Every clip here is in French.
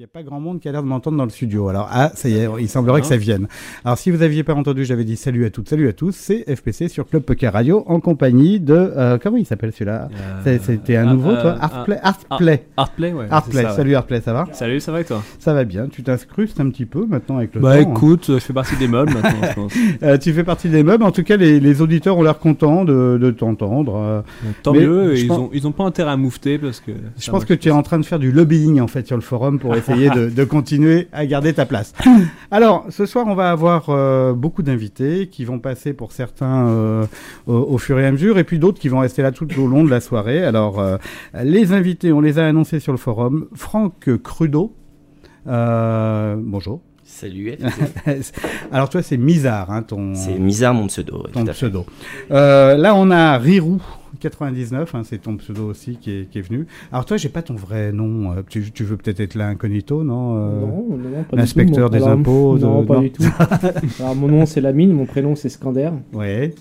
Il n'y a pas grand monde qui a l'air de m'entendre dans le studio. Alors, ah, ça y est, il semblerait que ça vienne. Alors, si vous n'aviez pas entendu, j'avais dit salut à toutes, salut à tous. C'est FPC sur Club Poker Radio en compagnie de. euh, comment il s'appelle celui-là Euh, C'était un ah, nouveau, euh, toi Artplay Artplay. Artplay, ouais. Artplay. c'est ça, ouais. Salut Artplay, ça va Salut, ça va et toi Ça va bien. Tu t'incrustes un petit peu maintenant avec le Bah temps. hein. écoute, je fais partie des meubles maintenant, je pense. Euh, tu fais partie des meubles. En tout cas, les, les auditeurs ont l'air contents de, de t'entendre. Euh, Donc, tant Mais mieux, je ils, pense- ont, ils ont pas intérêt à moufter parce que. Je pense que tu es en train de faire du lobbying en fait sur le forum pour essayer de, de continuer à garder ta place. Alors ce soir on va avoir euh, beaucoup d'invités qui vont passer pour certains euh, au, au fur et à mesure et puis d'autres qui vont rester là tout au long de la soirée. Alors euh, les invités on les a annoncés sur le forum. Franck Crudo. euh, bonjour. Salut, Alors toi c'est Misard hein, ton c'est Misard mon pseudo. ouais, ton pseudo. Euh, là, on a Rirou 99, hein, c'est ton pseudo aussi qui est, qui est venu. Alors toi, j'ai pas ton vrai nom. euh, tu, tu veux peut-être être là incognito, non euh, Non, non, non, pas l'inspecteur du tout. des Mon- alors, impôts, de- Non, pas non. du tout. Alors, mon nom c'est Lamine, mon prénom c'est Scander. Ouais.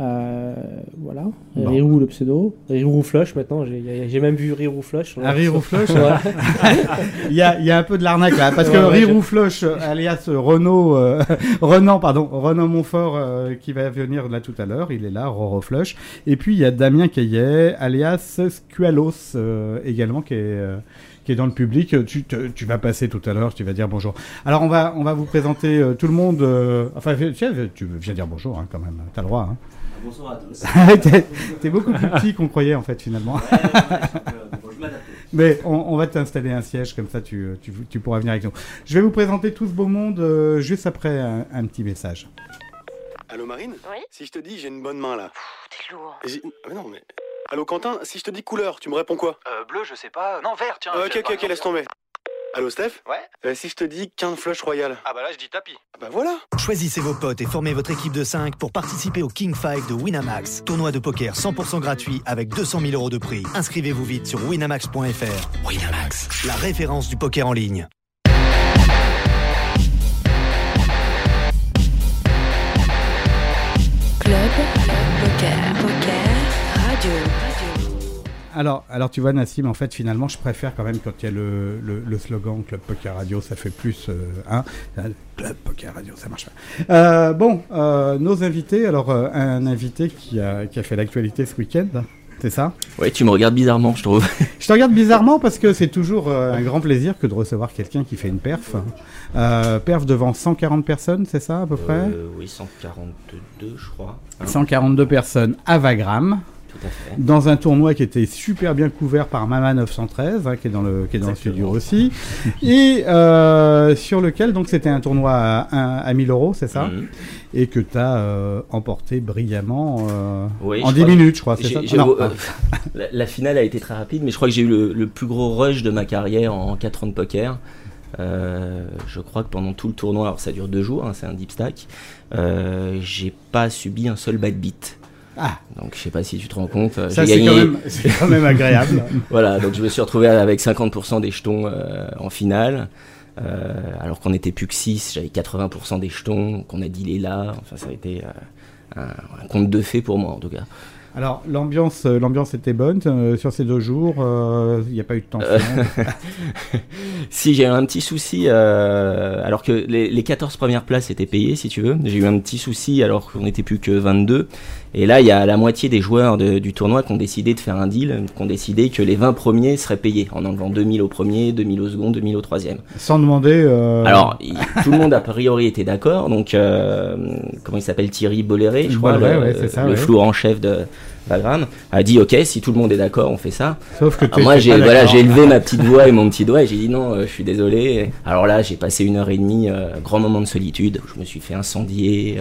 Euh, voilà. Bon. Rirou le pseudo. Rirou Flush maintenant. J'ai j'ai même vu Rirou Flush. Un Rirou Flush il, y a, il y a un peu de l'arnaque là, parce que Ouais, Rirou Flush, alias Renaud, euh, Renan, pardon, Renan Montfort, euh, qui va venir là tout à l'heure, il est là, Roro Flush. Et puis il y a Damien Caillet, alias Squalos, euh, également, qui est, euh, qui est dans le public. Tu, te- tu vas passer tout à l'heure, tu vas dire bonjour. Alors on va, on va vous présenter euh, tout le monde. euh, enfin, tu viens dire bonjour hein, quand même, t'as le droit. Hein. Bonsoir à tous. T'es- beaucoup plus petit qu'on croyait en fait finalement. Mais on, on va t'installer un siège comme ça, tu, tu, tu pourras venir avec nous. Je vais vous présenter tout ce beau monde euh, juste après un, un petit message. Allô Marine Oui Si je te dis j'ai une bonne main là. T'es lourd. J'ai- Mais non mais. Allô Quentin, si je te dis couleur, tu me réponds quoi Euh, bleu, je sais pas. Non, vert, tiens. Ah, Ok ok ok laisse tomber. Allô Steph Ouais Euh, Si je te dis qu'un flush royal. Ah bah là, je dis tapis. Ah Bah voilà Choisissez vos potes et formez votre équipe de 5 pour participer au King 5 de Winamax. Tournoi de poker 100% gratuit avec 200 000 euros de prix. Inscrivez-vous vite sur winamax.fr. Winamax, la référence du poker en ligne. Alors, alors tu vois Nassim, en fait finalement je préfère quand même quand il y a le, le, le slogan Club Poker Radio, ça fait plus hein, Club Poker Radio, ça marche pas. Euh, bon, euh, nos invités, alors euh, un invité qui a, qui a fait l'actualité ce week-end, c'est ça? Ouais, tu me regardes bizarrement, je trouve. Je te regarde bizarrement parce que c'est toujours un grand plaisir que de recevoir quelqu'un qui fait une perf. Perf devant 140 personnes, c'est ça à peu près? Oui, 142, je crois. Hein, 142 personnes à Vagram, Tout à fait. dans un tournoi qui était super bien couvert par Mama 913, hein, qui est dans le, qui est dans le studio aussi, et euh, sur lequel donc c'était un tournoi à, à 1000 euros, c'est ça Mhm. Et que tu as emporté brillamment euh, Oui, en je 10 crois- minutes, je crois, ça Non, euh, la, la finale a été très rapide, mais je crois que j'ai eu le, le plus gros rush de ma carrière en 4 ans de poker. Euh, je crois que pendant tout le tournoi, alors ça dure deux jours, hein, c'est un deep stack, euh, j'ai pas subi un seul bad beat. Ah. Donc je sais pas si tu te rends compte. euh, ça j'ai c'est gagné. quand, quand même agréable. Voilà, donc je me suis retrouvé avec 50% des jetons euh, en finale. Euh, alors qu'on était plus que 6, j'avais 80% des jetons, qu'on a dealé là. Enfin, ça a été euh, un, un conte de fées pour moi en tout cas. Alors l'ambiance, euh, l'ambiance était bonne euh, sur ces deux jours. euh, Il n'y a pas eu de tension. Euh, si j'ai eu un petit souci, euh, alors que les, les 14 premières places étaient payées, si tu veux, j'ai eu un petit souci alors qu'on n'était plus que 22. Et là, il y a la moitié des joueurs de- du tournoi qui ont décidé de faire un deal, qui ont décidé que les 20 premiers seraient payés en enlevant 2000 au premier, 2000 au second, 2000 au troisième. Sans demander. euh, Alors, tout le monde a priori était d'accord. Donc, euh, comment il s'appelle? Thierry Bolloré, je crois, le, ouais, c'est ça, le ouais. flou en chef de Vagram, a dit OK, si tout le monde est d'accord, on fait ça. Sauf que Alors t'étais moi, j'ai voilà, j'ai élevé ma petite voix et mon petit doigt et j'ai dit non, euh, je suis désolé. Alors là, j'ai passé une heure et demie, grand moment de solitude. Je me suis fait incendier.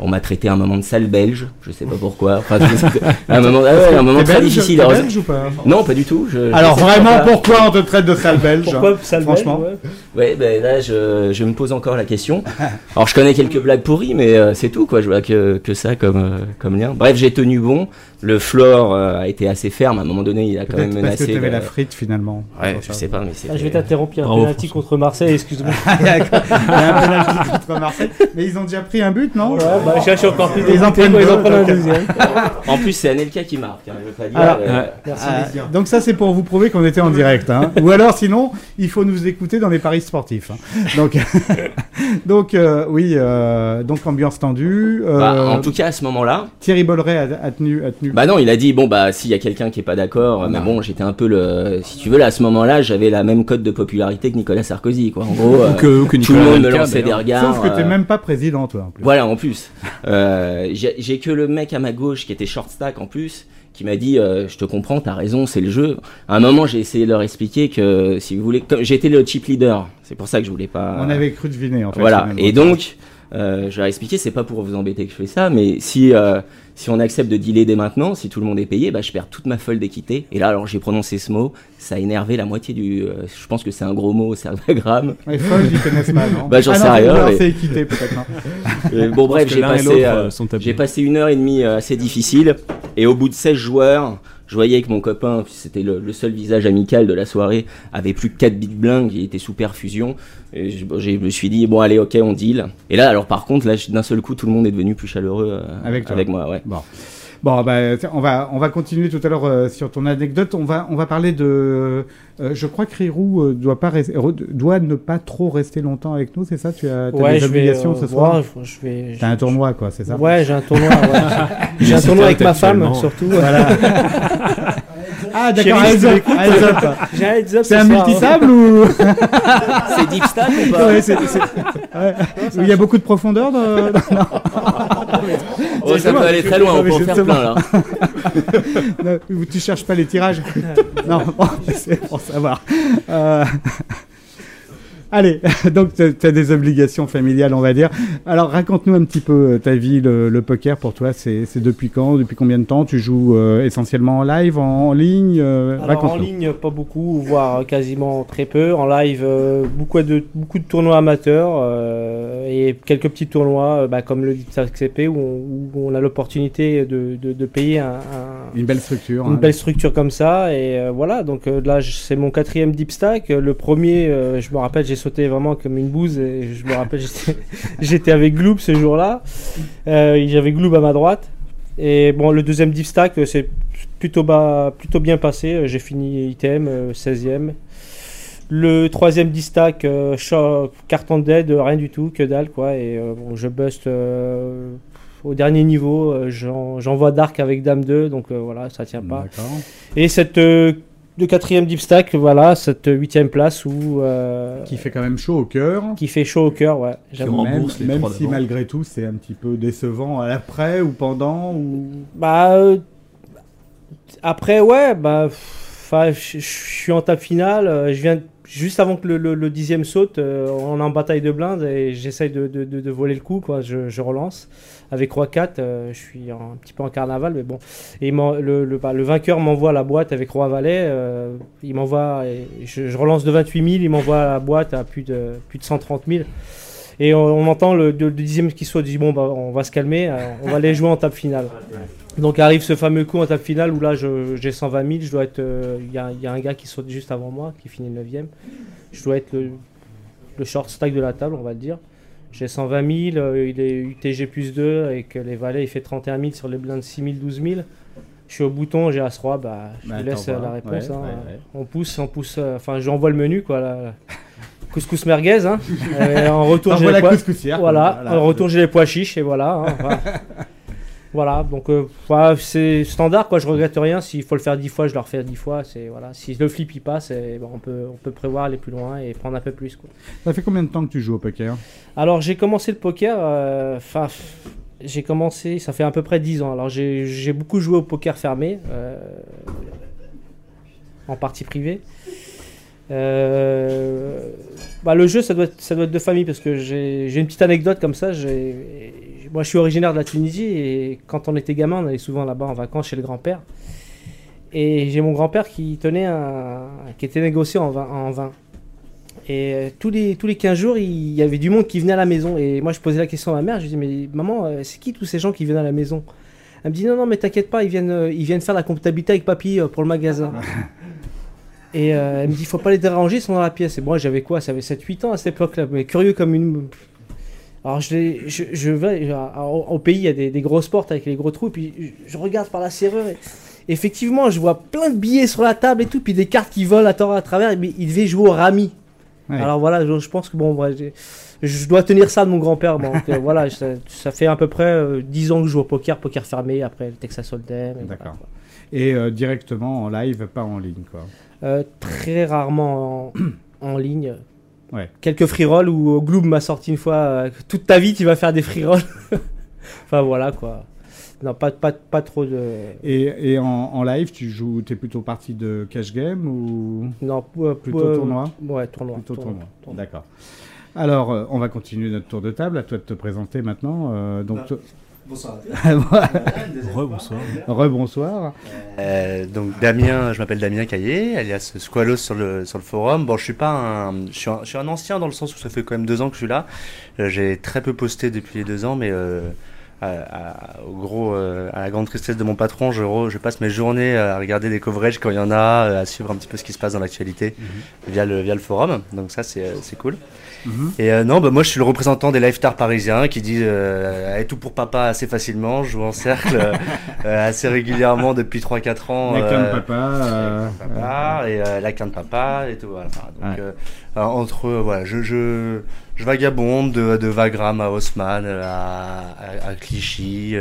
On m'a traité un moment de sale belge, je sais pas pourquoi. Enfin, un moment, ah ouais, un moment T'es très belge, difficile. t'es Alors, belge ou pas? Non, pas du tout. je- Alors je vraiment, pourquoi on te traite de sale belge Pourquoi ça le Franchement? ouais Ouais, ben là, je, je me pose encore la question. Alors, je connais quelques blagues pourries, mais euh, c'est tout, quoi. Je vois que, que ça comme, euh, comme lien. Bref, j'ai tenu bon. Le floor euh, a été assez ferme. À un moment donné, il a quand même Peut-être parce que menacé. tu avais de- la frite finalement. Ouais, je ça. sais pas, mais c'est. Ah, je vais t'interrompre, il y a un Bravo, penalty contre Marseille, excuse-moi. Il y a un penalty contre Marseille, mais ils ont déjà pris un but, non Ouais, bah, je suis encore plus Ils en prennent un deuxième. En plus, c'est Anelka qui marque. hein, je veux pas dire. Alors, euh, ouais. Merci. Ah, donc ça c'est pour vous prouver qu'on était en direct. hein. Ou alors sinon, il faut nous écouter dans les paris sportifs. hein. Donc, donc euh, oui, euh, donc ambiance tendue. euh, bah, en tout cas, à ce moment-là, Thierry Bolloré a, a tenu, a tenu. Bah non, il a dit bon bah s'il y a quelqu'un qui est pas d'accord, mais bon j'étais un peu le, si tu veux là à ce moment-là j'avais la même cote de popularité que Nicolas Sarkozy quoi. En gros, euh, Ou que, ou que tout le monde me lançait des regards. Sauf que t'es euh, même pas président toi. En plus. Voilà en plus, Euh, j'ai j'ai que le mec à ma gauche qui était short stack en plus qui m'a dit euh, je te comprends t'as raison c'est le jeu. À un moment j'ai essayé de leur expliquer que si vous voulez comme j'étais le chip leader c'est pour ça que je voulais pas. On avait cru deviner en fait. Voilà. Et donc, euh, je leur ai expliqué, c'est pas pour vous embêter que je fais ça, mais si euh, si on accepte de dealer dès maintenant, si tout le monde est payé, bah je perds toute ma folle d'équité. Et là, alors j'ai prononcé ce mot, ça a énervé la moitié du. euh, je pense que c'est un gros mot au cervégramme. Les folles, ils connaissent pas, non Bah, j'en ah, sais non, rien, alors, mais- C'est équité peut-être. non Et bon bref, j'ai passé euh, euh, passé une heure et demie euh, assez difficile. Et au bout de 16 joueurs, je voyais que mon copain, c'était le, le seul visage amical de la soirée, avait plus que 4 bits blingues, il était sous perfusion. Et je, me suis dit, bon allez, ok, on deal. Et là, alors par contre, là, d'un seul coup, tout le monde est devenu plus chaleureux euh, Avec toi. moi, ouais. Bon. Bon, bah, on va on va continuer tout à l'heure euh, sur ton anecdote. On va on va parler de. euh, je crois que Rirou euh, doit pas doit ne pas trop rester longtemps avec nous. C'est ça? Tu as, t'as Ouais, des je vais. obligations euh, ce soir? voir, je vais. T'as un tournoi quoi, c'est ça? Ouais, j'ai un tournoi. ouais. j'ai un tournoi avec ma femme, surtout. Voilà. ah d'accord. C'est ce un soir, hein. ou? C'est deep stack ou pas? Ouais, ouais. Il y a beaucoup de profondeur dans... Non. Oh, ça peut aller très loin, on peut en faire plein là. Non, tu cherches pas les tirages Non, bon, c'est pour savoir. Euh, Allez, donc tu as des obligations familiales, on va dire. Alors raconte-nous un petit peu euh, ta vie, le, le poker pour toi, c'est depuis quand Depuis combien de temps? Tu joues euh, essentiellement en live, en, en ligne euh, Alors en ligne, pas beaucoup, voire quasiment très peu. En live, euh, beaucoup, de, beaucoup de tournois amateurs et quelques petits tournois bah, comme le CP où où on a l'opportunité de, de, de payer un, un- Une belle structure. une hein. belle structure comme ça. Et voilà, donc là, c'est mon quatrième deep stack. Le premier, je me rappelle, j'ai sauté vraiment comme une bouse et je me rappelle, j'étais- avec Gloob ce jour-là. Euh, J'avais Gloob à ma droite. Et bon, le deuxième deep stack, euh, c'est plutôt, bas, plutôt bien passé. Euh, J'ai fini item, euh, 16e. Le troisième deep stack, euh, carton dead, rien du tout, que dalle quoi. Et euh, bon, je bust euh, au dernier niveau. euh, j'en- J'envoie Dark avec Dame 2, donc euh, voilà, ça tient pas. Et cette le quatrième deep stack, voilà, cette huitième place où euh, Qui fait quand même chaud au cœur. qui fait chaud au cœur, ouais. Même, même si malgré tout c'est un petit peu décevant à l'après ou pendant ou Bah euh, après, ouais, bah, enfin, je suis en table finale. euh, Je viens juste avant que le, le- le dixième saute, euh, on est en bataille de blindes et j'essaye de, de- de- de voler le coup, quoi. Je, je relance avec Roi 4. euh, je suis un petit peu en carnaval, mais bon. Et le, le, bah, le vainqueur m'envoie la boîte avec Roi Valet. euh, il m'envoie, je, je relance de 28 000, il m'envoie la boîte à plus de plus de 130 000. Et on, on entend le, le dixième qui saute, dis bon bah on va se calmer, euh, on va aller jouer en table finale. Donc arrive ce fameux coup en table finale où là j'ai 120 000, je dois être, il y, a- y a un gars qui saute juste avant moi, qui finit 9ème. Je dois être le, le short stack de la table, on va le dire. J'ai 120 000, euh, il est UTG plus 2 avec les valets, il fait 31 000 sur les blindes 6 000, 12 000. Je suis au bouton, j'ai As-Roi, bah, je Bah, vous laisse euh, la réponse. Ouais, hein. ouais, ouais. On pousse, on pousse, euh, enfin j'envoie le menu quoi. Là. Couscous merguez, hein. En retour j'ai les pois- voilà, en retour j'ai les pois chiches et voilà. hein, voilà. Voilà, donc euh, voilà, c'est standard quoi, je regrette rien. S'il faut le faire 10 fois, je le refais 10 fois. C'est voilà, si le flip il passe, eh ben, on peut on peut prévoir aller plus loin et prendre un peu plus quoi. Ça fait combien de temps que tu joues au poker? Alors j'ai commencé le poker, euh, enfin j'ai commencé, ça fait à peu près 10 ans. Alors j'ai beaucoup joué au poker fermé, euh, en partie privée. Bah, le jeu, ça doit, être, ça doit être de famille parce que j'ai j'ai une petite anecdote comme ça. j'ai- Moi, je suis originaire de la Tunisie et quand on était gamin, on allait souvent là-bas en vacances chez le grand-père. Et j'ai mon grand-père qui tenait un, qui était négocié en vin. En vin. Et euh, tous les, tous les 15 jours, il y avait du monde qui venait à la maison. Et moi, je posais la question à ma mère. Je lui disais, mais maman, euh, c'est qui tous ces gens qui viennent à la maison? Elle me dit non, non, mais t'inquiète pas, ils viennent, euh, ils viennent faire la comptabilité avec papy pour le magasin. Et euh, elle me dit, faut pas les déranger, ils sont dans la pièce. Et moi, j'avais quoi? Ça avait 7-8 ans à cette époque-là, mais curieux comme une. Alors, je, les- je, je vais. au pays, il y a des, des grosses portes avec les gros trous, puis je, je regarde par la serrure. Et, effectivement, je vois plein de billets sur la table et tout, puis des cartes qui volent à tort à travers. Mais il devait jouer au rami. Ouais. Alors voilà, je, je pense que bon, je dois tenir ça de mon grand-père. Donc euh, voilà, ça, ça fait à peu près euh, 10 ans que je joue au poker, poker fermé, après le Texas Hold'em. voilà, D'accord. Et euh, directement en live, pas en ligne, quoi. Euh, très rarement en, en ligne. Ouais. Quelques free rolls où euh, Gloob m'a sorti une fois euh, toute ta vie tu vas faire des free rolls. enfin voilà quoi. Non, pas, pas, pas trop de. Et, et en, en live, tu joues, t'es plutôt partie de cash game ou Non, euh, plutôt euh, tournoi Ouais, tournoi. Plutôt tournoi. tournoi. D'accord. Alors, euh, on va continuer notre tour de table. À toi de te présenter maintenant. euh, donc, toi- Bonsoir. Rebonsoir. Rebonsoir. Euh, donc Damien, je m'appelle Damien Caillé, alias Squalos sur le, sur le forum. Bon, je suis pas un, je suis un, je suis un ancien dans le sens où ça fait quand même deux ans que je suis là. Euh, J'ai très peu posté depuis les deux ans, mais euh, à, à- au gros, à la grande tristesse de mon patron, je, passe mes journées à regarder des coverages quand il y en a, à suivre un petit peu ce qui se passe dans l'actualité via le via le forum. Donc ça, c'est c'est cool. Mhm. Et euh, non, bah, moi je suis le représentant des lifestars parisiens qui dit euh, Eh, tout pour papa assez facilement. Je joue en cercle euh, euh, assez régulièrement depuis 3-4 ans. La canne papa. papa et la canne papa et tout. Voilà. Enfin, donc, Ouais. entre voilà, je, je, je vagabonde de, de Wagram à Haussmann, à, à, à Clichy,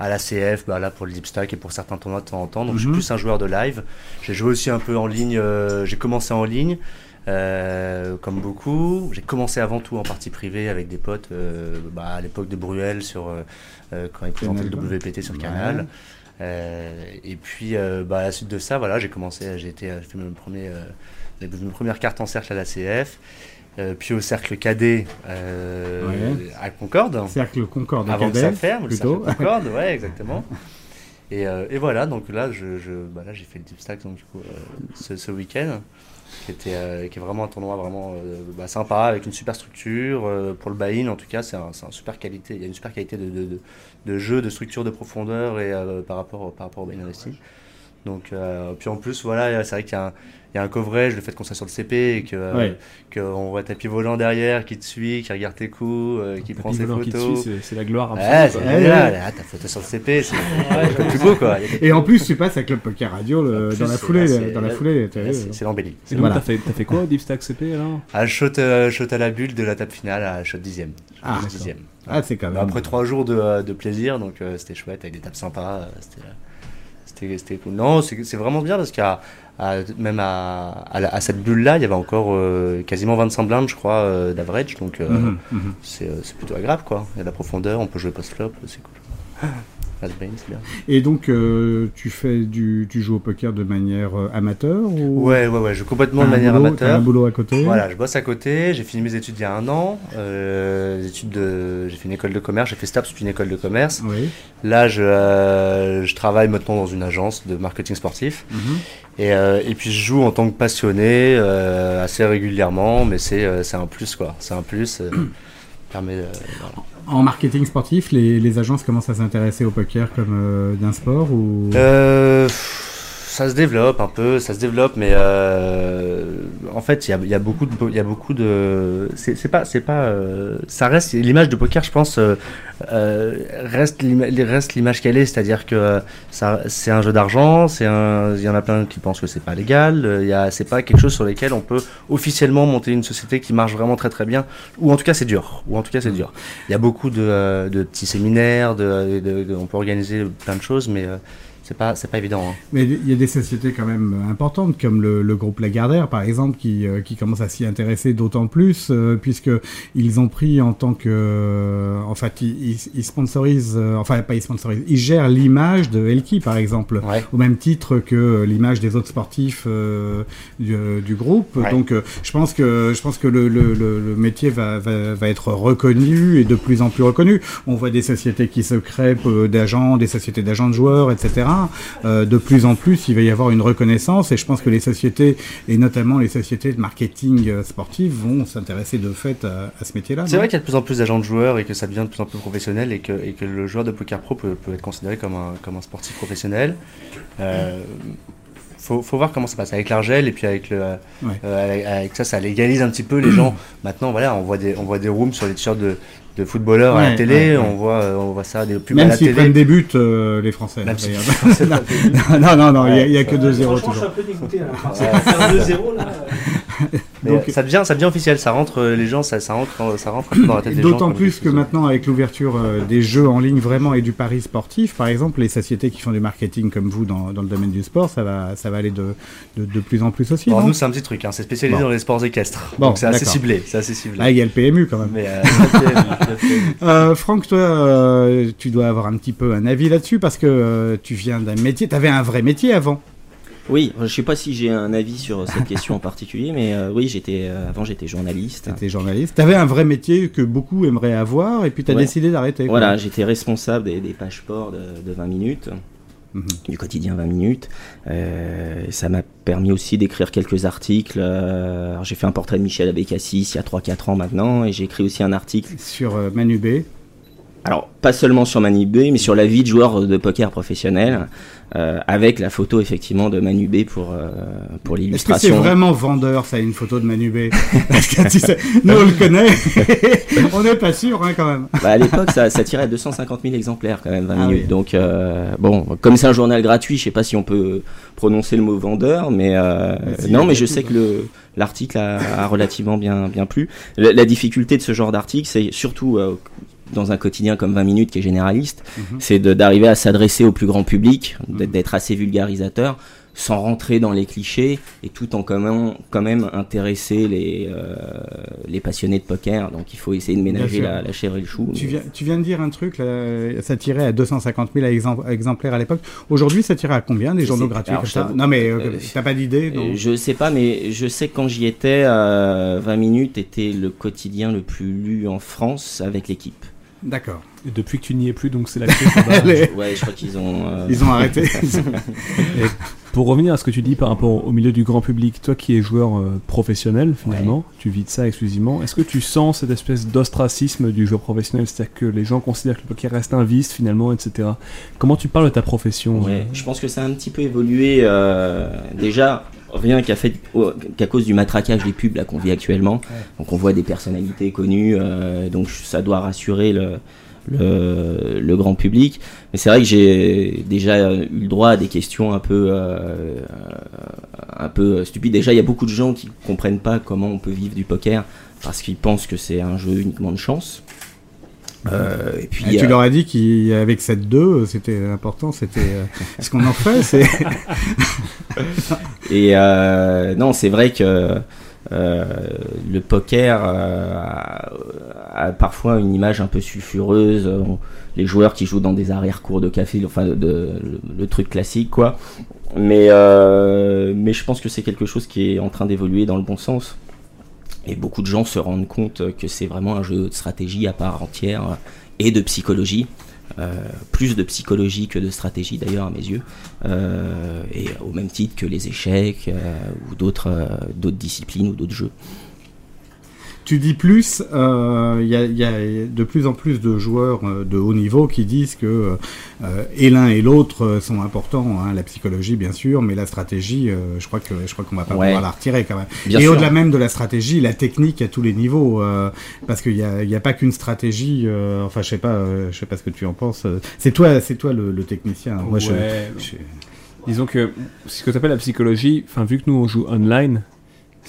à la CF, bah, là pour le Deep Stack et pour certains tournois de temps en temps. Donc je suis Mhm. plus un joueur de live. J'ai joué aussi un peu en ligne. J'ai commencé en ligne. Euh, comme beaucoup, j'ai commencé avant tout en partie privée avec des potes euh, bah, à l'époque de Bruel sur euh, quand ils présentaient le. WPT sur. Canal. Et puis, bah, à la suite de ça, voilà, j'ai commencé, j'ai été, fait mes mes premières cartes en cercle à la CF, euh, puis au cercle cadet euh, Ouais. à Concorde, Cercle Concorde avant que Cadet, ça ferme, le plutôt. cercle Concorde, ouais, exactement. Et, euh, et voilà, donc là, je, je, bah, là, j'ai fait le Deep Stack donc, du coup, ce, ce week-end, qui, était, euh, qui est vraiment un tournoi vraiment euh, bah, sympa, avec une super structure. euh, pour le buy-in, en tout cas, c'est un, un super qualité. Il y a une super qualité de, de, de, de jeu, de structure, de profondeur et, par, rapport, par rapport au buy-in investi. Donc, puis en plus, voilà, c'est vrai qu'il y a un, y a un coverage, le fait qu'on soit sur le CP et que euh, Ouais. qu'on voit tapis volant derrière qui te suit, qui regarde tes coups, euh, qui prend ses photos. c'est- la gloire absolue, génial. Ah, ta photo sur le CP, c'est le plus beau quoi. Il Et en plus, tu passes avec le Poker Radio le- plus, dans la foulée. dans la foulée. c'est- euh. L'embellie. Et donc, Voilà. t'as fait, quoi au Deep Stack CP alors Ah, shot, euh, à la bulle de la table finale à shot dixième. Ah, dixième. Ah, c'est quand même. Après trois jours de, euh, de plaisir, donc euh, c'était chouette avec des tables sympas. euh, C'était euh, cool. Non, c'est c'est vraiment bien parce qu'à à- même à, à, la- à cette bulle-là, il y avait encore euh, quasiment 25 blindes, je crois, euh, d'average. Donc euh, Mhm, mhm. c'est c'est plutôt agréable quoi. Il y a de la profondeur, on peut jouer post-flop, c'est cool. Bane, bien. Et donc, euh, tu fais du, tu joues au poker de manière euh, amateur ou? Ouais, ouais, ouais, je complètement T'as de manière boulot- amateur. un boulot à côté? Voilà, je bosse à côté. J'ai fini mes études il y a un an. Euh, des études de, j'ai fait une école de commerce. J'ai fait STAPS une école de commerce. Oui. Là, je, je travaille maintenant dans une agence de marketing sportif. Mhm. Et, et puis je joue en tant que passionné assez régulièrement, mais c'est c'est un plus quoi. C'est un plus. Euh, permet. voilà. En marketing sportif, les, les agences commencent à s'intéresser au poker comme euh, d'un sport ou? Euh, ça se développe un peu, ça se développe, mais euh, en fait, il y a, beaucoup de, il y a beaucoup de, c'est pas, c'est pas, euh, ça reste l'image de poker, je pense, euh, reste reste l'image qu'elle est, c'est-à-dire que ça, c'est un jeu d'argent, c'est il y en a plein qui pensent que c'est pas légal, il y a, c'est pas quelque chose sur lequel on peut officiellement monter une société qui marche vraiment très très bien, ou en tout cas c'est dur, ou en tout cas c'est dur. Il y a beaucoup de, de petits séminaires, de, on peut organiser plein de choses, mais c'est pas, c'est pas évident. hein. Mais il y a des sociétés quand même importantes, comme le, le groupe Lagardère, par exemple, qui, euh, qui commence à s'y intéresser d'autant plus, euh, puisque ils ont pris en tant que... euh, en fait, ils, sponsorisent... euh, enfin, pas ils sponsorisent, ils gèrent l'image de Elki, par exemple, Ouais. au même titre que l'image des autres sportifs euh, du, du groupe. Ouais. Donc, je pense que, je pense que le, le, métier va, va, va être reconnu et de plus en plus reconnu. On voit des sociétés qui se créent, d'agents, des sociétés d'agents de joueurs, etc. euh, de plus en plus, il va y avoir une reconnaissance et je pense que les sociétés, et notamment les sociétés de marketing euh, sportif, vont s'intéresser de fait à, à ce métier-là. C'est vrai qu'il y a de plus en plus d'agents de joueurs et que ça devient de plus en plus professionnel et que, et que le joueur de poker pro peut, peut être considéré comme un, comme un sportif professionnel. Euh, faut, faut voir comment ça passe avec l'argel et puis avec le Ouais. euh, avec, avec ça ça légalise un petit peu les gens maintenant voilà on voit des on voit des rooms sur les t-shirts de, de footballeurs à Ouais, la télé ouais, ouais. on voit euh, on voit ça des pubs à Même la s'ils télé prennent des buts, euh, les Français. Même s'ils prennent des buts. non, non, non, il y a- a, que Ouais. 2-0 Franchement, je suis toujours. un peu dégoûté. Faire 2-0 là. euh, Mais Donc- ça devient ça devient officiel ça rentre euh, les gens ça, ça rentre ça rentre dans la tête des gens D'autant plus que maintenant, avec l'ouverture euh, des jeux en ligne vraiment et du pari sportif, par exemple, les sociétés qui font du marketing comme vous dans, dans le domaine du sport, ça va, ça va aller de, de, de plus en plus aussi. Bon, nous c'est un petit truc hein, c'est spécialisé Bon. dans les sports équestres Bon, donc c'est assez ciblé c'est assez ciblé Là, il y a le PMU quand même. mais euh, Euh, Franck, toi, euh, tu dois avoir un petit peu un avis là-dessus parce que euh, tu viens d'un métier, tu avais un vrai métier avant. Oui, je sais pas si j'ai un avis sur cette question en particulier, mais euh, oui, j'étais euh, avant j'étais journaliste. Tu étais journaliste. Tu avais un vrai métier que beaucoup aimeraient avoir et puis tu as Ouais. décidé d'arrêter. Voilà, j'étais responsable des, des pages sport de, de 20 minutes, Mhm. du quotidien 20 minutes. Euh, ça m'a permis aussi d'écrire quelques articles. Euh, j'ai fait un portrait de Michel Abécassis il y a 3-4 ans maintenant, et j'ai écrit aussi un article. Sur euh, Manu B. Alors, pas seulement sur Manu B, mais sur la vie de joueur de poker professionnel, euh, avec la photo effectivement de Manu B pour, euh, pour Est-ce que c'est l'illustration. vraiment vendeur, ça, une photo de Manu B? Parce que tu sais, nous on le connaît, on n'est pas sûr hein, quand même. Bah, à l'époque, ça, ça tirait à 250 000 exemplaires quand même, 20 Ah minutes. oui. Donc, euh, bon, comme c'est un journal gratuit, je sais pas si on peut prononcer le mot vendeur, mais euh, non, mais je sais que le l'article a, a relativement bien bien plu. La, la difficulté de ce genre d'article, c'est surtout euh, dans un quotidien comme 20 minutes qui est généraliste, Mhm. c'est d'arriver à s'adresser au plus grand public, d'être d'être assez vulgarisateur sans rentrer dans les clichés et tout en quand même, quand même intéresser les, euh, les passionnés de poker. Donc il faut essayer de ménager la, la chèvre et le chou. Tu mais- viens, tu viens de dire un truc, là, ça tirait à 250 000 exem- exemplaires à l'époque. Aujourd'hui, ça tirait à combien des journaux gratuits alors, ça Non, mais euh, euh, t'as pas d'idée Euh, Je sais pas, mais je sais que quand j'y étais, euh, 20 minutes était le quotidien le plus lu en France avec l'équipe. D'accord. Et depuis que tu n'y es plus, donc c'est la crise. Ouais, je crois qu'ils ont. euh, Ils ont arrêté. Pour revenir à ce que tu dis par rapport au milieu du grand public, toi qui es joueur euh, professionnel finalement, tu vis de ça exclusivement, est-ce que tu sens cette espèce d'ostracisme du joueur professionnel, c'est-à-dire que les gens considèrent que le poker reste un vice finalement, etc. Comment tu parles de ta profession Ouais, euh, je pense que ça a un petit peu évolué. euh, déjà, rien qu'à fait, qu'à cause du matraquage des pubs là qu'on vit actuellement. Donc on voit des personnalités connues, euh, donc ça doit rassurer le, le, le grand public. Mais c'est vrai que j'ai déjà eu le droit à des questions un peu, euh, un peu stupides. Déjà, il y a beaucoup de gens qui comprennent pas comment on peut vivre du poker parce qu'ils pensent que c'est un jeu uniquement de chance. Euh, et puis, Et tu euh, leur as dit qu'avec cette 2, c'était important, c'était euh, ce qu'on en fait, c'est Et non, c'est vrai que le poker a, a parfois une image un peu sulfureuse. Les joueurs qui jouent dans des arrière-cours de café, enfin de, de- le, le truc classique, quoi. Mais, mais je pense que c'est quelque chose qui est en train d'évoluer dans le bon sens. Et beaucoup de gens se rendent compte que c'est vraiment un jeu de stratégie à part entière euh, et de psychologie. Euh, plus de psychologie que de stratégie d'ailleurs à mes yeux. Euh, et au même titre que les échecs ou d'autres disciplines ou d'autres jeux. Tu dis plus, euh, il y, a, il y a de plus en plus de joueurs euh, de haut niveau qui disent que euh, et l'un et l'autre euh, sont importants. hein, la psychologie, bien sûr, mais la stratégie, euh, je crois que je crois qu'on va pas Ouais. pouvoir la retirer quand même. Bien et au-delà même de la stratégie, la technique à tous les niveaux, euh, parce qu'il y a, il y a pas qu'une stratégie. euh, enfin, je sais pas, euh, je sais pas ce que tu en penses. euh, C'est toi, c'est toi le, le technicien. Moi, je- Ouais. je- Disons que ce que tu appelles la psychologie, enfin vu que nous on joue online,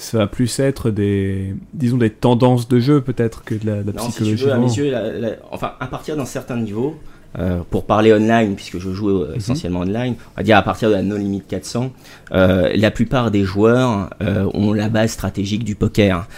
ça va plus être des, disons des tendances de jeu peut-être que de la, de la Non, si tu psychologie. veux, à mes vraiment. yeux, la- la- enfin, à partir d'un certain niveau, euh, pour parler online, puisque je joue Mhm. euh, essentiellement online, on va dire à partir de la No Limit 400, euh, la plupart des joueurs ont la base stratégique du poker.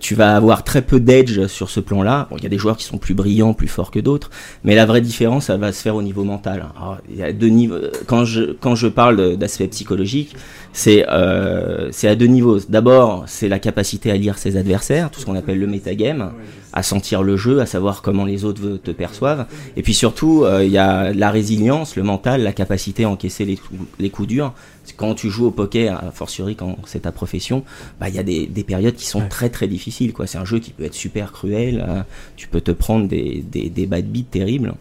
Tu vas avoir très peu d'edge sur ce plan-là. Bon, il y a des joueurs qui sont plus brillants, plus forts que d'autres, mais la vraie différence, ça va se faire au niveau mental. Alors, il y a deux niveaux. Quand je quand je parle d'aspect psychologique, c'est euh, à deux niveaux. D'abord, c'est la capacité à lire ses adversaires, tout ce qu'on appelle le metagame, à sentir le jeu, à savoir comment les autres te perçoivent. Et puis surtout, euh, il y a la résilience, le mental, la capacité à encaisser les, coups- les coups durs. Quand tu joues au poker, a fortiori quand c'est ta profession, bah, il y a des, des périodes qui sont très très difficiles. C'est un jeu qui peut être super cruel. euh, tu peux te prendre des, des, des bad beats terribles.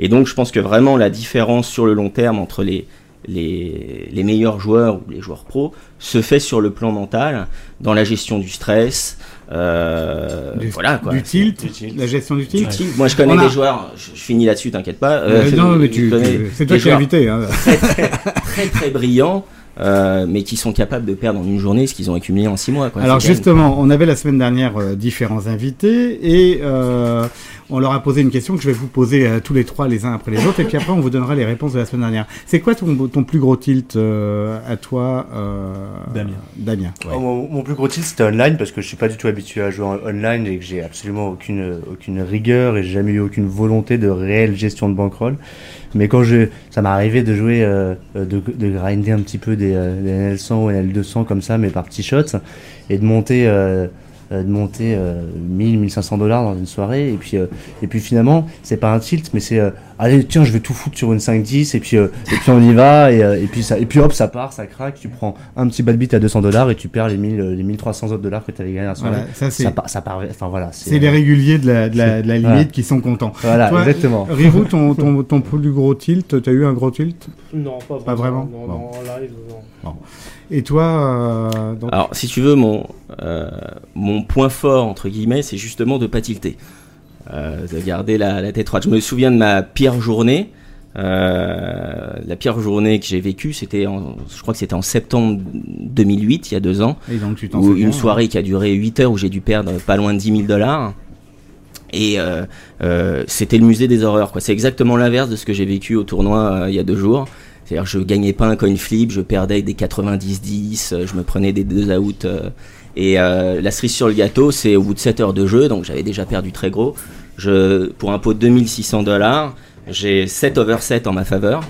Et donc, je pense que vraiment la différence sur le long terme entre les, les, les meilleurs joueurs ou les joueurs pros se fait sur le plan mental, dans la gestion du stress. euh, Du- voilà quoi. Du tilt, la gestion du tilt. Du tilt. Moi, je connais On a- des joueurs. Je, je finis là-dessus, t'inquiète pas. Euh, Euh, non, mais je tu, c'est toi qui joueurs invité. Hein. Très, très, très, très brillants. euh, mais qui sont capables de perdre en une journée ce qu'ils ont accumulé en six mois. Quoi. Alors justement, on avait la semaine dernière euh, différents invités et euh, on leur a posé une question que je vais vous poser euh, tous les trois les uns après les autres et puis après on vous donnera les réponses de la semaine dernière. C'est quoi ton, ton plus gros tilt euh, à toi, euh, Damien. Damien. Oh, mon, mon plus gros tilt c'était online parce que je suis pas du tout habitué à jouer en online et que j'ai absolument aucune aucune rigueur et jamais eu aucune volonté de réelle gestion de bankroll. Mais quand je ça m'est arrivé de jouer euh, de, de grinder un petit peu des, euh, des NL100 ou NL200 comme ça mais par petits shots et de monter euh, de monter euh, 1000 1500 dollars dans une soirée et puis euh, et puis finalement c'est pas un tilt mais c'est euh, allez tiens je vais tout foutre sur une 5-10 et puis euh, et puis on y va et, euh, et puis ça et puis hop ça part ça craque tu prends un petit bad beat à 200 dollars et tu perds les 1000 euh, les 1300 autres dollars que tu avais gagné la soirée Voilà, ça c'est ça, ça enfin voilà c'est les réguliers de la, de la, de la limite voilà. qui sont contents. voilà Toi, exactement Rirou, ton, ton, ton plus gros tilt, t'as eu un gros tilt? Non, pas vraiment. Pas vraiment Non, Bon. non, en live, non. Et toi, euh, donc, Alors, si tu veux, mon, euh, mon point fort, entre guillemets, c'est justement de pas tilter. Euh, de garder la, la tête droite. Je me souviens de ma pire journée. La pire journée que j'ai vécue, c'était, en- je crois que c'était en septembre 2008, il y a deux ans, et donc tu t'en où souviens, une soirée qui a duré 8 heures où j'ai dû perdre pas loin de 10 000 dollars. Et euh, euh, c'était le musée des horreurs. quoi. C'est exactement l'inverse de ce que j'ai vécu au tournoi euh, il y a deux jours. C'est-à-dire je gagnais pas un coin flip, je perdais des 90-10, euh, je me prenais des deux outs. euh, et euh, la cerise sur le gâteau, c'est au bout de 7 heures de jeu, donc j'avais déjà perdu très gros. Je, pour un pot de 2600 dollars, j'ai 7 over 7 en ma faveur.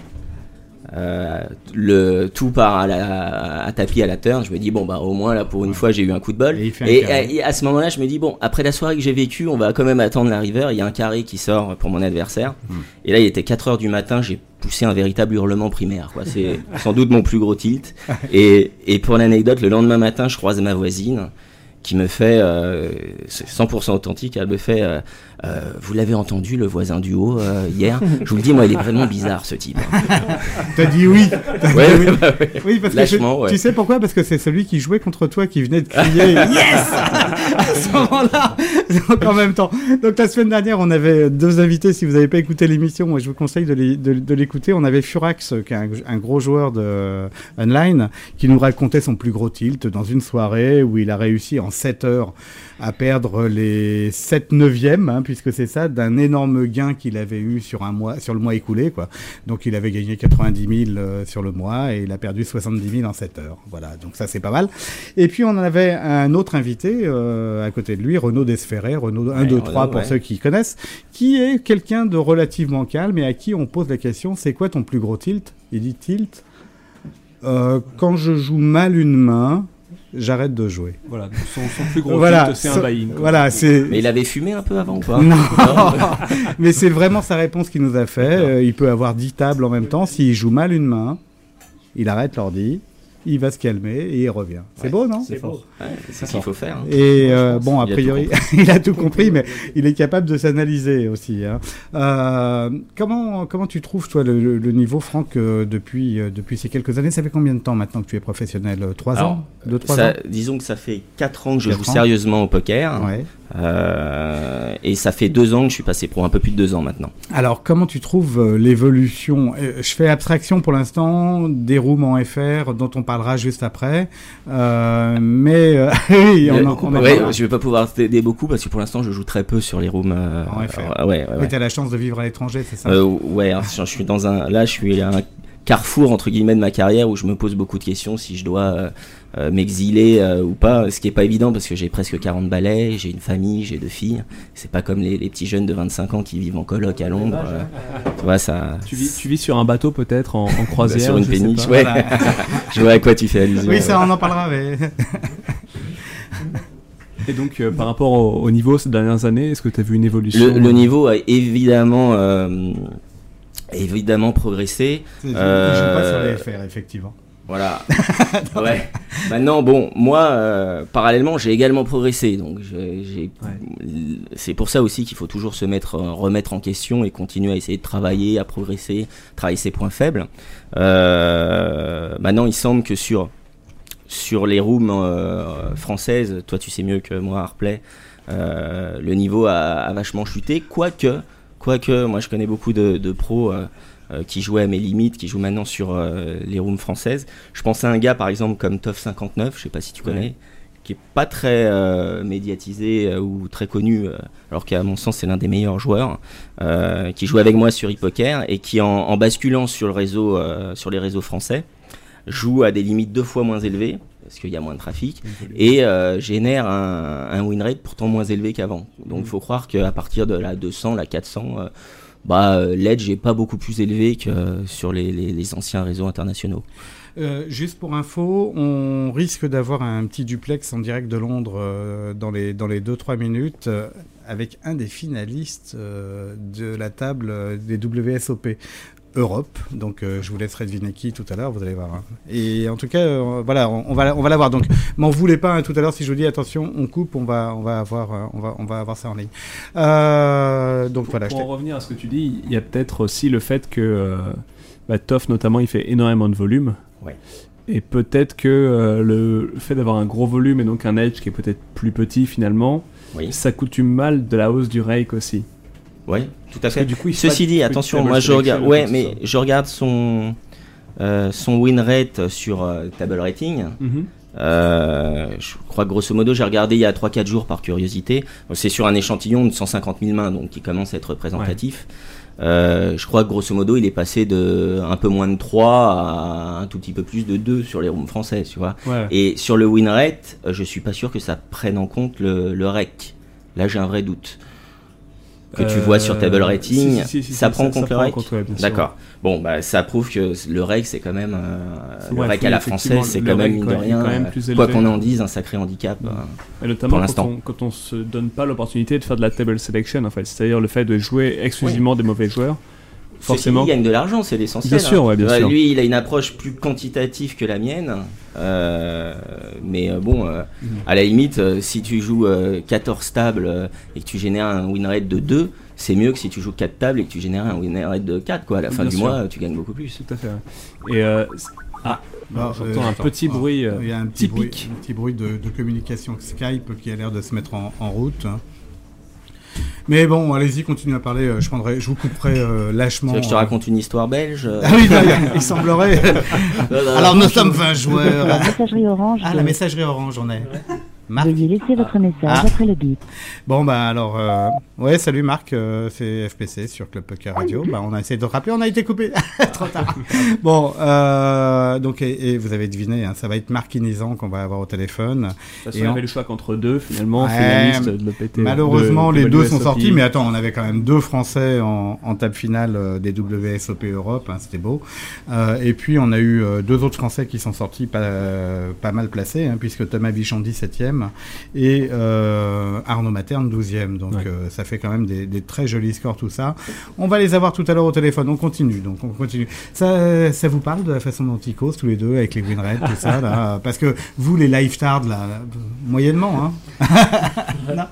Euh, le tout part à, la, à tapis à la turn. Je me dis bon bah au moins là pour une fois j'ai eu un coup de bol. Et à ce moment-là je me dis bon après la soirée que j'ai vécue on va quand même attendre la river. Il y a un carré qui sort pour mon adversaire. Hmm. Et là il était 4 heures du matin. J'ai poussé un véritable hurlement primaire. Quoi. C'est sans doute mon plus gros tilt. Et, et pour l'anecdote le lendemain matin je croise ma voisine qui me fait, euh, c'est 100% authentique, elle me fait, euh, euh, vous l'avez entendu le voisin du haut euh, hier Je vous le dis, moi il est vraiment bizarre ce type. T'as dit oui. Dit Ouais, oui. bah ouais. Oui, parce que Lâchement, je- ouais. tu sais pourquoi? Parce que c'est celui qui jouait contre toi qui venait de crier Yes à ce moment-là. Donc en même temps. Donc la semaine dernière, on avait deux invités. Si vous n'avez pas écouté l'émission, moi je vous conseille de l'é- de- de l'écouter. On avait Furax, qui est un, un gros joueur de euh, online, qui nous racontait son plus gros tilt dans une soirée où il a réussi en 7 heures à perdre les 7 neuvièmes, hein, puisque c'est ça, d'un énorme gain qu'il avait eu sur un mois, sur le mois écoulé, quoi. Donc il avait gagné 90 000 euh, sur le mois et il a perdu 70 000 en 7 heures. Voilà, donc ça c'est pas mal. Et puis on en avait un autre invité euh, à côté de lui, Renaud Desferret, Renaud 1, Ouais, 2, Renaud, 3 pour ouais. ceux qui connaissent, qui est quelqu'un de relativement calme et à qui on pose la question, c'est quoi ton plus gros tilt? Il dit tilt. Euh, quand je joue mal une main, j'arrête de jouer. Voilà, donc son, son plus gros Voilà, c'est un buy-in. Voilà. Mais il avait fumé un peu avant ou pas Non, mais c'est vraiment sa réponse qu'il nous a fait. Euh, il peut avoir 10 tables en même temps. S'il joue mal une main, il arrête l'ordi, il va se calmer et il revient. C'est beau, non c'est fort Ouais, C'est ce qu'il faut faire. hein. Et euh, bon, a priori, il a tout compris, mais il est capable de s'analyser aussi. hein. Euh, comment comment tu trouves toi le, niveau, Franck, euh, depuis depuis ces quelques années? Ça fait combien de temps maintenant que tu es professionnel? Trois Alors, ans? Deux trois Ça- ans? disons que ça fait 4 ans que je Quatre joue ans? sérieusement au poker. Ouais. Euh, et ça fait 2 ans que je suis passé pro, un peu plus de 2 ans maintenant. Alors, comment tu trouves euh, l'évolution? Euh, Je fais abstraction pour l'instant des rooms en FR dont on parlera juste après. Euh, mais euh, oui, on, en- on en ouais, je vais pas pouvoir t'aider beaucoup parce que pour l'instant je joue très peu sur les rooms. euh, En FR. ouais, ouais, Oui, ouais. tu as la chance de vivre à l'étranger, c'est ça? Euh, ouais, alors, je je suis dans un. Là, je suis à un carrefour entre guillemets de ma carrière où je me pose beaucoup de questions si je dois euh, m'exiler euh, ou pas, ce qui est pas évident parce que j'ai presque 40 balais, j'ai une famille, j'ai deux filles. C'est pas comme les, les petits jeunes de 25 ans qui vivent en coloc à Londres. euh, tu vois ça. Tu vis, tu vis sur un bateau peut-être en, en croisière sur une je péniche, ouais. Voilà. je vois à quoi tu fais allusion. Oui, ça, on en parlera, mais. Et donc euh, par rapport au, au niveau ces dernières années, est-ce que tu as vu une évolution Le, le niveau a évidemment, euh, évidemment progressé. Je joue Euh, pas sur les FR, effectivement. Voilà. ouais. Maintenant, bon, moi, euh, parallèlement, j'ai également progressé. Donc, j'ai- c'est pour ça aussi qu'il faut toujours se mettre, euh, remettre en question et continuer à essayer de travailler, à progresser, travailler ses points faibles. Euh, maintenant, il semble que sur sur les rooms euh, françaises, toi, tu sais mieux que moi, Harplay, le niveau a, a vachement chuté. Quoique, quoique, moi, je connais beaucoup de, de pros. Euh, qui jouaient à mes limites, qui jouent maintenant sur euh, les rooms françaises. Je pense à un gars par exemple comme Toff59, je sais pas si tu connais, qui est pas très euh, médiatisé ou très connu, alors qu'à mon sens c'est l'un des meilleurs joueurs, qui joue avec moi sur e-poker et qui en, en basculant sur le réseau, sur les réseaux français, joue à des limites deux fois moins élevées parce qu'il y a moins de trafic et euh, génère un, un win rate pourtant moins élevé qu'avant. Donc il faut croire qu'à partir de la 200, la 400, euh, bah, euh, l'edge est pas beaucoup plus élevé que euh, sur les, les- anciens réseaux internationaux. Euh, juste pour info, on risque d'avoir un petit duplex en direct de Londres dans les dans les 2-3 minutes avec un des finalistes de la table des WSOP Europe. Donc euh, je vous laisserai deviner qui tout à l'heure, vous allez voir. hein. Et en tout cas, euh, voilà, on, on va on va l'avoir. Donc m'en voulez pas hein, tout à l'heure si je vous dis attention, on coupe, on va on va avoir euh, on va on va avoir ça en ligne. Donc voilà. Pour en revenir à ce que tu dis, il y a peut-être aussi le fait que bah, Toff notamment il fait énormément de volume. Ouais. Et peut-être que le fait d'avoir un gros volume et donc un edge qui est peut-être plus petit finalement, Oui. ça coutume mal de la hausse du rake aussi. Oui, tout à fait. du coup, il Ceci dit, attention, moi je regarde, ouais, mais je regarde son euh, son win rate sur euh, table rating. Mhm. Euh, je crois que grosso modo, j'ai regardé il y a 3-4 jours par curiosité. C'est sur un échantillon de 150 000 mains, donc qui commence à être représentatif. Je crois que grosso modo, il est passé de un peu moins de 3 à un tout petit peu plus de 2 sur les rooms français, tu vois. Ouais. Et sur le win rate, je suis pas sûr que ça prenne en compte le, le rec. Là, j'ai un vrai doute. Que tu Euh, vois sur table rating, si, si, si, ça prend en ça- ça compte le prend rec. D'accord. Bon, bah, ça prouve que le rec, c'est quand même. euh, le Ouais, rec à la française, c'est quand même, mine de rien, euh, quoi qu'on en dise, un sacré handicap. euh, Et notamment pour quand on, quand on se donne pas l'opportunité de faire de la table selection en fait, c'est-à-dire le fait de jouer exclusivement des mauvais joueurs. Forcément. Ceci il gagne de l'argent, c'est l'essentiel. Bien sûr, hein. ouais, bien sûr. Lui, il a une approche plus quantitative que la mienne. Euh, mais euh, bon, euh, Mhm. à la limite, si tu joues euh, 14 tables et que tu génères un win rate de 2, c'est mieux que si tu joues 4 tables et que tu génères un win rate de 4. Quoi. À la fin Bien du sûr. mois, tu gagnes beaucoup plus. Tout à fait. Et euh, ah, Bon, j'entends euh, un petit Ah, bruit euh, Il y a un petit bruit, typique. un petit bruit de, de communication Skype qui a l'air de se mettre en, en route. Mais bon, allez-y, continuez à parler. euh, Je prendrai, je vous couperai euh, Tu lâchement. veux que je te euh. raconte une histoire belge Ah oui, d'ailleurs, il semblerait. Non, non, Alors nous sommes 20 joueurs. La messagerie orange. Ah, la messagerie orange, on est. Marc. Veuillez laisser votre message Ah. après le bip. Bon bah alors, euh, ouais, salut Marc, euh, c'est FPC sur Club Poker Radio. Bah on a essayé de te rappeler, on a été coupé. Trop tard. Bon, euh, donc et, et vous avez deviné, hein, ça va être Marc Inizan qu'on va avoir au téléphone. De toute façon, Et on- avait le choix qu'entre deux finalement, Ouais, de l'EPT. Malheureusement, de- les de deux sont sortis, mais attends, on avait quand même deux Français en, en table finale des WSOP Europe, hein, c'était beau. Euh, et puis on a eu deux autres Français qui sont sortis pas, pas mal placés, hein, puisque Thomas Bichon 17e et euh, Arnaud Materne 12e. Donc Ouais. euh, ça fait quand même des, des très jolis scores tout ça. On va les avoir tout à l'heure au téléphone. On continue, donc on continue. Ça, ça vous parle de la façon dont ils causent tous les deux avec les win rates, tout ça là? Parce que vous, les lifetards, là, là, moyennement, hein?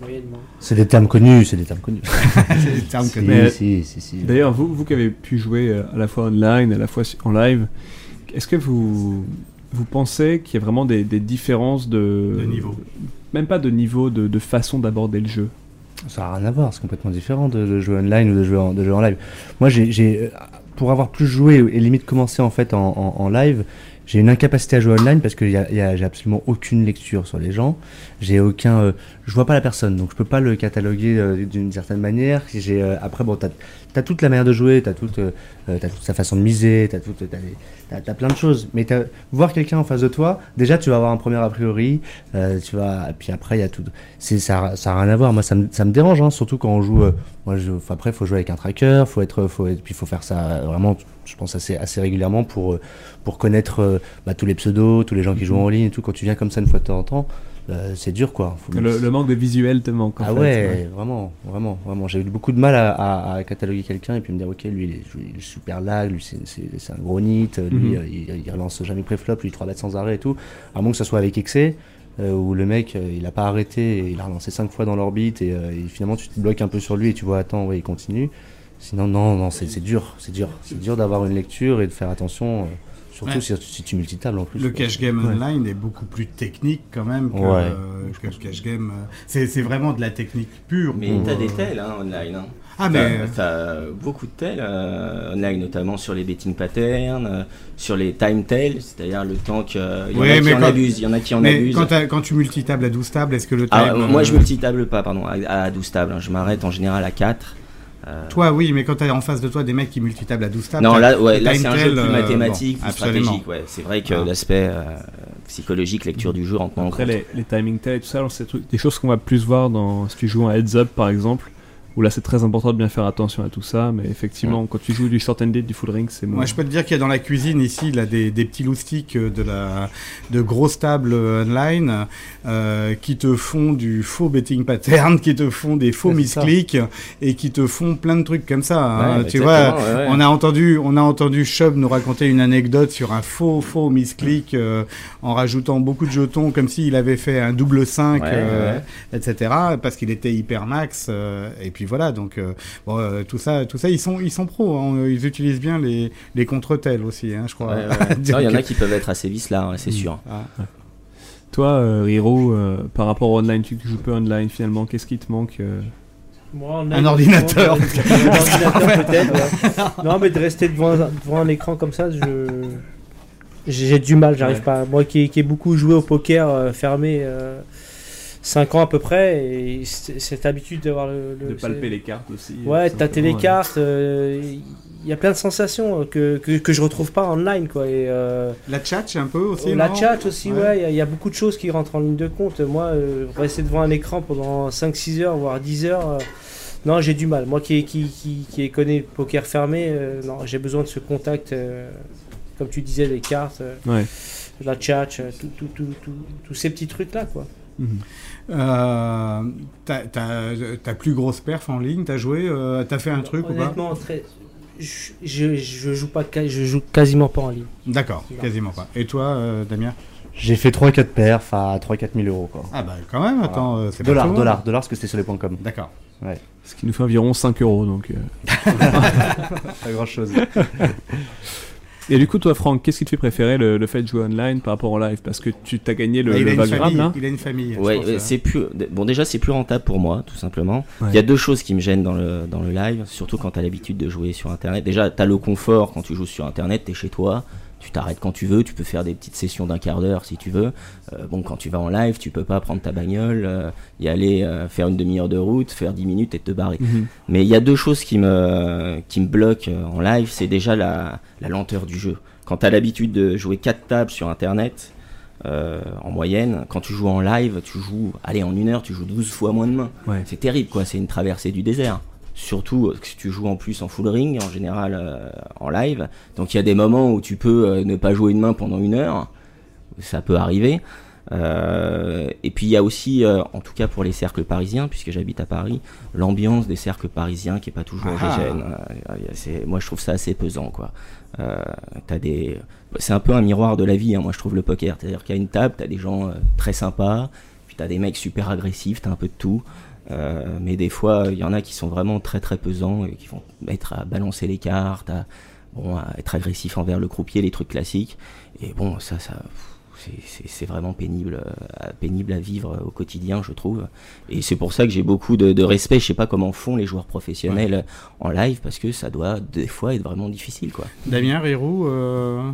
Moyennement. C'est des termes connus, c'est des termes connus. C'est des termes connus. Mais- si, si, si. D'ailleurs, vous, vous qui avez pu jouer euh, à la fois online, à la fois en live, est-ce que vous, vous pensez qu'il y a vraiment des, des différences de, De niveau. Même pas de niveau, de, de façon d'aborder le jeu? Ça n'a rien à voir, c'est complètement différent de, de jouer online ou de jouer en, de jouer en live. Moi, j'ai, j'ai, pour avoir plus joué et limite commencé en fait en, en- en live, j'ai une incapacité à jouer online parce que a- j'ai absolument aucune lecture sur les gens. J'ai aucun, euh, je vois pas la personne, donc je peux pas le cataloguer euh, d'une certaine manière. J'ai, euh, après, bon, t'as as toute la manière de jouer, t'as toute, t'as toute sa façon de miser, t'as toute, t'as, plein de choses. Mais voir quelqu'un en face de toi, déjà tu vas avoir un premier a priori, tu vas, puis après il y a tout. Ça, ça rien à voir. Moi, ça me, ça me dérange, hein, surtout quand on joue. moi, je, après, faut jouer avec un tracker, faut être, faut être, puis faut faire ça vraiment, je pense assez, assez régulièrement pour, pour connaître euh, bah, tous les pseudos, tous les gens qui jouent en ligne et tout. Quand tu viens comme ça une fois de temps en temps, euh, c'est dur, quoi. Faut- Le, le manque de visuel te manque. en ah fait, ouais, vraiment, vraiment, vraiment. J'ai eu beaucoup de mal à, à- à cataloguer quelqu'un et puis me dire, ok, lui, il est, il est super lag, lui, c'est- un gros nit, lui, Mhm. euh, il, il relance jamais pré-flop, lui, 3 bêtes sans arrêt et tout. À moins que ça soit avec excès, euh, où le mec, euh, il a pas arrêté, et il a relancé 5 fois dans l'orbite et, euh, et finalement, tu te bloques un peu sur lui et tu vois, attends, ouais, il continue. Sinon, non, non, c'est c'est dur, c'est dur. C'est dur d'avoir une lecture et de faire attention, euh, surtout Ouais. si, si tu multitables en plus. Le cash game Ouais. online est beaucoup plus technique quand même que, Ouais. euh, que le cash game. euh, C'est c'est vraiment de la technique pure. Mais pour, t'as des euh, tels hein, online. hein. Ah, T'as- mais- T'as beaucoup de tels euh, online, notamment sur les betting patterns, euh, sur les time tails, c'est-à-dire le temps qu'il y en Ouais, a qui mais en quand- abusent, il y en a qui en mais abusent. Quand, quand tu multitables à 12 tables, est-ce que le time. Ah, moi je multitable pas, pardon, à, à 12 tables. hein. Je m'arrête en général à 4. Euh, Toi, oui, mais quand tu as en face de toi des mecs qui multitablent à 12 tables. non, là, ouais, c'est un jeu plus euh, mathématique, bon, plus stratégique. Ouais. C'est vrai que Ah. l'aspect euh, psychologique, lecture du jeu en Après compte. les, les timing tells et tout ça, alors, c'est des trucs- des choses qu'on va plus voir dans si tu joues un heads up par exemple, où là c'est très important de bien faire attention à tout ça, mais effectivement quand tu joues du short ended, du full ring, c'est moins. Moi, je peux te dire qu'il y a dans la cuisine ici là, des, des petits loustiques euh, de, la, de grosses tables online euh, qui te font du faux betting pattern, qui te font des faux Ouais, et qui te font plein de trucs comme ça. hein. Tu vois, on a entendu, on a entendu Chubb nous raconter une anecdote sur un faux faux misclick euh, en rajoutant beaucoup de jetons comme s'il avait fait un double 5, Ouais, euh, ouais. etc. Parce qu'il était hyper max. et puis voilà, donc euh, bon, euh, tout ça, tout ça, ils sont, ils sont pros. hein. ils utilisent bien les, les contre-tels aussi, hein, je crois. Ouais, ouais. Non, Il y en a qui peuvent être assez vis là, c'est sûr. Ah. Toi, euh, euh, par rapport au online, tu joues peu online finalement, qu'est-ce qui te manque euh Moi, Un ordinateur. Un ordinateur peut-être. ouais. Non, mais de rester devant, un- devant un écran comme ça, je j'ai du mal, j'arrive Ouais. pas. Moi qui, qui ai beaucoup joué au poker euh, fermé 5 ans à peu près, et cette habitude d'avoir le, le- De palper les cartes aussi. Ouais, tout tâter les cartes, euh, il y a plein de sensations que, que, que je retrouve pas en online quoi. Et, euh, La chat, un peu aussi. la non chat aussi, Ouais. ouais, il y a- il y, a beaucoup de choses qui rentrent en ligne de compte. Moi, euh, rester devant un écran pendant 5-6 heures, voire 10 heures, euh, non, j'ai du mal. Moi qui, qui, qui, qui connais le poker fermé, euh, non, j'ai besoin de ce contact, euh, comme tu disais, les cartes, euh, Ouais. la chat, euh, tout, tout, tout, tout- tous ces petits trucs-là, quoi. Mhm. Euh, ta plus grosse perf en ligne, t'as joué, euh, t'as fait un truc ou pas? Honnêtement, très... je, je, je joue pas, je joue quasiment pas en ligne. D'accord, quasiment pas. Et toi, euh, Damien? J'ai fait 3-4 perfs à 3-4 000 euros. Quoi. Ah bah quand même, attends, euh, c'est pas tout Dollars, dollars, dollars, parce que c'était sur les points com. D'accord. Ouais. Ce qui nous fait environ 5 euros donc. euh. Pas grand chose. Et du coup, toi, Franck, qu'est-ce qui te fait préférer le, le fait de jouer online par rapport au live? Parce que tu t'as gagné le, Ah, il, le a une Vagrant, famille, là il a une famille. Ouais, pense, ouais, euh. c'est plus. Bon, déjà, c'est plus rentable pour moi, tout simplement. Il Ouais. y a deux choses qui me gênent dans le, dans le live, surtout quand tu as l'habitude de jouer sur Internet. Déjà, tu as le confort quand tu joues sur Internet, tu es chez toi, tu t'arrêtes quand tu veux, tu peux faire des petites sessions d'un quart d'heure si tu veux. Euh, bon, quand tu vas en live, tu peux pas prendre ta bagnole, euh, y aller euh, faire une demi-heure de route, faire 10 minutes et te barrer. Mhm. Mais il y a deux choses qui me, qui me bloquent en live, c'est déjà la, la lenteur du jeu. Quand tu as l'habitude de jouer 4 tables sur Internet, en moyenne, quand tu joues en live, tu joues, allez, en une heure, tu joues 12 fois moins de mains. Ouais. C'est terrible, quoi. C'est une traversée du désert. Surtout euh, si tu joues en plus en full ring, en général euh, en live. Donc il y a des moments où tu peux euh, ne pas jouer une main pendant une heure. Ça peut arriver. Euh, et puis il y a aussi, en tout cas pour les cercles parisiens, puisque j'habite à Paris, l'ambiance des cercles parisiens qui est pas toujours Ah. homogène. C'est- moi je trouve ça assez pesant, quoi. T'as des, c'est un peu un miroir de la vie. hein, moi je trouve le poker, c'est-à-dire qu'il y a une table, t'as des gens très sympas, puis t'as des mecs super agressifs, t'as un peu de tout. Euh, mais des fois, il y en a qui sont vraiment très très pesants et qui vont mettre à balancer les cartes, à, bon, à être agressif envers le croupier, les trucs classiques. Et bon, ça, ça, c'est- vraiment pénible, euh, pénible à vivre au quotidien, je trouve. Et c'est pour ça que j'ai beaucoup de, de respect. Je sais pas comment font les joueurs professionnels en live parce que ça doit des fois être vraiment difficile, quoi. Damien, Rirou, euh,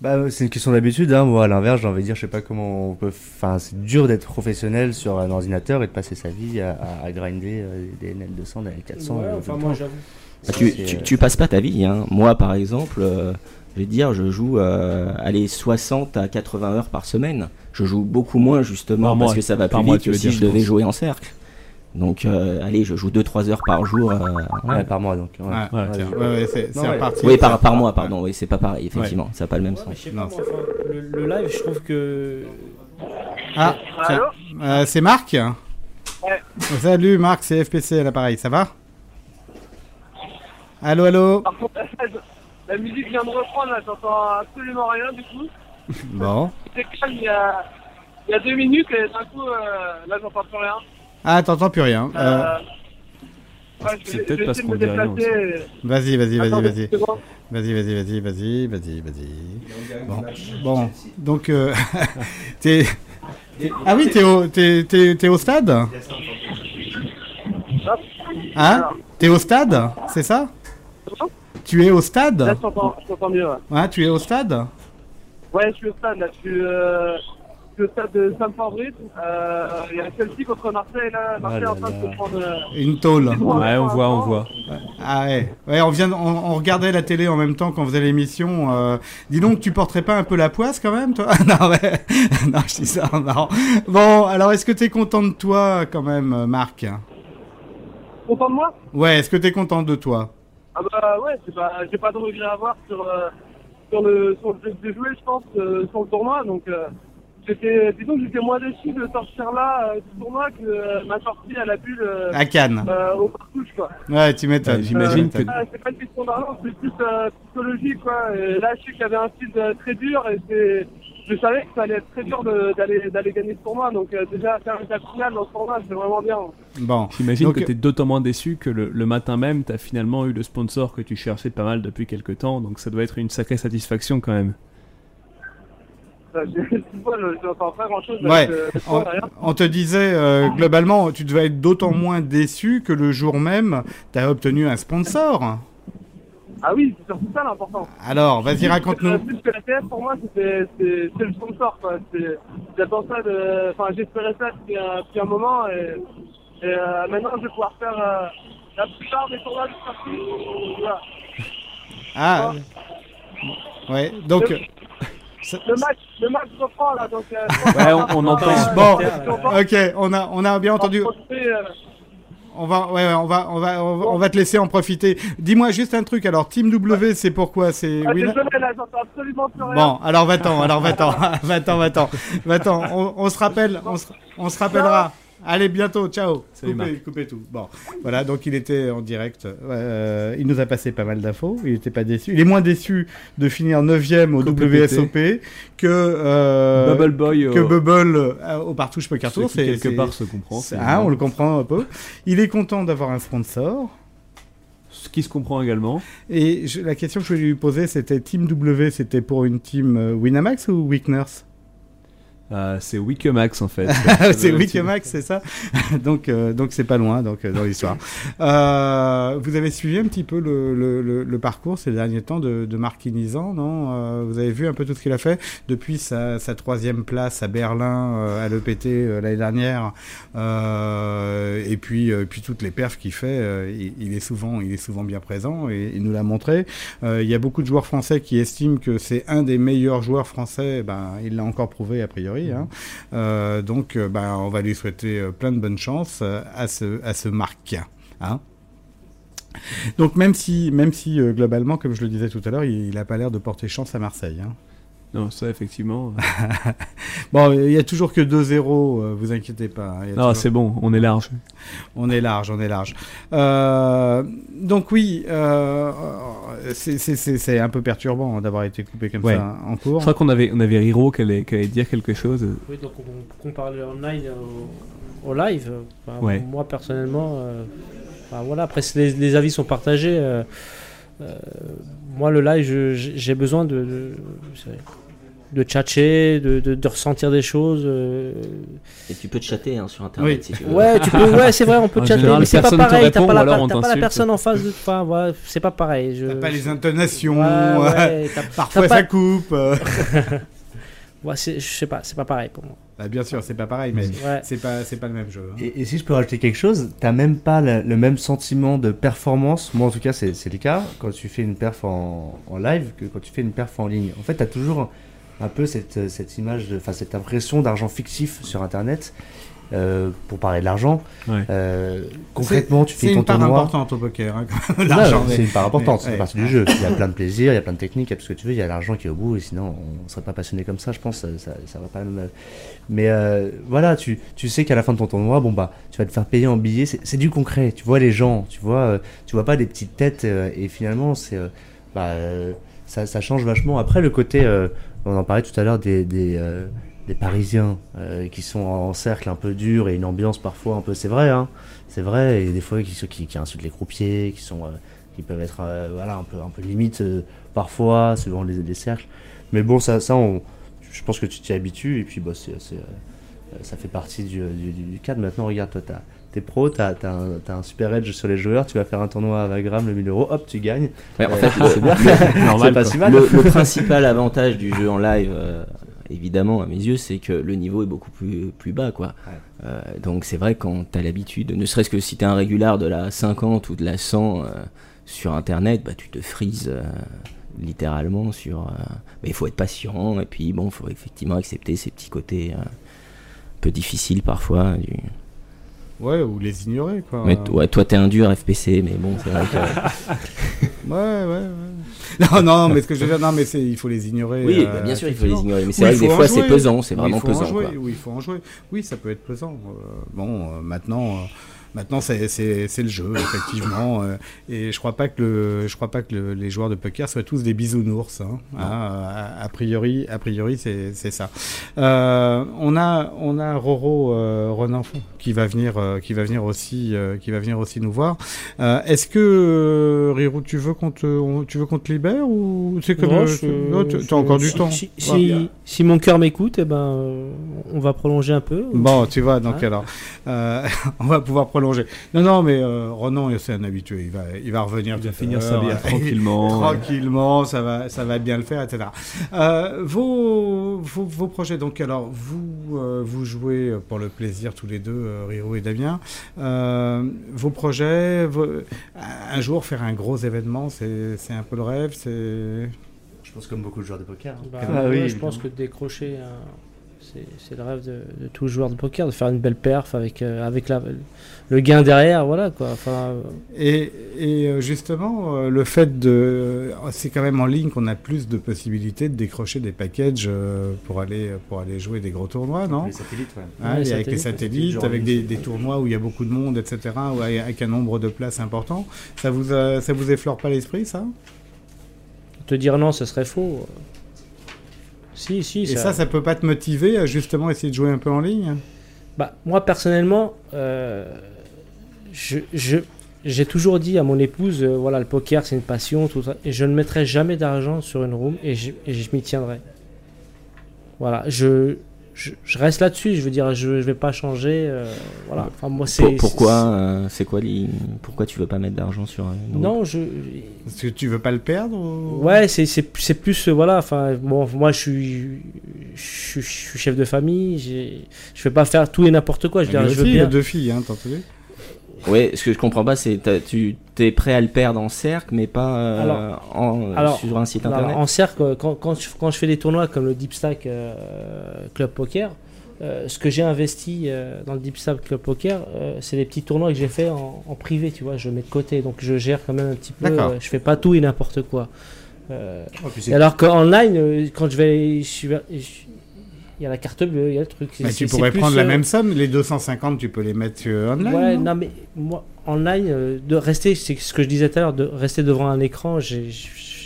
Bah, c'est une question d'habitude. Hein. Moi, à l'inverse, j'ai envie de dire, je sais pas comment on peut. Enfin, c'est dur d'être professionnel sur un ordinateur et de passer sa vie à, à- à grinder euh, des NL200, des L400. Ouais, euh, enfin, moi, j'avoue. Bah, tu, tu, euh, tu passes pas ta vie. Hein. Moi, par exemple, euh, je vais te dire, je joue euh, allez, 60 à 80 heures par semaine. Je joue beaucoup moins, justement, Par parce mois. que ça va plus vite que si je je devais pense. jouer en cercle. Donc, euh, allez, je joue 2-3 heures par jour. euh, Ouais, ouais. par mois donc. Ouais. Ouais, Ouais, c'est. Oui, par, par mois, pardon. Oui, c'est pas pareil, effectivement. Ça n'a pas le même sens. Non, pas, moi, enfin, le, le live, je trouve que. Ah. Euh, c'est Marc Salut Marc, c'est FPC à l'appareil, ça va? Allô, allô? Par contre, la musique vient de reprendre, là, j'entends absolument rien du coup. Bon. C'était calme il y a, il y a deux minutes et d'un coup, euh, là, j'entends plus rien. Ah, t'entends plus rien. Euh, Euh, ouais, c'est peut-être parce qu'on dit rien. Vas-y, vas-y, vas-y, vas-y. Vas-y, vas-y, vas-y, vas-y, vas-y, vas-y. Bon, bon. donc, euh, t'es... Ah oui, t'es au, t'es, t'es- t'es au stade? Hein? T'es au stade, c'est ça? Tu es au Là, stade t'entends je t'entends mieux. Ouais. Ouais, tu es au stade? Ouais, je suis au stade, là. Je suis, euh, au stade de Saint-Fabrice. Euh, il y a Chelsea contre Marseille, là. Marseille là en train de se prendre. euh, Une tôle. Ouais, on voit, on voit. Ah ouais, ouais on, vient, on, on regardait la télé en même temps qu'on faisait l'émission. Euh, dis donc, tu porterais pas un peu la poisse quand même, toi? Non, ouais. non, je dis ça, non. Bon, alors est-ce que t'es content de toi quand même, Marc? Content de moi? Ouais, est-ce que t'es content de toi? Ah bah ouais, c'est pas, j'ai pas de regret à avoir sur, euh, sur le sur le jeu que j'ai joué, je pense, euh, sur le tournoi. Donc euh, j'étais, disons que j'étais moins déçu de sortir là euh, du tournoi que euh, ma sortie à la bulle euh, À Cannes. euh, au cartouche quoi. Ouais, tu m'étonnes. Ouais, j'imagine Tu m'étonnes. Ah, c'est pas une question d'argent, c'est plus euh, psychologique quoi. Et là, je sais qu'il y avait un style euh, très dur et c'est, je savais que ça allait être très dur de- d'aller d'aller gagner ce tournoi. Donc euh, déjà faire une étape finale dans ce tournoi, c'est vraiment bien. Bon, J'imagine Donc, que tu es d'autant moins déçu que le, le matin même, tu as finalement eu le sponsor que tu cherchais pas mal depuis quelques temps, donc ça doit être une sacrée satisfaction quand même. Je n'entends pas grand chose. Ouais, on, te disait, euh, globalement, tu devais être d'autant moins déçu que le jour même, t'as obtenu un sponsor. Ah oui, c'est surtout ça l'important. Alors, vas-y, raconte-nous. Plus que la TF, pour moi, c'était c'est le sponsor. J'attends ça de. Enfin, j'espérais ça depuis un, depuis un moment et, et euh, maintenant je vais pouvoir faire euh, la plupart des parti. Voilà. Ah, ouais, donc... le match, le match reprend là, donc. euh, Ouais, on- on entend. Bon, euh, ok, on a, on a bien entendu. euh, On va, ouais, ouais, on va, on va, on va, on va te laisser en profiter. Dis-moi juste un truc. Alors, Team W, c'est pourquoi? C'est ah, désolé, là, j'entends absolument plus rien. Bon, alors va-t'en, alors va-t'en, va-t'en, va-t'en, va-t'en. On, on se rappelle, on se, on se rappellera. Allez, bientôt, ciao. Salut, coupez, coupez tout. Bon, voilà, donc il était en direct. Euh, il nous a passé pas mal d'infos. Il était pas déçu. Il est moins déçu de finir 9ème au WSOP que euh, Bubble Boy que au- Bubble euh, au Partouche Poker Tour. c'est- quelque part se comprend. hein, on le comprend un peu. Il est content d'avoir un sponsor. Ce qui se comprend également. Et je- la question que je voulais lui poser, c'était Team W, c'était pour une team euh, Winamax ou Wickners Euh, c'est Wikemax en fait. C'est Wickemax, c'est ça Donc, euh, donc c'est pas loin donc euh, dans l'histoire. Euh, vous avez suivi un petit peu le, le, le, le parcours ces derniers temps de, de Marc Inizan, non? Euh, Vous avez vu un peu tout ce qu'il a fait depuis sa, sa troisième place à Berlin euh, à l'EPT euh, l'année dernière, euh, et puis euh, puis toutes les perfs qu'il fait, euh, il, il est souvent il est souvent bien présent et il nous l'a montré. Euh, il y a beaucoup de joueurs français qui estiment que c'est un des meilleurs joueurs français. Ben, il l'a encore prouvé a priori. Hein. Euh, donc, euh, ben, on va lui souhaiter euh, plein de bonnes chances à ce à ce. Hein. Donc même si, même si globalement, comme je le disais tout à l'heure, il n'a pas l'air de porter chance à Marseille. Hein. Non, ça effectivement. Bon, il y a toujours que 2-0, euh, vous inquiétez pas. hein, non, toujours- c'est bon, on est large. On est large, on est large. Euh, donc oui, euh, c'est- un peu perturbant hein, d'avoir été coupé comme Ouais. ça en Je cours. crois qu'on avait, on avait Riro qui allait, qui allait dire quelque chose. Oui, donc on compare le online au, au live. Enfin, Ouais. Moi, personnellement, euh, enfin, voilà, après, les, les avis sont partagés. euh, euh, moi, le live, je- j'ai besoin de. De tchatcher, de, de, de ressentir des choses. euh. Et tu peux te chatter hein, sur internet Oui. si tu veux. Ouais, tu peux, ouais, c'est vrai, on peut chatter, mais c'est pas pareil. T'as pas, la, pas la personne en face de toi. Ouais, c'est pas pareil. Je... T'as pas les intonations, Ouais, ouais, t'as- parfois pas- ça coupe. Ouais, je sais pas, c'est pas pareil pour moi. Bah, bien sûr, c'est pas pareil, mais Ouais. c'est pas, c'est pas le même jeu. hein. Et, et si je peux rajouter quelque chose, t'as même pas le, le même sentiment de performance. Moi, en tout cas, c'est c'est le cas quand tu fais une perf en, en live que quand tu fais une perf en ligne. En fait, t'as toujours un peu cette, cette image, enfin cette impression d'argent fictif sur Internet. euh, pour parler de l'argent, Ouais. Euh, concrètement, tu C'est fais une ton part tournoi. importante au poker, hein, l'argent, c'est une part importante, c'est ouais. partie du jeu. Il y a plein de plaisir, il y a plein de techniques, il y a tout ce que tu veux, il y a l'argent qui est au bout, et sinon on serait pas passionné comme ça, je pense, ça, ça, ça va pas même. Mais euh, voilà, tu, tu sais qu'à la fin de ton tournoi, bon bah, tu vas te faire payer en billets, c'est c'est du concret, tu vois les gens, tu vois, euh, tu vois pas des petites têtes, euh, et finalement, c'est. euh, bah, euh, ça, change vachement. Après, le côté, euh, on en parlait tout à l'heure des, des, euh, Parisiens euh, qui sont en cercle un peu dur et une ambiance parfois un peu. C'est vrai, hein, c'est vrai. Et des fois qui, qui, qui insultent les croupiers, qui sont, qui peuvent être, voilà, un peu, un peu limite parfois, selon les, les cercles. Mais bon, ça, ça, on, je pense que tu t'y habitues et puis bah, c'est, ça fait partie du cadre. Maintenant, regarde, toi, t'as, t'es pro, t'as, un, super edge sur les joueurs, tu vas faire un tournoi à Vagram, le 1000 euros, hop, tu gagnes. Ouais, en Euh, fait, c'est bien. le- Normal, pas si mal. Le, le principal avantage du jeu en live, euh, évidemment, à mes yeux, c'est que le niveau est beaucoup plus, plus bas, quoi. Ouais. Euh, donc c'est vrai quand t'as l'habitude, ne serait-ce que si t'es un régular de la 50 ou de la 100 euh, sur Internet, bah tu te frises euh, littéralement sur. euh, mais il faut être patient et puis bon, faut effectivement accepter ces petits côtés euh, un peu difficiles parfois. Du... Ouais, ou les ignorer, quoi. Ouais, t- ouais, toi t'es un dur FPC, mais bon, c'est vrai que. Ouais, ouais, ouais. Non, non, mais ce que je veux dire, non, mais c'est, il faut les ignorer. Oui, euh, bah, bien sûr, il faut les ignorer, mais c'est vrai que des fois, c'est pesant, c'est vraiment pesant. Oui, il faut en jouer. Oui, ça peut être pesant. Euh, bon, euh, maintenant, euh, maintenant, c'est, le jeu, effectivement. euh, et je crois pas que le, je crois pas que le- les joueurs de poker soient tous des bisounours. Hein, hein, a, a priori, a priori, c'est, ça. Euh, on a, on a Roro euh, qui va venir, euh, qui va venir aussi, euh, qui va venir aussi nous voir. Euh, est-ce que euh, Rirou, tu veux qu'on te, on- tu veux qu'on te libère ou c'est comme oh, tu- t'as encore du si- temps. Si, Ouais. si, si mon cœur m'écoute, eh ben, on va prolonger un peu. Bon, tu vois, donc Hein alors, euh, on va pouvoir prolonger. Non, non, mais euh, Ronan, c'est un habitué, il va, il va revenir. Il va finir sa bière tranquillement. Tranquillement, ça va, ça va bien le faire, etc. Euh, vos, vos, vos projets, donc alors, vous, euh, vous jouez pour le plaisir tous les deux, euh, Riro et Damien. Euh, vos projets, vos- un jour faire un gros événement, c'est c'est un peu le rêve, c'est... Je pense comme beaucoup de joueurs de poker. hein. Bah, Ah oui, je pense que décrocher, euh, c'est le rêve de, de tout joueur de poker, de faire une belle perf avec, euh, avec la, le gain derrière, voilà quoi. Enfin, euh, Et, et, euh, justement, le fait de. C'est quand même en ligne qu'on a plus de possibilités de décrocher des packages pour, aller, pour aller jouer des gros tournois, non? Les satellites, ouais. Hein, Ouais, et avec les satellites, genre avec des, tournois où il y a beaucoup de monde, etc., ou avec avec un nombre de places important. Ça vous, a- ça vous effleure pas l'esprit, ça? Te dire non, ce serait faux. Si, si. Et ça, ça peut pas te motiver à justement essayer de jouer un peu en ligne Bah, moi, personnellement, euh, je, je- j'ai toujours dit à mon épouse, euh, voilà, le poker, c'est une passion, tout ça, et je ne mettrai jamais d'argent sur une room, et je, et je m'y tiendrai. Voilà, je, je, je reste là-dessus, je veux dire, je, je vais pas changer, euh, voilà. Enfin, moi, c'est... Pour- pourquoi, euh, c'est quoi les... pourquoi tu veux pas mettre d'argent sur un Non, je... Parce que tu veux pas le perdre ou- Ouais, c'est, c'est, c'est plus, euh, voilà, enfin, bon, moi, je suis, je, suis- je suis chef de famille, j'ai, je vais pas faire tout et n'importe quoi, je veux dire, je veux aussi, il y a bien... deux filles, hein, t'as entendu Ouais, ce que je comprends pas, c'est tu es prêt à le perdre en cercle, mais pas euh, Alors- en, Alors, sur un site Alors, internet. en cercle, quand, quand, je, quand je fais des tournois comme le Deep Stack euh, Club Poker, euh, ce que j'ai investi euh, dans le Deep Stack Club Poker, euh, c'est des petits tournois que j'ai fait en, en privé, tu vois, je mets de côté, donc je gère quand même un petit peu, D'accord. euh, je fais pas tout et n'importe quoi. Euh, Oh, alors qu'en ligne, euh, quand je vais, je suis- je- il y a la carte bleue, il y a le truc. Mais tu pourrais plus, prendre la euh, même somme, les 250, tu peux les mettre online Ouais, non? non, mais moi, online, euh, de rester, c'est ce que je disais tout à l'heure, de rester devant un écran, j'ai-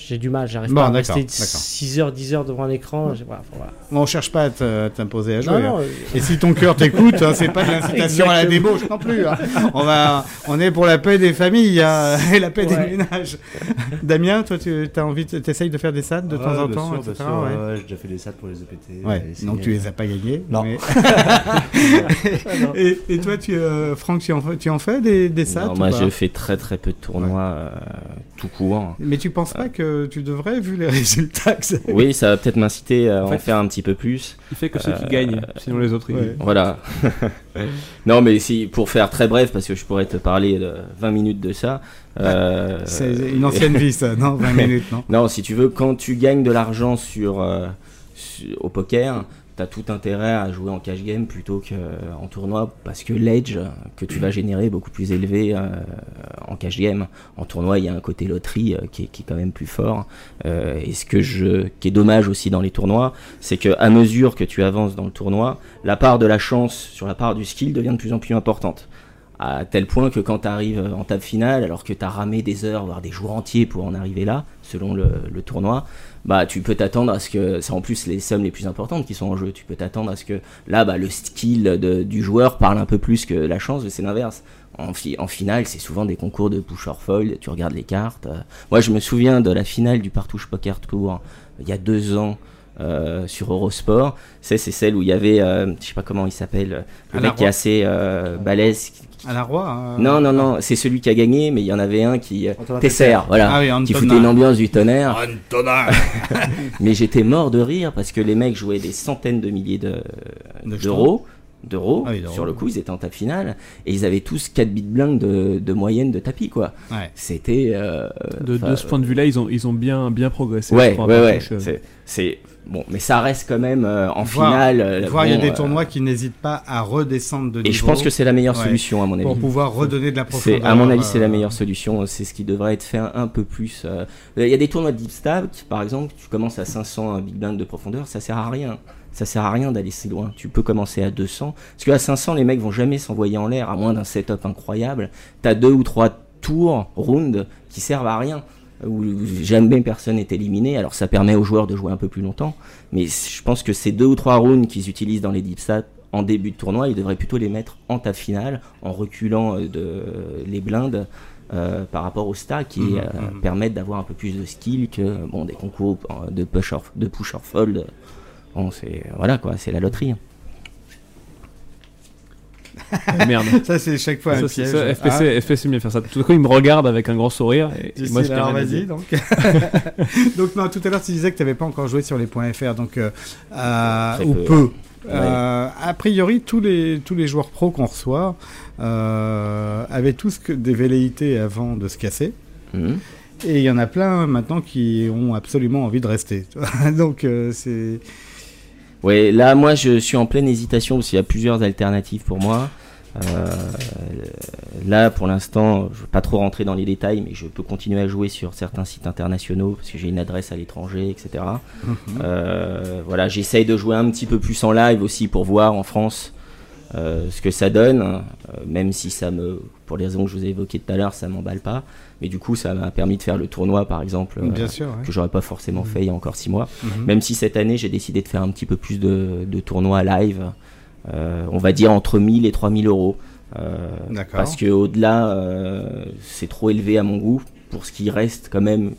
j'ai du mal, j'arrive Bon, pas à rester d'accord. 6 heures, 10 heures devant un écran. voilà, voilà. On cherche pas à t'imposer à jouer. Non, non, hein. euh, Et si ton cœur t'écoute, hein, c'est pas de l'incitation à la débauche non plus. hein. On va, on est pour la paix des familles hein, et la paix Ouais. des ménages. Damien, toi, tu as envie, de- t'essayes de faire des SAD de Ouais, temps en temps, sûr, etc. sûr, ouais. ouais, ouais, j'ai déjà fait des sats pour les EPT. Ouais, donc tu les as pas gagnés. Non. mais- et, et toi, tu, euh, Franck, tu en, fais- tu en fais des, des moi, je fais très très peu de tournois euh, tout court. Mais tu penses pas que tu devrais, vu les résultats que ça Oui, ça va peut-être m'inciter à En faire un petit peu plus. Il fait que ceux qui Euh, gagnent, sinon les autres ils. ouais. Voilà. non, mais si, pour faire très bref, parce que je pourrais te parler de 20 minutes de ça. euh, C'est une ancienne vie, ça, non 20 minutes, non Non, si tu veux, quand tu gagnes de l'argent sur, euh, au poker, t'as tout intérêt à jouer en cash game plutôt qu'en tournoi parce que l'edge que tu vas générer est beaucoup plus élevé euh, en cash game. En tournoi, il y a un côté loterie euh, qui, est, quand même plus fort. Euh, et ce que je, qui est dommage aussi dans les tournois, c'est que à mesure que tu avances dans le tournoi, la part de la chance sur la part du skill devient de plus en plus importante à tel point que quand tu arrives en table finale, alors que tu as ramé des heures, voire des jours entiers pour en arriver là, selon le tournoi, bah tu peux t'attendre à ce que, c'est en plus les sommes les plus importantes qui sont en jeu, tu peux t'attendre à ce que là, bah, le skill de- du joueur parle un peu plus que la chance, c'est l'inverse. En, fi- en finale, c'est souvent des concours de push or fold, tu regardes les cartes. euh. Moi, je me souviens de la finale du Partouche Poker Tour il y a deux ans. euh, sur Eurosport, c'est celle où il y avait, euh, je sais pas comment il s'appelle, le mec qui est assez euh, balèze, À la roi hein. non, non, non, c'est celui qui a gagné, mais il y en avait un qui. euh, Antonin Tesser, Tesser. voilà. Ah oui, qui foutait une ambiance du tonnerre. Antonin Mais j'étais mort de rire parce que les mecs jouaient des centaines de milliers de- De d'euros. D'euros Ah oui, d'euros. sur le coup, ils étaient en table finale et ils avaient tous 4 bits blinks de, de moyenne de tapis, quoi. Ouais. C'était. euh, De, de ce point de vue-là, ils ont, ils ont bien, bien progressé. Ouais, je crois, ouais, ouais. euh. C'est. Bon, mais ça reste quand même euh, en Voir- finale. euh, Voir, il y a des euh, tournois qui n'hésitent pas à redescendre de niveau. Et je pense que c'est la meilleure Ouais. solution, à mon avis. Pour pouvoir redonner de la profondeur. À mon avis, c'est la meilleure solution. C'est ce qui devrait être fait un, un peu plus. Il y a des tournois de deep stab, par exemple, tu commences à 500 big blind de profondeur, ça sert à rien. Ça sert à rien d'aller si loin. Tu peux commencer à 200. Parce qu'à 500, les mecs vont jamais s'envoyer en l'air, à moins d'un setup incroyable. T'as deux ou trois tours, rounds, qui servent à rien. Où jamais personne n'est éliminé. Alors ça permet aux joueurs de jouer un peu plus longtemps. Mais je pense que ces deux ou trois rounds qu'ils utilisent dans les deep en début de tournoi, ils devraient plutôt les mettre en table finale, en reculant euh, de, les blindes euh, par rapport au stack qui Mhm, euh, mhm. permettent d'avoir un peu plus de skill que bon, des concours de push or, de push or fold. Bon, c'est voilà quoi, c'est la loterie. Merde. Ça, c'est chaque fois un Ça, piège. ça, FPC, Ah, FPC bien faire ça. Tout à coup, il me regarde avec un grand sourire. Et, et moi, je alors vas-y donc. donc non, tout à l'heure tu disais que tu n'avais pas encore joué sur les points FR, donc euh, euh, ou peu. peu. Euh, a priori, tous les tous les joueurs pros qu'on reçoit euh, avaient tous que des velléités avant de se casser. Mhm. Et il y en a plein maintenant qui ont absolument envie de rester. donc euh, c'est Ouais, là, moi, je suis en pleine hésitation parce qu'il y a plusieurs alternatives pour moi. Euh, là, pour l'instant, je ne veux pas trop rentrer dans les détails, mais je peux continuer à jouer sur certains sites internationaux parce que j'ai une adresse à l'étranger, etc. Euh, voilà, j'essaye de jouer un petit peu plus en live aussi pour voir en France euh, ce que ça donne, euh, même si ça me, pour les raisons que je vous ai évoquées tout à l'heure, ça m'emballe pas. Mais du coup, ça m'a permis de faire le tournoi, par exemple, bien sûr. ouais. que j'aurais pas forcément fait il y a encore six mois. Mhm. Même si cette année, j'ai décidé de faire un petit peu plus de, de tournois live, on va dire entre 1000 et 3000 euros. Euh, parce que au-delà, euh, c'est trop élevé à mon goût pour ce qui reste quand même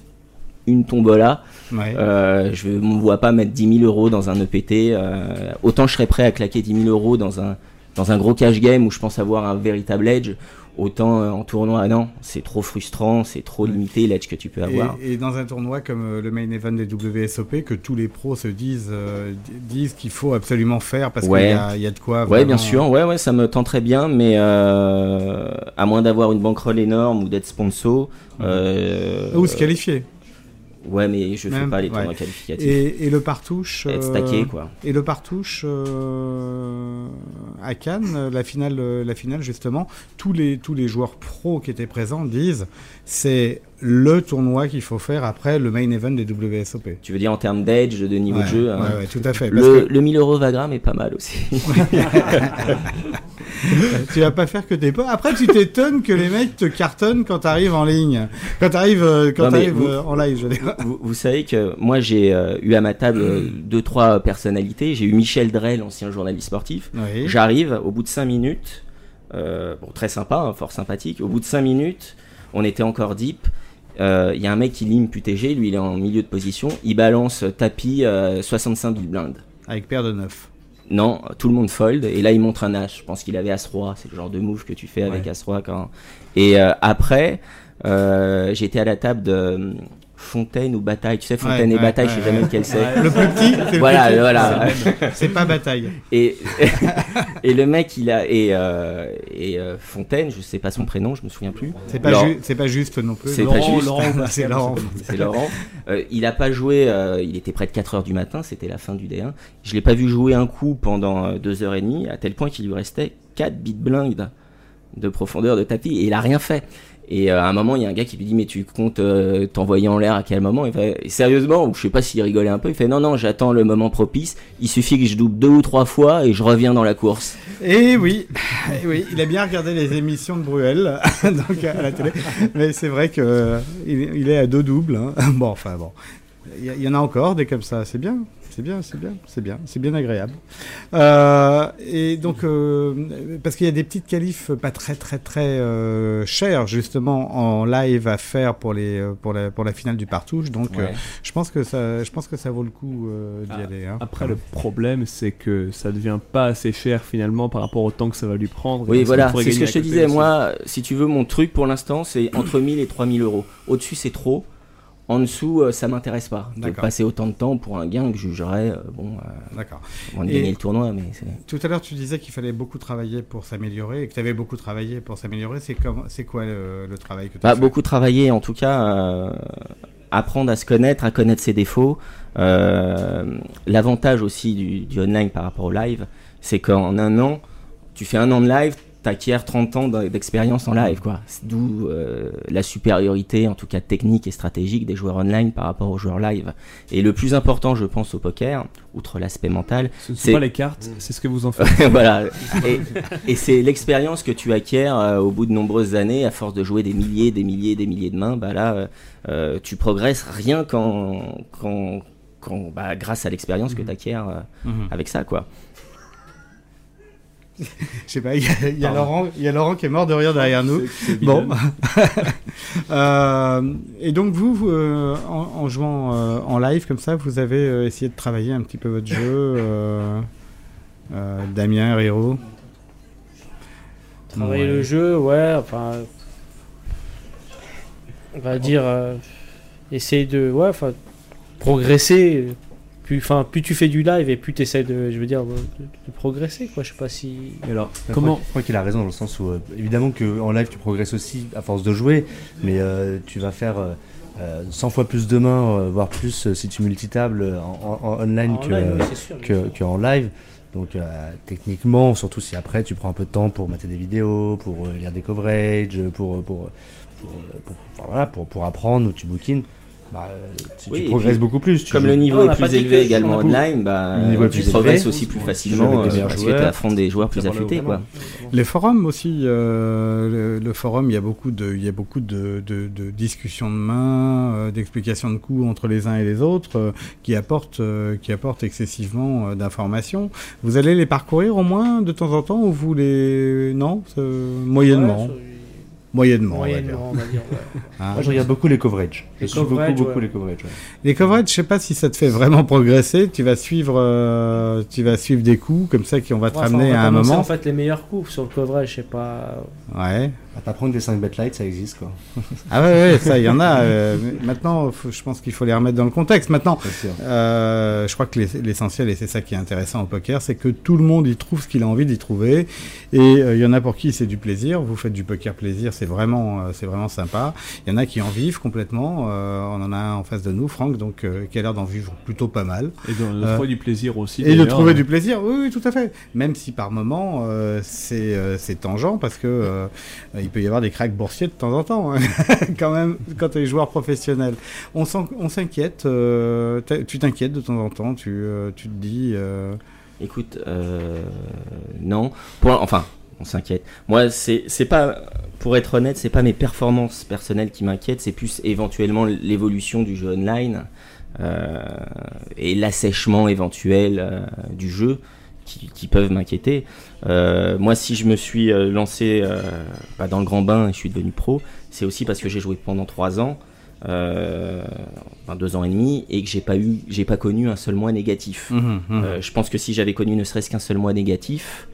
une tombola. Ouais. Euh, je ne me vois pas mettre 10 000 euros dans un EPT. euh, autant je serais prêt à claquer 10 000 euros dans un, dans un gros cash game où je pense avoir un véritable edge. Autant euh, en tournoi, ah non, c'est trop frustrant, c'est trop limité l'edge que tu peux avoir. Et, et dans un tournoi comme euh, le main event des WSOP, que tous les pros se disent, euh, disent qu'il faut absolument faire parce Ouais. qu'il y a, il y a de quoi. Ouais, vraiment- bien sûr, ouais, ouais, ça me tenterait bien, mais euh, à moins d'avoir une bankroll énorme ou d'être sponsor. euh, Ou se qualifier. Ouais, mais je fais Même, pas les ouais. tournois qualificatifs. Et, et le partouche. Être euh, stacké, quoi. Et le partouche euh, à Cannes, euh, la finale, euh, la finale justement, tous les, tous les joueurs pros qui étaient présents disent c'est le tournoi qu'il faut faire après le main event des WSOP. Tu veux dire en termes d'edge, de niveau Ouais, de jeu hein. ouais, ouais, tout à fait. Parce Le, que- le 1000 euros Vagram est pas mal aussi. tu vas pas faire que des potes. Après, tu t'étonnes que les mecs te cartonnent quand t'arrives en ligne. Quand t'arrives euh, quand Non, vous- euh, en live, je veux dire. Vous, vous savez que moi j'ai euh, eu à ma table euh, deux trois personnalités. J'ai eu Michel Drey, l'ancien journaliste sportif. Oui. J'arrive au bout de cinq minutes, bon très sympa, hein, fort sympathique. Au bout de cinq minutes, on était encore deep. Euh, Il y a un mec qui lime PUTG, lui il est en milieu de position. Il balance euh, tapis euh, 65 big blind. Avec paire de neuf. Non, tout le monde fold et là il montre un As. Je pense qu'il avait As roi. C'est le genre de move que tu fais avec Ouais. As roi quand. Et euh, après, euh, j'étais à la table de euh, Fontaine ou Bataille. Tu sais Fontaine Ouais, et ouais, Bataille, je sais jamais lequel c'est. Le plus petit, c'est Voilà, voilà. C'est- pas Bataille. Et et le mec il a et euh, et euh, Fontaine, je sais pas son prénom, je me souviens plus. C'est pas, Laurent- ju- c'est pas juste non plus. c'est pas juste. c'est Laurent. C'est Laurent. Euh, il a pas joué, il était près de 4 heures du matin, c'était la fin du D1. Je l'ai pas vu jouer un coup pendant 2 heures et demie, à tel point qu'il lui restait 4 bits blind de profondeur de tapis, et il a rien fait. Et euh, à un moment, il y a un gars qui lui dit Mais tu comptes euh, t'envoyer en l'air à quel moment? Il fait, Sérieusement, ou je sais pas s'il rigolait un peu, il fait Non, non, j'attends le moment propice, il suffit que je double deux ou trois fois et je reviens dans la course. Et oui, oui, il a bien regardé les émissions de Bruel donc à la télé, mais c'est vrai que euh, il, est à deux doubles. hein. Bon, enfin bon, il y en a encore des comme ça, c'est bien, c'est bien, c'est bien, c'est bien, c'est bien agréable. Euh, et donc, euh, parce qu'il y a des petites qualifs pas très très très euh, chères justement en live à faire pour les pour la pour la finale du partouche, donc euh, Ouais. je pense que ça je pense que ça vaut le coup euh, d'y Ah, aller. hein. Après, le problème, c'est que ça devient pas assez cher finalement par rapport au temps que ça va lui prendre. Oui, et voilà, c'est ce que je te disais. aussi. Moi, si tu veux, mon truc pour l'instant, c'est entre 1000 et 3000 euros. Au-dessus, c'est trop. En dessous, euh, ça m'intéresse pas. De passer autant de temps pour un gain que je jugerais, euh, bon, euh, D'accord. gagner le tournoi, mais. Tout à l'heure, tu disais qu'il fallait beaucoup travailler pour s'améliorer et que tu avais beaucoup travaillé pour s'améliorer. C'est comme, c'est quoi le, le travail que tu Bah, fait beaucoup travailler, en tout cas, euh, apprendre à se connaître, à connaître ses défauts. L'avantage aussi du, du online par rapport au live, c'est qu'en un an, tu fais un an de live, t'acquiers 30 ans d'expérience en live, quoi. D'où euh, la supériorité, en tout cas technique et stratégique des joueurs online par rapport aux joueurs live. Et le plus important, je pense, au poker, outre l'aspect mental, Ce ne sont pas les cartes, c'est ce que vous en faites. voilà. Et, et c'est l'expérience que tu acquiers euh, au bout de nombreuses années, à force de jouer des milliers, des milliers, des milliers de mains. Bah là, euh, tu progresses rien qu'en, qu'en- qu'en- bah, grâce à l'expérience que tu acquiers Mhm. avec ça, quoi. Je sais pas, il y a, il y a Pardon. Laurent, il y a Laurent qui est mort de rire derrière nous. Bon. Euh, et donc vous, vous, euh, en, en jouant euh, en live comme ça, vous avez euh, essayé de travailler un petit peu votre jeu. euh, euh, Damien, Riro? Travailler Ouais. le jeu, ouais, enfin. On va dire. euh, essayer de. Ouais, enfin. Progresser. Plus, enfin, plus tu fais du live et plus tu essaies de. Je veux dire, de, de progresser, quoi. Je sais pas si. Alors, comment Je crois qu'il a raison dans le sens où, euh, évidemment, qu'en live, tu progresses aussi à force de jouer, mais euh, tu vas faire euh, euh, 100 fois plus de mains, euh, voire plus euh, si tu multitables euh, en, en- en online En que, oui, euh, c'est sûr, que, que en live. Donc, euh, techniquement, surtout si après tu prends un peu de temps pour mater des vidéos, pour euh, lire des coverages, pour, pour, pour, voilà, pour, pour apprendre ou tu bookines, bah, tu, Oui, tu et progresses puis, beaucoup plus. Tu Comme joues- le niveau Non, est plus élevé également online, bah, Le niveau est tu plus progresses élevé. aussi plus facilement euh, parce que tu affrontes des joueurs plus affûtés, quoi. Les forums aussi, euh, le, le forum, il y a beaucoup de, il y a beaucoup de, de, de discussions de mains, euh, d'explications de coups entre les uns et les autres, euh, qui apportent, euh, qui apportent excessivement euh, d'informations. Vous allez les parcourir au moins de temps en temps ou vous les, non, euh, moyennement, Ouais, moyennement, on va dire. Moyennement, on va dire. ouais. Hein. Moi, je regarde beaucoup les coverages. Je Les suis beaucoup, coverages, beaucoup ouais. les coverages. ouais. Les coverages, je sais pas si ça te fait vraiment progresser. Tu vas suivre, euh, tu vas suivre des coups comme ça qui on va te enfin, ramener on va à un moment. En fait, les meilleurs coups sur le coverage, je sais pas. Ouais. À t'apprendre que des 5 bet light, ça existe quoi. Ah ouais, ouais, ça, il y en a. euh, maintenant, faut- je pense qu'il faut les remettre dans le contexte. Maintenant, euh, je crois que l'ess- l'essentiel, et c'est ça qui est intéressant au poker, c'est que tout le monde y trouve ce qu'il a envie d'y trouver. Et euh, il y en a pour qui c'est du plaisir. Vous faites du poker plaisir, c'est vraiment, euh, c'est vraiment sympa. Il y en a qui en vivent complètement. Euh, on en a un en face de nous, Franck, donc euh, qui a l'air d'en vivre plutôt pas mal. Et de, de Euh, trouver du plaisir aussi. Et de trouver du plaisir, oui, oui, tout à fait. Même si par moment euh, c'est euh, c'est tangent parce que euh, il peut y avoir des cracks boursiers de temps en temps, hein, quand même, quand tu es joueur professionnel. On s'inquiète, euh, tu t'inquiètes de temps en temps, tu, euh, te dis. euh, Écoute, non. Enfin, on s'inquiète. Moi, c'est pas, pour être honnête, c'est pas mes performances personnelles qui m'inquiètent, c'est plus éventuellement l'évolution du jeu online et l'assèchement éventuel du jeu qui, qui peuvent m'inquiéter. Euh, moi, si je me suis euh, lancé euh, bah, dans le grand bain et je suis devenu pro, c'est aussi parce que j'ai joué pendant trois ans. Enfin, deux ans et demi et que j'ai pas eu j'ai pas connu un seul mois négatif mhm. Euh, je pense que si j'avais connu ne serait-ce qu'un seul mois négatif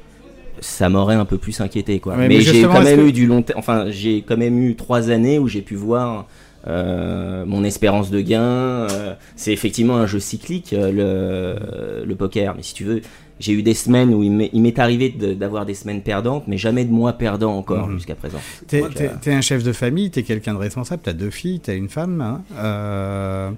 ça m'aurait un peu plus inquiété quoi Ouais, mais, mais j'ai quand même que- eu du long enfin j'ai quand même eu trois années où j'ai pu voir euh, mon espérance de gain euh, c'est effectivement un jeu cyclique le, le poker mais si tu veux j'ai eu des semaines où il m'est arrivé de- d'avoir des semaines perdantes mais jamais de mois perdant encore Mhm. jusqu'à présent T'es, t'es un chef de famille, t'es quelqu'un de responsable, t'as deux filles, t'as une femme. hein, euh,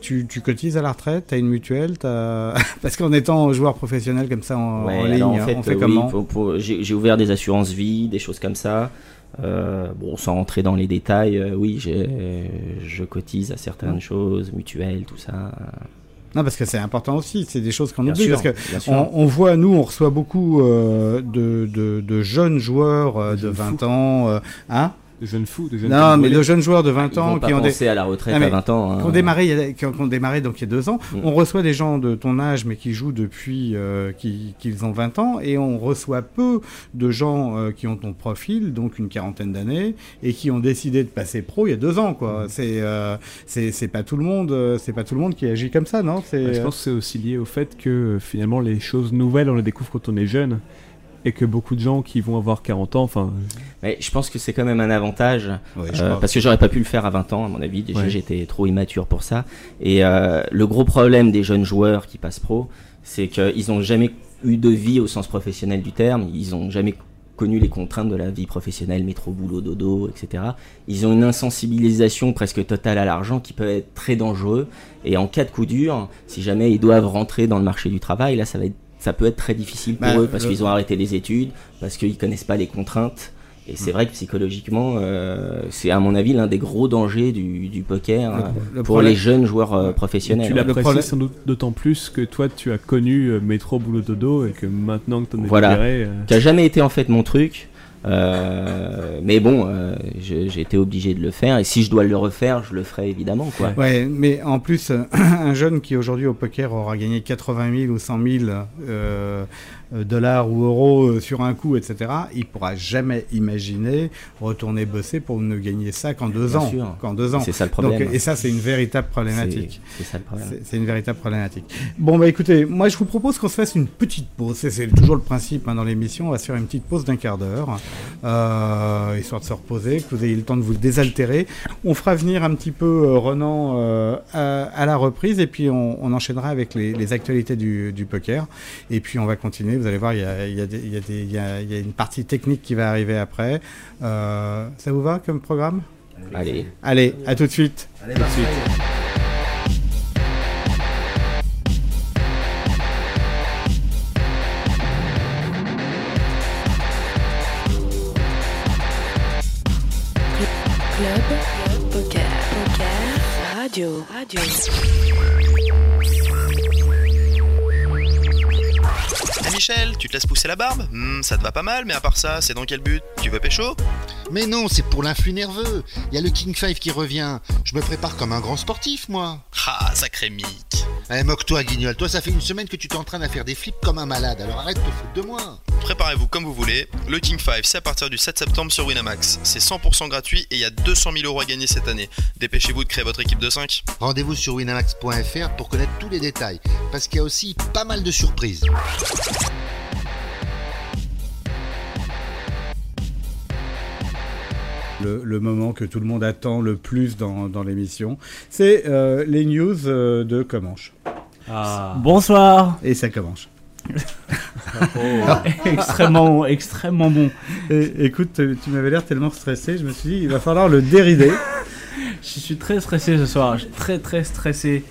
tu, tu cotises à la retraite, t'as une mutuelle, parce qu'en étant joueur professionnel comme ça en, Ouais, en alors, ligne, en fait, on fait euh, oui, comment j'ai ouvert des assurances vie, des choses comme ça. Euh, bon, sans rentrer dans les détails, euh, oui, je cotise à certaines choses, mutuelles, tout ça. Non, parce que c'est important aussi, c'est des choses qu'on oublie. sûr, parce que on, on voit, nous, on reçoit beaucoup euh, de, de, de jeunes joueurs euh, de 20 ans. euh, hein De jeunes fous, de jeunes Non, mais brûlés. de jeunes joueurs de 20 Ils ans vont pas qui ont des... à la retraite Ah, à 20 ans. hein. Qui ont démarré, il y a- qui ont, qui ont démarré donc il y a deux ans. Mm. On reçoit des gens de ton âge, mais qui jouent depuis euh, qui- qu'ils ont 20 ans, et on reçoit peu de gens euh, qui ont ton profil, donc une quarantaine d'années, et qui ont décidé de passer pro il y a deux ans, Mm. quoi. C'est euh, c'est c'est pas tout le monde, euh, c'est pas tout le monde qui agit comme ça, non? C'est Ouais, je pense que c'est aussi lié au fait que finalement les choses nouvelles on les découvre quand on est jeune et que beaucoup de gens qui vont avoir 40 ans, enfin Mais je pense que c'est quand même un avantage. Ouais, euh, parce que j'aurais pas pu le faire à 20 ans, à mon avis. Déjà, Ouais. j'étais trop immature pour ça. Et euh, le gros problème des jeunes joueurs qui passent pro, c'est qu'ils n'ont jamais eu de vie au sens professionnel du terme. Ils n'ont jamais connu les contraintes de la vie professionnelle, métro, boulot, dodo, etc. Ils ont une insensibilisation presque totale à l'argent qui peut être très dangereux. Et en cas de coup dur, si jamais ils doivent rentrer dans le marché du travail, là, ça va être, ça peut être très difficile pour Bah, eux parce le- qu'ils ont arrêté les études, parce qu'ils connaissent pas les contraintes. Et Mm. c'est vrai que psychologiquement, euh, c'est à mon avis l'un des gros dangers du, du poker Le- euh, le pour problème- les jeunes joueurs euh, professionnels. tu le l'apprécies problème- sans doute d'autant plus que toi tu as connu euh, métro boulot dodo et que maintenant que t'en es Voilà. libéré, euh, qui a jamais été en fait mon truc. Euh, mais bon, euh, j'ai été obligé de le faire et si je dois le refaire, je le ferai évidemment quoi. Ouais, mais en plus, euh, un jeune qui aujourd'hui au poker aura gagné 80 000 ou 100 000 euh, euh, dollars ou euros euh, sur un coup, etc., il pourra jamais imaginer retourner bosser pour ne gagner ça qu'en deux Bien ans. sûr. Qu'en deux ans. C'est ça le Donc, problème. et ça, c'est une véritable problématique. C'est c'est ça le problème. C'est c'est une véritable problématique. Bon, bah écoutez, moi je vous propose qu'on se fasse une petite pause. C'est- C'est toujours le principe hein, dans l'émission. On va se faire une petite pause d'un quart d'heure, euh, histoire de se reposer, que vous ayez le temps de vous désaltérer. On fera venir un petit peu euh, Renan euh, à, à la reprise et puis on, on enchaînera avec les, les actualités du, du poker. Et puis on va continuer. Vous allez voir, il y a, il y a des- il y a des- il y a- il y a une partie technique qui va arriver après. Euh, ça vous va comme programme? Allez. Allez, à tout de suite. Allez, te laisses pousser la barbe? Hmm, Ça te va pas mal, mais à part ça, c'est dans quel but? Tu veux pécho? Mais non, c'est pour l'influx nerveux. Il y a le King 5 qui revient. Je me prépare comme un grand sportif, moi. Ah, sacré mythe Eh, moque-toi, Guignol. Toi, ça fait une semaine que tu t'entraînes à faire des flips comme un malade. Alors arrête de te foutre de moi. Préparez-vous comme vous voulez. Le King 5, c'est à partir du 7 septembre sur Winamax. C'est 100% gratuit et il y a 200 000 euros à gagner cette année. Dépêchez-vous de créer votre équipe de 5. Rendez-vous sur winamax.fr pour connaître tous les détails. Parce qu'il y a aussi pas mal de surprises. Le, le moment que tout le monde attend le plus dans, dans l'émission. C'est euh, les news euh, de Comanche. Ah. Bonsoir. Et ça commence. extrêmement, extrêmement bon. Et, écoute, tu tu m'avais l'air tellement stressé, je me suis dit, il va falloir le dérider. Je suis très stressé ce soir. Je suis très très stressé.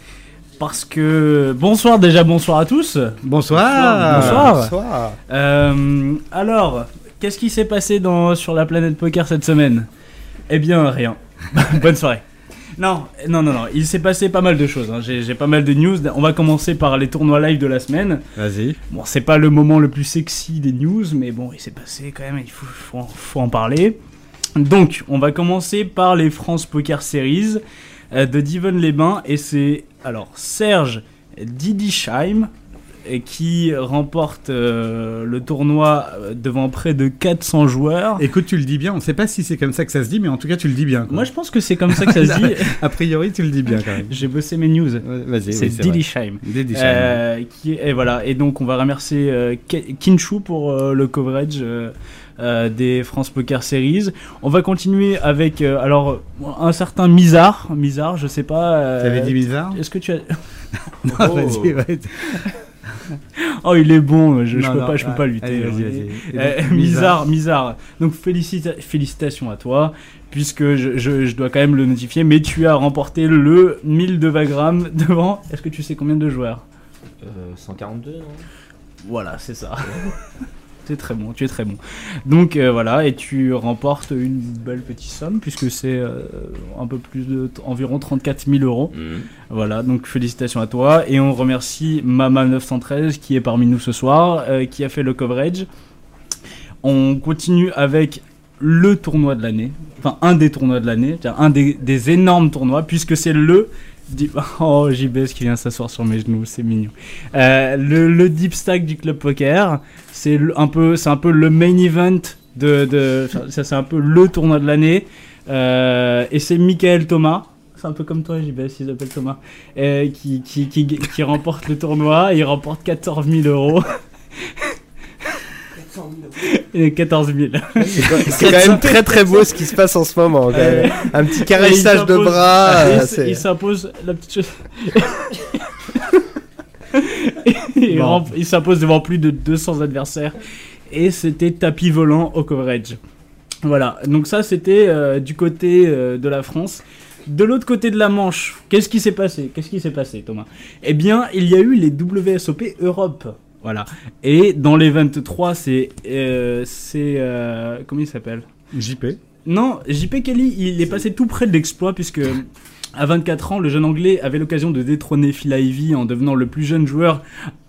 Parce que. Bonsoir déjà, bonsoir à tous. Bonsoir. Bonsoir. Bonsoir. Euh, alors, qu'est-ce qui s'est passé dans, sur la planète poker cette semaine? Eh bien, rien. Bonne soirée. Non, non, non, non. Il s'est passé pas mal de choses. hein. J'ai j'ai pas mal de news. On va commencer par les tournois live de la semaine. Vas-y. Bon, c'est pas le moment le plus sexy des news, mais bon, il s'est passé quand même. Il faut, faut, en- faut en parler. Donc, on va commencer par les France Poker Series euh, de Divonne-les-Bains. Et c'est alors Serge Didisheim qui remporte euh, le tournoi euh, devant près de 400 joueurs. Écoute, tu le dis bien. On sait pas si c'est comme ça que ça se dit, mais en tout cas, tu le dis bien. quoi. Moi, je pense que c'est comme ça que ça se dit. A priori, tu le dis bien quand même. J'ai bossé mes news. Vas-y. C'est oui. Didisheim. Euh, qui et voilà. Et donc, on va remercier euh, Kinshu pour le coverage euh, des France Poker Series. On va continuer avec euh, alors un certain Mizar. Mizar, je sais pas. euh, T'avais dit Mizar? Est-ce que tu as Non, Oh. vas-y. Oh, il est bon, je, peux non, pas, je peux ah, pas lutter. allez, vas-y, vas-y. Euh, donc, félicita- félicitations à toi, puisque je, je- je dois quand même le notifier, mais tu as remporté le 1000 de Vagram devant. Est-ce que tu sais combien de joueurs? Euh, 142, non? Voilà, c'est ça. très bon, tu es très bon. Donc euh, voilà, et tu remportes une belle petite somme, puisque c'est euh, un peu plus de environ 34 000 euros. Mhm. Voilà, donc félicitations à toi. Et on remercie Mama913 qui est parmi nous ce soir, euh, qui a fait le coverage. On continue avec le tournoi de l'année, enfin un des tournois de l'année, un des, des énormes tournois, puisque c'est le. Oh, JBS qui vient s'asseoir sur mes genoux, c'est mignon. Euh, le, deep stack du club poker, c'est un peu, un peu le main event de, ça c'est un peu le tournoi de l'année. Euh, et c'est Michael Thomas, c'est un peu comme toi, JBS, il s'appelle Thomas, euh, qui, qui, qui remporte le tournoi. Il remporte 14 000 euros. Et 14 000. C'est quand même très très beau ce qui se passe en ce moment. quand même. Euh, Un petit et caressage de bras. il s'impose la petite chose. il, Bon. rem- il s'impose devant plus de 200 adversaires. Et c'était tapis volant au coverage. Voilà, donc ça c'était euh, du côté euh, de la France. De l'autre côté de la Manche, qu'est-ce qui s'est passé? Qu'est-ce qui s'est passé, Thomas? Eh bien, il y a eu les WSOP Europe. Voilà. Et dans les 23, c'est. euh, c'est. euh, comment il s'appelle? JP. Non, JP Kelly, il est passé tout près de l'exploit puisque. À 24 ans, le jeune anglais avait l'occasion de détrôner Phil Ivey en devenant le plus jeune joueur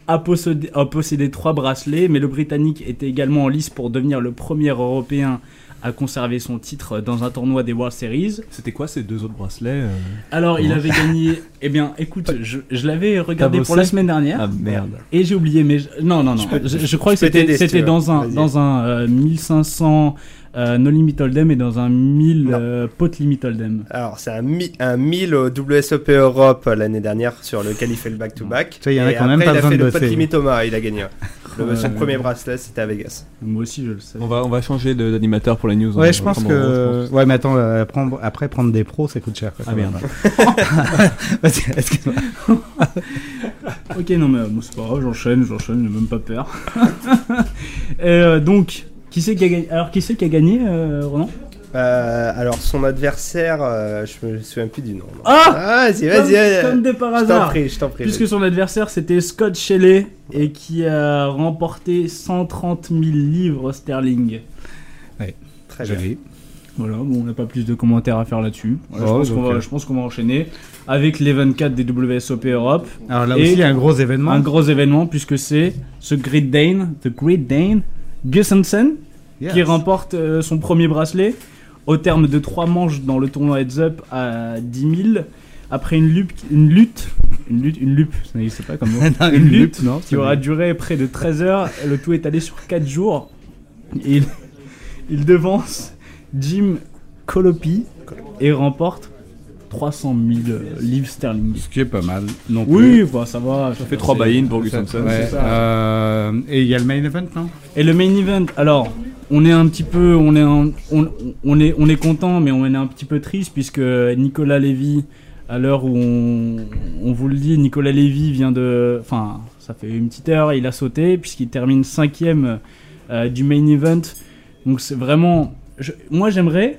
à posséder, à posséder trois bracelets, mais le Britannique était également en lice pour devenir le premier Européen à conserver son titre dans un tournoi des World Series. C'était quoi ces deux autres bracelets euh Alors, il avait gagné. Eh bien, écoute, je, je l'avais regardé pour la semaine dernière. Ah, merde. Et j'ai oublié, mais je- non, non, non. Je peux- je, je je crois que c'était dans un dans un euh, 1500 euh, no limit hold'em et dans un 1000 euh, pot limit hold'em. Alors, c'est un, mi- un 1000 au WSOP Europe euh, l'année dernière sur lequel il fait le back-to-back. Tu vois, il y en a ont même après, pas il a besoin fait de le pot limit Thomas, il a gagné. Le, Ouais. son premier bracelet, c'était à Vegas. Moi aussi, je le sais. On va, on va changer de- d'animateur pour la news. Ouais, on je pense je que. pense. Ouais, mais attends, euh, prendre- après prendre des pros, ça coûte cher. quoi, Ah, quand merde. même. Vas-y, excuse-moi. Ok, non, mais euh, bon, c'est pas grave, j'enchaîne, j'enchaîne, j'ai même pas peur. Et, euh, donc, qui c'est qui a gagné Alors, qui c'est qui a gagné, euh, Ronan Euh, alors, son adversaire, euh, je me souviens plus du nom. non. Ah vas-y, Comme- vas-y, vas-y. Comme des par Je t'en hasard. prie, je t'en prie. Puisque son adversaire c'était Scott Shelley et qui a remporté 130 000 livres sterling. Ouais, très joli. Voilà, bon, on n'a pas plus de commentaires à faire là-dessus. Voilà, je, Oh, pense donc, qu'on va, euh, je pense qu'on va enchaîner avec les 24 des WSOP Europe. Alors là Et aussi, il y a un gros événement. Un gros événement puisque c'est ce Great Dane, The Great Dane, Gussensen, Yes. qui remporte euh, son premier bracelet au terme de trois manches dans le tournoi Heads Up à 10 000. Après une lutte, une lutte, une lutte, une lutte, ça n'existe pas comme mot. Non, une une lutte lutte, non, qui aura bien. duré près de 13 heures. Le tout est allé sur 4 jours. Et il, il devance Jim Colopi et remporte 300 000 livres sterling. Ce qui est pas mal. Non Oui, bah, ça va. Ça fait trois buy-in pour Gus Hansen. Ouais, euh, et il y a le main event, non? Et le main event, alors, on est un petit peu, on est, un- on, on est, on est content, mais on est un petit peu triste puisque Nicolas Lévy, à l'heure où on, on vous le dit, Nicolas Lévy vient de, enfin, ça fait une petite heure, il a sauté puisqu'il termine cinquième euh, du main event. Donc c'est vraiment, je- moi j'aimerais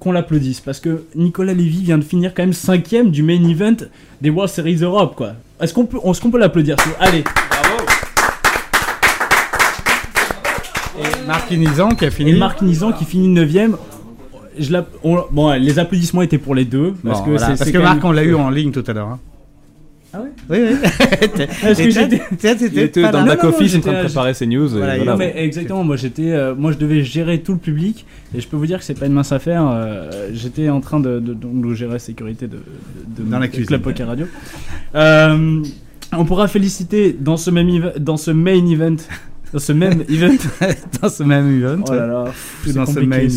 qu'on l'applaudisse parce que Nicolas Lévy vient de finir quand même cinquième du main event des World Series Europe, quoi. Est-ce qu'on peut, qu'on peut l'applaudir s'il vous plaît? Allez. Marc Inizan qui a fini. Et Marc Nizan qui finit 9ème. je l'app- on- bon, les applaudissements étaient pour les deux. Parce Bon, que, voilà, parce Marc, même- on l'a eu en ligne tout à l'heure. hein. Ah ouais Oui, oui. Est-ce que j'étais- Il était dans le back-office en train de préparer ses news. et Voilà, voilà. Non, mais exactement, moi j'étais, euh, moi je devais gérer tout le public et je peux vous dire que c'est pas une mince affaire. euh, j'étais en train de, de, donc, de gérer la sécurité de, de, de Dans la cuisine. Club Poker Radio. Euh, on pourra féliciter dans ce même dans ce main event, dans ce même event, dans ce même event. Oh là là, c'est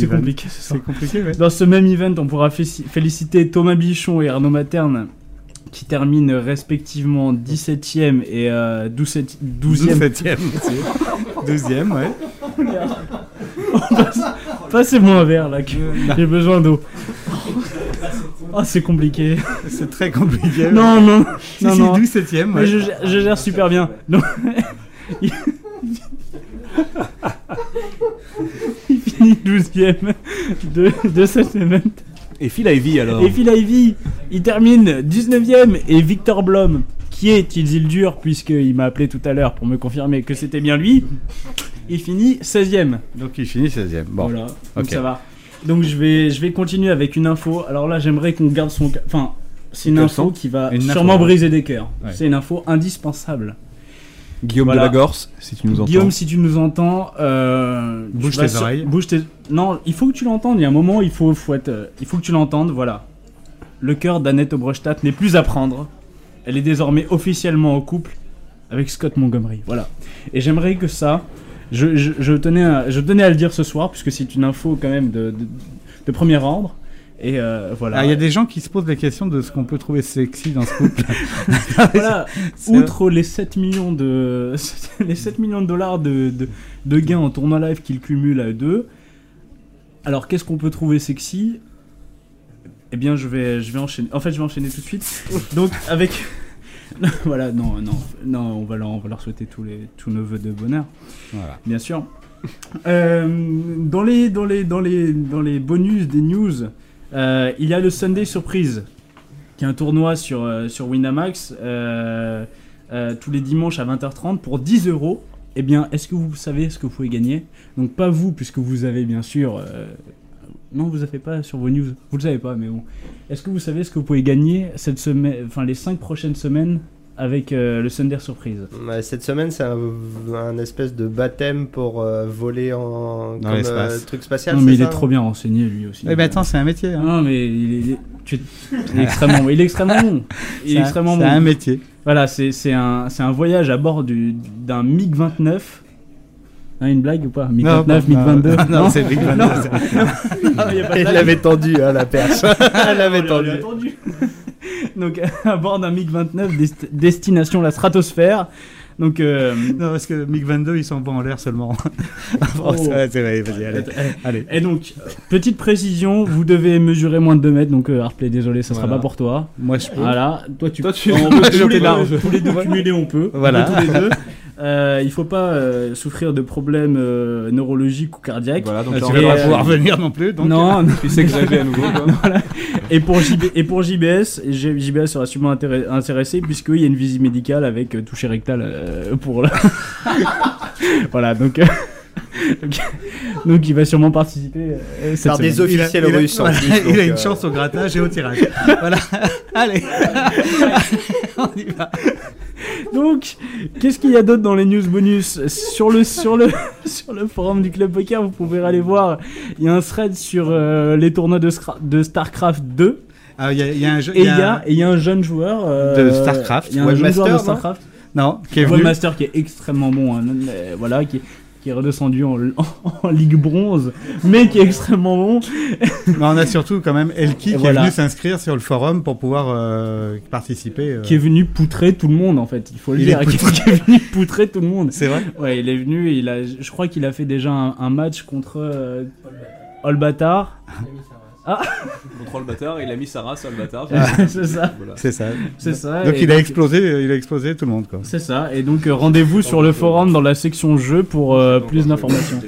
compliqué, c'est compliqué, ouais. Dans ce même event, on pourra féliciter Thomas Bichon et Arnaud Materne qui terminent respectivement 17ème et euh, 12e. 12e. 17ème. 12ème, ouais. Passez-moi un verre là, que j'ai besoin d'eau. Oh, c'est compliqué. C'est très compliqué. Non, non, non, non. 17ème, Mais ouais. je, gère- je gère super bien. Donc, il... il finit 12ème de, de cette semaine. Et Phil Ivy alors Et Phil Ivy, il termine 19ème. Et Victor Blom, qui est Isildur, puisqu'il m'a appelé tout à l'heure pour me confirmer que c'était bien lui, il finit 16ème. Donc il finit 16ème. Bon. Voilà, donc ça va. Donc je vais, je vais continuer avec une info. Alors là, j'aimerais qu'on garde son. Enfin, c'est une info qui va info, sûrement briser des cœurs. Ouais. C'est une info indispensable. Guillaume Voilà. de la Gorse, si tu nous entends. Guillaume, si tu nous entends, euh, Bouge tu tes oreilles. Bouge tes. Non, il faut que tu l'entendes. Il y a un moment, il faut, faut être, euh, il faut que tu l'entendes. Voilà. Le cœur d'Annette Obrestadt n'est plus à prendre. Elle est désormais officiellement en couple avec Scott Montgomery. Voilà. Et j'aimerais que ça, je, je, je tenais, à, je tenais à le dire ce soir puisque c'est une info quand même de, de, de premier ordre. Et euh, voilà. Ah, Il y a des gens qui se posent la question de ce qu'on peut trouver sexy dans ce couple. voilà, outre les 7 millions de les 7 millions de dollars de, de, de gains en tournoi live qu'il cumule à deux. Alors qu'est-ce qu'on peut trouver sexy? Eh bien, je vais je vais enchaîner. En fait, je vais enchaîner tout de suite. Donc avec voilà, non non non, on va leur, on va leur souhaiter tous les tous nos vœux de bonheur. Voilà. Bien sûr. Euh, dans les dans les dans les dans les bonus des news, euh, il y a le Sunday Surprise qui est un tournoi sur, euh, sur Winamax euh, tous les dimanches à 20h30 pour 10 euros. Eh bien, est-ce que vous savez ce que vous pouvez gagner? Donc, pas vous, puisque vous avez bien sûr. Non, vous n'avez pas sur vos news. Vous le savez pas, mais bon. Est-ce que vous savez ce que vous pouvez gagner cette semaine, enfin les 5 prochaines semaines avec euh, le Sunday Surprise Ouais, Cette semaine, c'est un, un espèce de baptême pour euh, voler en Dans comme, l'espace. euh, truc spatial. Non, mais c'est il est trop bien renseigné lui aussi. Eh ben attends, c'est un métier. hein. Non, mais il est, il est- tu es- il est extrêmement, il est extrêmement bon. Il est C'est un- extrêmement c'est bon. un métier. Voilà, c'est c'est un, c'est un voyage à bord du- d'un MiG 29. Hein, une blague ou pas? MiG Non, 29, pas- MiG non, 22 non, non, c'est MiG 22, Non. c'est- Non, il y a pas de Il blague. l'avait tendu, hein, la perche. Elle l'avait On tendu. Donc à bord d'un MiG 29, dest- destination la stratosphère. Donc euh, Non, parce que MiG 22, ils sont bons en l'air seulement. Oh. Bon, c'est vrai, vas-y, allez. Eh, allez. Et donc, petite précision, vous devez mesurer moins de 2 mètres, donc euh, Harpley, désolé, ça sera Voilà. pas pour toi. Moi, je peux. Voilà, toi tu, Toi, tu- on peut tous, les deux, tous les deux cumuler, on peut. On Voilà. peut tous les deux. Euh, il faut pas euh, souffrir de problèmes euh, neurologiques ou cardiaques. Voilà, donc là, tu vas va pas pouvoir euh, venir non plus. Donc, non, non. Tu sais que j'avais à nouveau. quoi. Voilà. Et pour, JB, et pour JBS, JBS sera sûrement intéressé puisqu'il y a une visite médicale avec euh, toucher rectal euh, pour le... voilà, donc, euh, donc, donc il va sûrement participer euh, cette Par des semaine. il a- officiels il a- voilà, plus. il a donc, une euh, chance au grattage et au tirage. voilà. Allez. On y va. Donc, qu'est-ce qu'il y a d'autre dans les news bonus? Sur le, sur, le, sur le forum du Club Poker, vous pouvez aller voir. Il y a un thread sur euh, les tournois de, de StarCraft 2. Ah, Il y, a- il y a un jeu. Et il y, y a un jeune joueur De euh, StarCraft. Il y a un jeune Webmaster, joueur de StarCraft. Non, qui est venu. Webmaster qui est extrêmement bon, hein, euh, voilà, qui, qui est redescendu en, en Ligue bronze, mais qui est extrêmement bon. Mais on a surtout quand même Elki qui voilà. est venu s'inscrire sur le forum pour pouvoir euh, participer. euh. Qui est venu poutrer tout le monde en fait, il faut le Il dire, est qui, qui est venu poutrer tout le monde. C'est vrai Ouais, il est venu, il a, je crois qu'il a fait déjà un, un match contre euh, Olbatar. Ah, Contrôle bâtard, il a mis sa race à le bâtard. c'est ça, Voilà. C'est ça. c'est ça. Donc et il a explosé, il a explosé tout le monde quoi. C'est ça, et donc euh, rendez-vous sur le forum dans la section jeu pour euh, plus d'informations.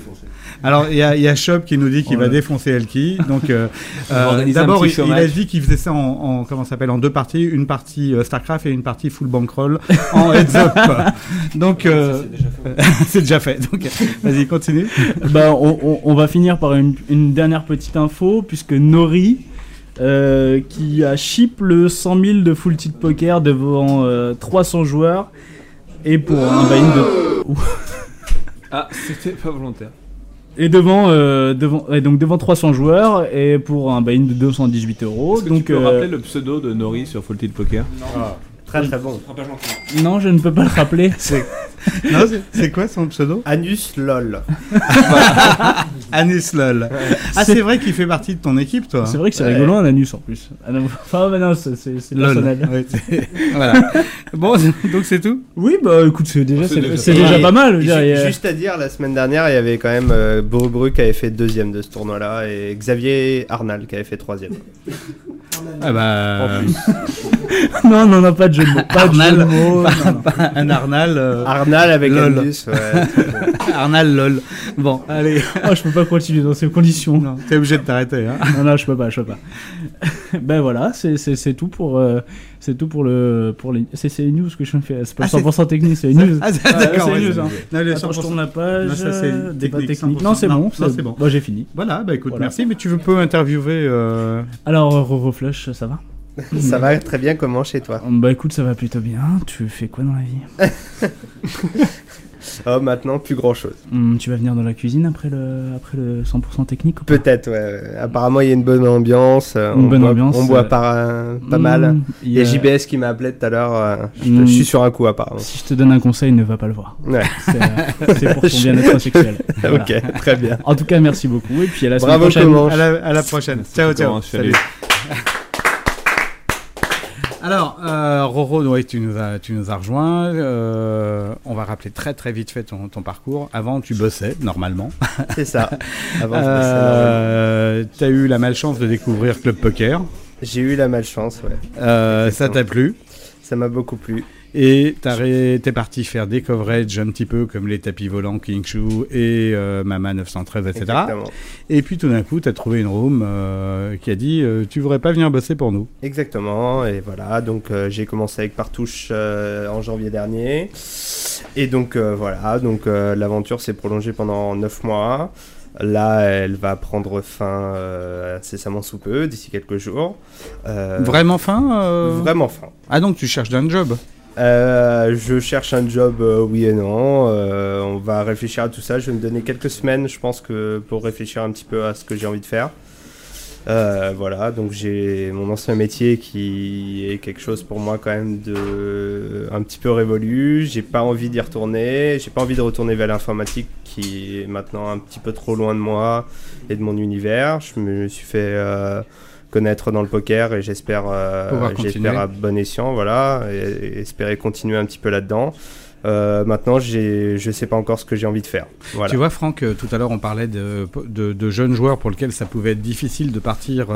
Alors, il y, a- il y a Shop qui nous dit qu'il Oh va défoncer Elki. Donc, euh, euh, d'abord, il, il a dit qu'il faisait ça en, en- comment s'appelle, en deux parties. Une partie euh, StarCraft et une partie full bankroll en heads up. Donc, euh, c'est déjà fait. Donc, vas-y, continue. bah, on, on- on va finir par une, une dernière petite info, puisque Nori, euh, qui a chip le 100 000 de full tilt poker devant euh, 300 joueurs, et pour un buy-in de... Ah, c'était pas volontaire. Et devant, euh, devant, ouais, donc devant 300 joueurs, et pour un buy-in de 218 euros. Est-ce que Donc, tu peux euh, rappeler le pseudo de Nori sur Full Tilt Poker? Très très bon. Non, je ne peux pas le rappeler. C'est non, c'est- c'est quoi son pseudo? Anus LOL. Anus lol. Ah, c'est vrai qu'il fait partie de ton équipe, toi. C'est vrai que c'est Ouais. rigolo un anus en plus. Ah non, enfin, bah non, c'est personnel. Ouais, c'est- voilà. Bon, donc c'est tout? Oui, bah écoute, c'est déjà, C'est c'est déjà c'est pas déjà mal. dire, ju- a- Juste à dire, la semaine dernière, il y avait quand même euh, qui avait fait deuxième de ce tournoi-là et Xavier Arnal qui avait fait troisième. Ah bah. En plus. non, non, non, pas de jeu de mots. Pas de jeu de mots. Pas- non, non. pas un Arnal. euh, Arnal avec lol. Ouais. Arnal lol. Bon, allez. Oh, je peux pas continuer dans ces conditions. T'es obligé de t'arrêter. Hein. non, non, je peux pas, je peux pas. ben voilà, c'est- c'est c'est tout pour, euh, c'est tout pour le, pour les, c'est c'est les news que je me fais. C'est pas Ah, c'est- 100% technique, c'est les news. Ah, c'est- Ouais, d'accord, c'est ouais, les news. hein. Non, Attends, je 100%. tourne la page. Non, ça, c'est euh, débat technique, technique. 100%. Non, c'est bon, non, c'est bon. Bon, j'ai fini. Voilà, bah écoute, Voilà. merci, mais tu veux peux interviewer. euh, Alors, Roro Flush, ça va? Ça va très bien, comment chez toi? Bah écoute, ça va plutôt bien. Tu fais quoi dans la vie? Oh, maintenant, plus grand chose. Hum, Tu vas venir dans la cuisine après le, après le 100% technique Peut-être, ouais. Apparemment, il y a une bonne ambiance. euh, Une on bonne boit, ambiance, On boit euh, par, euh, pas mm, mal. il y y a JBS qui m'a appelé tout à l'heure. euh, je, Mm. je suis sur un coup, apparemment. Si je te donne un conseil, ne va pas le voir. Ouais. C'est euh, pour ton bien-être sexuel. Voilà. Ok, très bien. En tout cas, merci beaucoup. Et puis à la semaine Bravo, prochaine. À la, à la prochaine. Ciao, ciao. Salut. Alors, euh, Roro, ouais, tu nous as, tu nous as rejoint. Euh, on va rappeler très très vite fait ton, ton parcours. Avant, tu bossais normalement. C'est ça. Avant, je bossais Euh, tu as eu la malchance de découvrir Club Poker. J'ai eu la malchance, ouais. Ça t'a plu? Ça m'a beaucoup plu. Et t'es parti faire des coverages un petit peu comme les tapis volants King Shu et euh, Mama 913, etc. Exactement. Et puis tout d'un coup, t'as trouvé une room euh, qui a dit euh, Tu voudrais pas venir bosser pour nous? Exactement, et voilà, donc euh, j'ai commencé avec Partouche en janvier dernier. Et donc voilà, donc l'aventure s'est prolongée pendant 9 mois. Là, elle va prendre fin euh, incessamment sous peu, d'ici quelques jours. Euh, Vraiment fin euh? Vraiment fin. Ah donc tu cherches un job? Euh, je cherche un job, euh, oui et non. Euh, on va réfléchir à tout ça. Je vais me donner quelques semaines, je pense, que pour réfléchir un petit peu à ce que j'ai envie de faire. Euh, voilà, donc j'ai mon ancien métier qui est quelque chose pour moi quand même de un petit peu révolu. J'ai pas envie d'y retourner. J'ai pas envie de retourner vers l'informatique qui est maintenant un petit peu trop loin de moi et de mon univers. Je me suis fait connaître dans le poker et j'espère euh, j'espère à bon escient, voilà, et, et espérer continuer un petit peu là-dedans. Euh, maintenant, j'ai, je sais pas encore ce que j'ai envie de faire. Voilà. Tu vois, Franck, euh, tout à l'heure, on parlait de, de, de jeunes joueurs pour lesquels ça pouvait être difficile de partir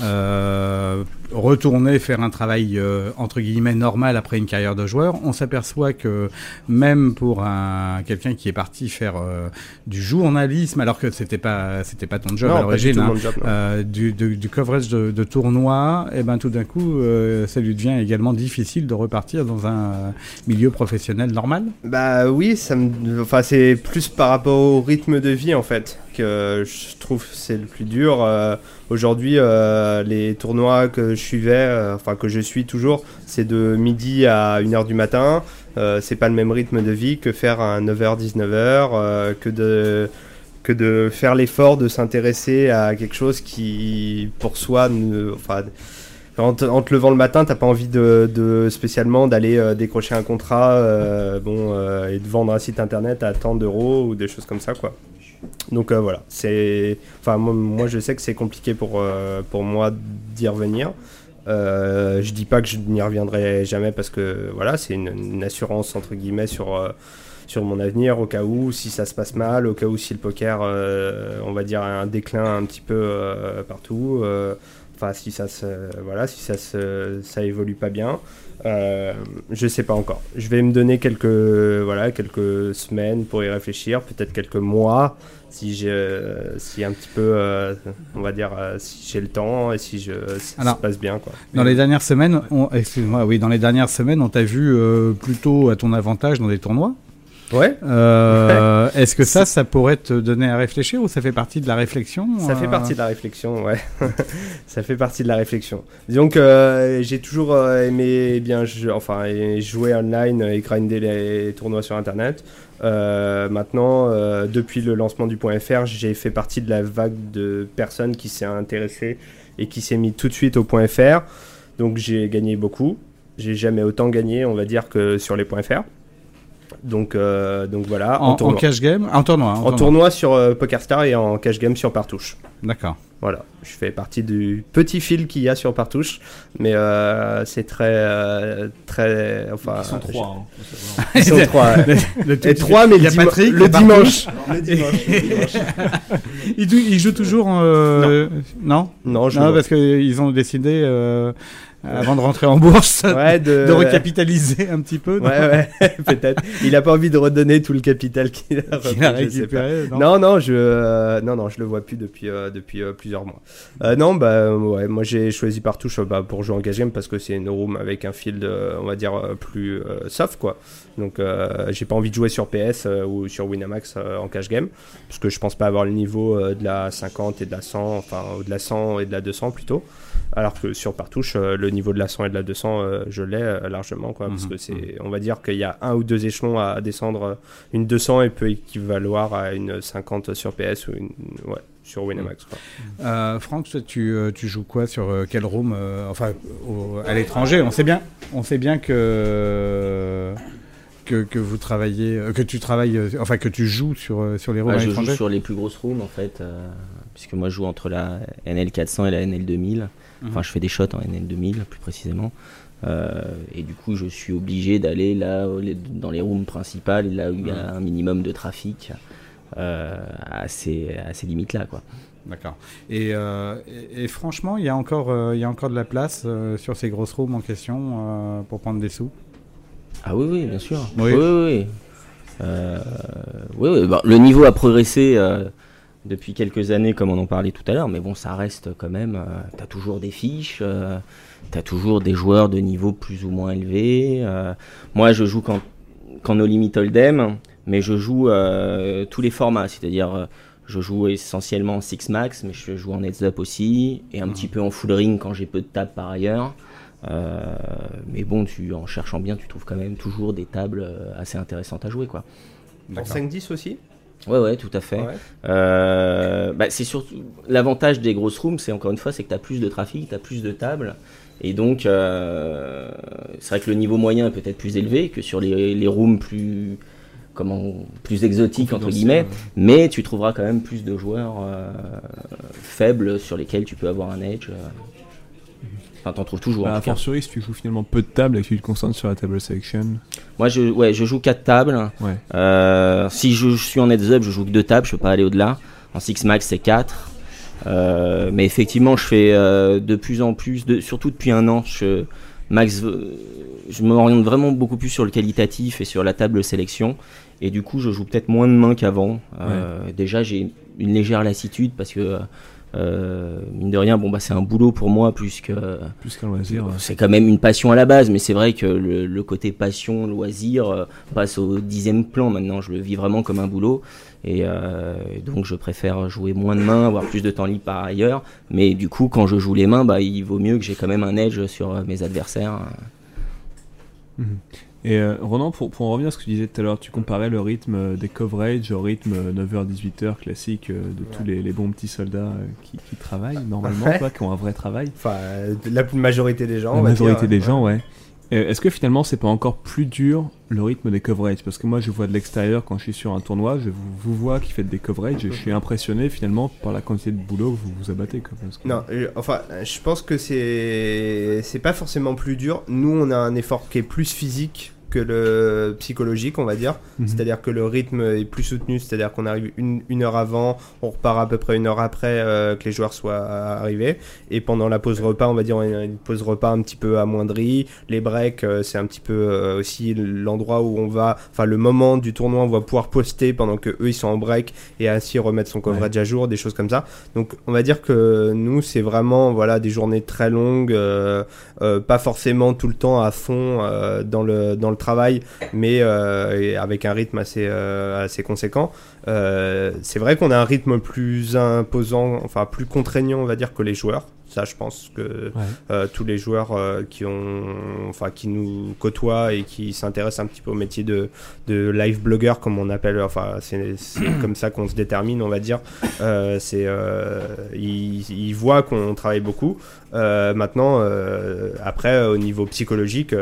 euh, retourner faire un travail euh, entre guillemets normal après une carrière de joueur. On s'aperçoit que même pour un quelqu'un qui est parti faire euh, du journalisme, alors que c'était pas c'était pas ton job Non, à l'origine, hein, euh, du, du, du coverage de, de tournoi, et ben tout d'un coup, euh, ça lui devient également difficile de repartir dans un euh, milieu professionnel normal. Bah oui, ça me... enfin, c'est plus par rapport au rythme de vie en fait que je trouve c'est le plus dur. Aujourd'hui, euh, les tournois que je suivais, euh, enfin que je suis toujours, c'est de midi à 1h du matin. Euh, c'est pas le même rythme de vie que faire un 9h, 19h, euh, que de que de faire l'effort de s'intéresser à quelque chose qui, pour soi, enfin, en te, levant le matin, t'as pas envie de, spécialement d'aller décrocher un contrat, bon, et de vendre un site internet à tant d'euros ou des choses comme ça, quoi. Donc euh, voilà, c'est, enfin moi, je sais que c'est compliqué pour euh, moi d'y revenir. Euh, je dis pas que je n'y reviendrai jamais parce que voilà, c'est une, assurance entre guillemets sur mon avenir au cas où si ça se passe mal, au cas où si le poker, on va dire, a un déclin un petit peu partout. Enfin, si ça se, voilà, si ça se, ça évolue pas bien, euh, je sais pas encore. Je vais me donner quelques, voilà, quelques semaines pour y réfléchir, peut-être quelques mois, si j'ai, euh, si un petit peu, euh, on va dire, euh, si j'ai le temps et si je, si ça se passe bien, quoi. Dans les dernières semaines, on- excuse-moi, oui, dans les dernières semaines, on t'a vu plutôt à ton avantage dans des tournois? Ouais. Euh, Est-ce que ça, ça pourrait te donner à réfléchir ou ça fait partie de la réflexion Ça fait euh, partie de la réflexion, ouais. ça fait partie de la réflexion. Disons que euh, j'ai toujours euh, aimé bien je- enfin, jouer online et grinder les tournois sur Internet. Maintenant, depuis le lancement du point .fr, j'ai fait partie de la vague de personnes qui s'est intéressée et qui s'est mis tout de suite au point .fr. Donc j'ai gagné beaucoup. J'ai jamais autant gagné, on va dire, que sur les points .fr. Donc, euh, donc voilà. En- en tournoi. cash game En tournoi, en En tournoi. tournoi sur euh, PokerStar et en cash game sur Partouche. D'accord. Voilà, je fais partie du petit fil qu'il y a sur Partouche, mais euh, c'est très, euh, très, enfin. Ils sont trois, hein. Ils sont trois. ouais. Le- Et trois, mais Il y le, a Patrick, le dimanche. Partouche. Le dimanche. le dimanche. il, jou- il joue toujours. euh, non. Non, je vois. parce qu'ils ont décidé euh, avant de rentrer en bourse Ouais, de- recapitaliser un petit peu. Ouais, ouais, peut-être. Il a pas envie de redonner tout le capital qu'il a, repris, récupéré, non Non, non, je, euh, non, non, je le vois plus depuis, euh, depuis euh, plusieurs mois. Euh, non, bah, euh, ouais, moi j'ai choisi Partouche euh, bah, pour jouer en cash game parce que c'est une room avec un field, euh, on va dire, euh, plus euh, soft, quoi. Donc, euh, j'ai pas envie de jouer sur PS euh, ou sur Winamax euh, en cash game parce que je pense pas avoir le niveau euh, de la 50 et de la 100, enfin, ou de la 100 et de la 200 plutôt. Alors que sur Partouche, euh, le niveau de la 100 et de la 200, euh, je l'ai euh, largement, quoi, parce Mhm. que c'est, on va dire qu'il y a un ou deux échelons à, à descendre. Une 200 et peut équivaloir à une 50 sur PS ou une, ouais, sur Winamax. Quoi. Euh, Franck, toi, tu, tu joues quoi sur euh, quel room euh, Enfin, au- à l'étranger? On sait bien, on sait bien que que, que vous travaillez, que tu travailles, enfin que tu joues sur sur les rooms Ouais, à je joue l'étranger. sur les plus grosses rooms en fait, euh, puisque moi je joue entre la NL400 et la NL2000. Enfin, Mhm. je fais des shots en NL2000 plus précisément. Euh, et du coup, je suis obligé d'aller là dans les rooms principales, là où il y a un minimum de trafic, euh, à ces, à ces limites-là. quoi. D'accord. Et, euh, et, et franchement, il y a encore, euh, il y a encore de la place sur ces grosses rooms en question pour prendre des sous? Ah oui, oui, bien sûr. Oui. Oui, oui, oui. Oui, bah, le niveau a progressé depuis quelques années, comme on en parlait tout à l'heure, mais bon, ça reste quand même. euh, t'as toujours des fiches, euh, t'as toujours des joueurs de niveau plus ou moins élevé. euh, moi, je joue quand, quand No Limit Hold'em, mais je joue euh, tous les formats, c'est-à-dire. euh, je joue essentiellement en Six Max, mais je joue en Heads Up aussi, et un petit peu en Full Ring quand j'ai peu de tables par ailleurs. Euh, mais bon, tu, en cherchant bien, tu trouves quand même toujours des tables assez intéressantes à jouer, quoi. En 5-10 aussi? Ouais, ouais, tout à fait. Ouais. Euh, bah, c'est surtout l'avantage des grosses rooms, c'est encore une fois, c'est que tu as plus de trafic, tu as plus de tables. Et donc, euh, c'est vrai que le niveau moyen est peut-être plus élevé que sur les, les rooms plus, comment, plus exotiques, entre guillemets. Mais tu trouveras quand même plus de joueurs euh, faibles sur lesquels tu peux avoir un edge. Enfin, t'en trouves toujours. en Bah, a tout cas. fortiori, si tu joues finalement peu de tables et que tu te concentres sur la table selection. Moi, je, ouais, je joue 4 tables. Ouais. Euh, si je, je suis en heads up, je joue que 2 tables, je peux pas aller au-delà. En 6 max, c'est 4. Euh, mais effectivement, je fais euh, de plus en plus, de, surtout depuis un an, je, max, je m'oriente vraiment beaucoup plus sur le qualitatif et sur la table sélection. Et du coup, je joue peut-être moins de mains qu'avant. Déjà, j'ai une légère lassitude parce que, euh, mine de rien, bon, bah, c'est un boulot pour moi plus que. Plus qu'un loisir. C'est quand même une passion à la base, mais c'est vrai que le, le côté passion, loisir, euh, passe au dixième plan maintenant. Je le vis vraiment comme un boulot. Et euh, donc je préfère jouer moins de mains, avoir plus de temps libre par ailleurs. Mais du coup, quand je joue les mains, bah, il vaut mieux que j'ai quand même un edge sur mes adversaires. Mhm. Et euh, Ronan, pour, pour en revenir à ce que tu disais tout à l'heure, tu comparais le rythme euh, des coverage au rythme 9h-18h classique euh, de tous les, les bons petits soldats euh, qui, qui travaillent normalement, Ouais. quoi, qui ont un vrai travail. Enfin, euh, la majorité des gens. La on va majorité dire, des ouais. gens, ouais. Euh, Est-ce que finalement c'est pas encore plus dur le rythme des coverages? Parce que moi je vois de l'extérieur quand je suis sur un tournoi, je vous, vois qui faites des coverages et je suis impressionné finalement par la quantité de boulot que vous vous abattez. Non, euh, enfin, je pense que c'est pas forcément plus dur. Nous, on a un effort qui est plus physique que le psychologique, on va dire. Mhm. C'est-à-dire que le rythme est plus soutenu, c'est-à-dire qu'on arrive une, une heure avant, on repart à peu près une heure après euh, que les joueurs soient arrivés. Et pendant la pause repas, on va dire, une pause repas un petit peu amoindrie. Les breaks, euh, c'est un petit peu euh, aussi l'endroit où on va, enfin le moment du tournoi, on va pouvoir poster pendant que eux ils sont en break et ainsi remettre son coverage à jour, des choses comme ça. Donc on va dire que nous, c'est vraiment voilà des journées très longues, pas forcément tout le temps à fond dans le dans le travail, mais euh, avec un rythme assez euh, assez conséquent. Euh, c'est vrai qu'on a un rythme plus imposant, enfin plus contraignant, on va dire, que les joueurs. Ça, je pense que euh, tous les joueurs euh, qui ont, enfin, qui nous côtoient et qui s'intéressent un petit peu au métier de, de live blogueur, comme on appelle, enfin, c'est comme ça qu'on se détermine, on va dire. Euh, c'est, ils, ils voient qu'on travaille beaucoup. Maintenant, après, au niveau psychologique,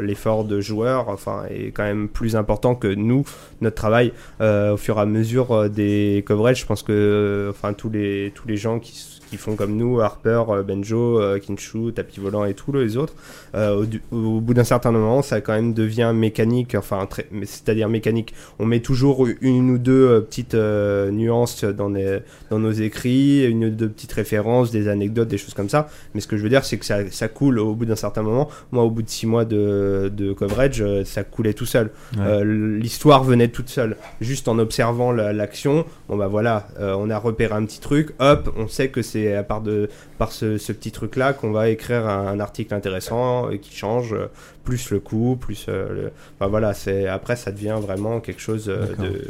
l'effort de joueur, enfin, est quand même plus important que nous, notre travail, au fur et à mesure des coverages. Je pense que, enfin, tous les tous les gens qui qui font comme nous, Harper, euh, Benjo, euh, Kinshu, Tapis Volant et tous les autres, euh, au, bout d'un certain moment, ça quand même devient mécanique, enfin, c'est-à-dire mécanique. On met toujours une ou deux petites nuances dans, les- dans nos écrits, une ou deux petites références, des anecdotes, des choses comme ça. Mais ce que je veux dire, c'est que ça, ça coule au bout d'un certain moment. Moi, au bout de six mois de, de coverage, ça coulait tout seul. Ouais. Euh, L'histoire venait toute seule. Juste en observant la- l'action, bon bah voilà, euh, on a repéré un petit truc, hop, on sait que c'est à part de par ce, ce petit truc là qu'on va écrire un, un article intéressant euh, qui change, euh, plus le coup, plus euh, le... enfin voilà, c'est après ça devient vraiment quelque chose euh, de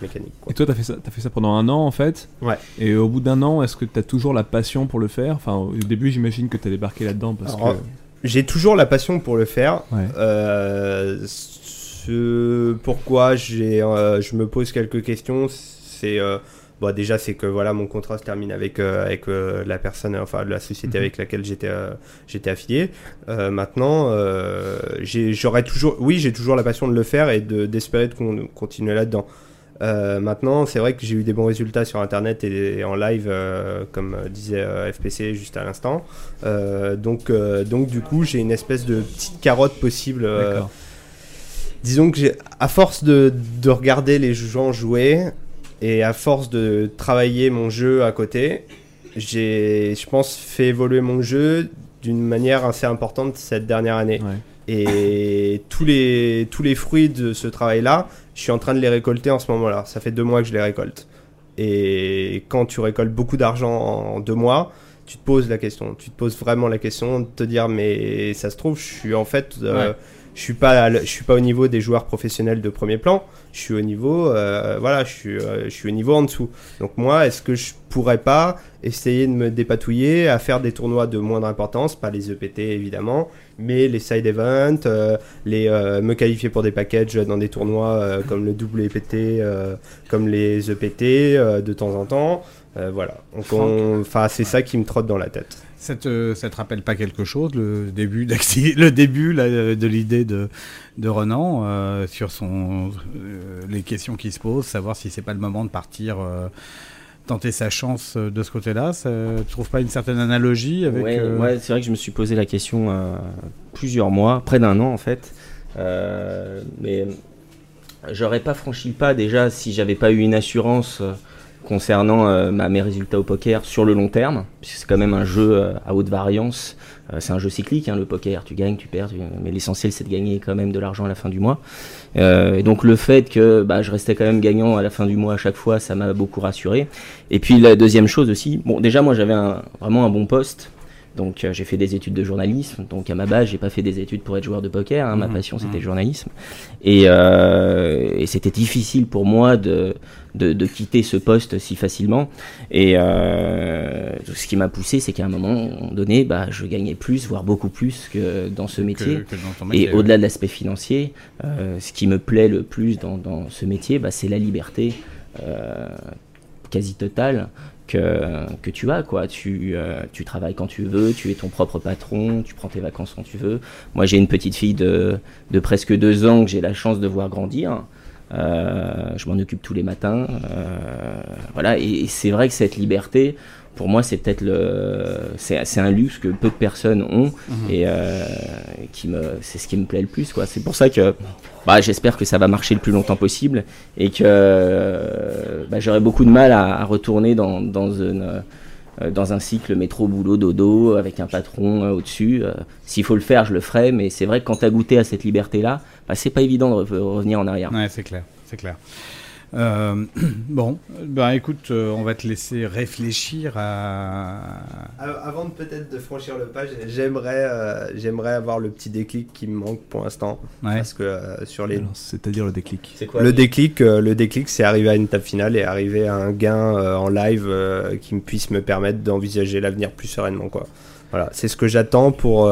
mécanique. quoi. Et toi, t'as fait ça, t'as fait ça pendant un an en fait? Ouais. Et au bout d'un an, est-ce que t'as toujours la passion pour le faire? Enfin, au début, j'imagine que t'as débarqué là-dedans parce Alors, que. J'ai toujours la passion pour le faire. Ouais. Ce pourquoi j'ai, je me pose quelques questions, c'est bon, déjà c'est que voilà mon contrat se termine avec euh, avec euh, la personne, enfin la société Mhm. avec laquelle j'étais euh, j'étais affilié. Maintenant, j'ai- j'aurais toujours, oui, j'ai toujours la passion de le faire et de d'espérer de con- continuer là-dedans. Maintenant, c'est vrai que j'ai eu des bons résultats sur Internet et, en live, comme disait FPC juste à l'instant. Donc, donc, du coup, j'ai une espèce de petite carotte possible. disons que à force de, de regarder les gens jouer et à force de travailler mon jeu à côté, j'ai, je pense, fait évoluer mon jeu d'une manière assez importante cette dernière année. Et tous les, tous les fruits de ce travail-là, je suis en train de les récolter en ce moment-là. Ça fait deux mois que je les récolte. Et quand tu récoltes beaucoup d'argent en deux mois, tu te poses la question. Tu te poses vraiment la question de te dire, mais ça se trouve, je suis en fait, euh, Ouais. Je suis pas, je suis pas au niveau des joueurs professionnels de premier plan. Je suis au niveau, euh, voilà, je suis, euh, je suis au niveau en dessous. Donc moi, est-ce que je pourrais pas essayer de me dépatouiller à faire des tournois de moindre importance, pas les EPT évidemment, mais les side events, euh, les euh, me qualifier pour des packages dans des tournois euh, comme le WPT, euh, comme les EPT euh, de temps en temps. Euh, voilà. Donc on- enfin c'est ça qui me trotte dans la tête. Ça te, ça te rappelle pas quelque chose, le début, le début là, de l'idée de, de Renan euh, sur son, euh, les questions qui se posent, savoir si c'est pas le moment de partir euh, tenter sa chance euh, de ce côté-là Tu trouves pas une certaine analogie avec Ouais, euh, ouais, c'est vrai que je me suis posé la question euh, plusieurs mois, près d'un an en fait. Euh, mais j'aurais pas franchi le pas déjà si j'avais pas eu une assurance euh, concernant euh, ma- mes résultats au poker sur le long terme, puisque c'est quand même un jeu euh, à haute variance. Euh, c'est un jeu cyclique, hein, le poker. Tu gagnes, tu perds, mais l'essentiel c'est de gagner quand même de l'argent à la fin du mois. Et donc le fait que bah, je restais quand même gagnant à la fin du mois à chaque fois, ça m'a beaucoup rassuré. Et puis la deuxième chose aussi, bon déjà moi j'avais vraiment un bon poste. Donc euh, j'ai fait des études de journalisme. Donc à ma base, j'ai pas fait des études pour être joueur de poker. hein. Ma Mhm, passion c'était mhm. le journalisme. Et, euh, et c'était difficile pour moi de, de, de quitter ce poste si facilement. Et euh, ce qui m'a poussé, c'est qu'à un moment donné, bah, je gagnais plus, voire beaucoup plus que dans ce métier. que et au-delà de l'aspect financier, euh, ce qui me plaît le plus dans, dans ce métier, bah, c'est la liberté euh, quasi totale que, tu as. Quoi. Tu, euh, tu travailles quand tu veux, tu es ton propre patron, tu prends tes vacances quand tu veux. Moi, j'ai une petite fille de, de presque deux ans que j'ai la chance de voir grandir. Euh, je m'en occupe tous les matins. euh, voilà, et c'est vrai que cette liberté, pour moi, c'est peut-être le, c'est un luxe que peu de personnes ont, Mhm. et euh, qui me, c'est ce qui me plaît le plus, quoi. C'est pour ça que, bah, j'espère que ça va marcher le plus longtemps possible, et que bah, j'aurai beaucoup de mal à, à retourner dans, dans une euh, dans un cycle métro boulot dodo avec un patron euh, au-dessus. Euh, S'il faut le faire, je le ferai, mais c'est vrai que quand tu as goûté à cette liberté-là, bah, c'est pas évident de re- revenir en arrière. Ouais, c'est clair, c'est clair. Euh, bon, ben écoute, euh, on va te laisser réfléchir à. Euh, Avant de peut-être de franchir le pas, j'ai- j'aimerais euh, j'aimerais avoir le petit déclic qui me manque pour l'instant. Ouais. Parce que euh, sur les. C'est-à-dire le déclic. C'est quoi Le déclic, euh, le déclic, c'est arriver à une table finale et arriver à un gain euh, en live euh, qui me puisse me permettre d'envisager l'avenir plus sereinement, quoi. Voilà, c'est ce que j'attends pour.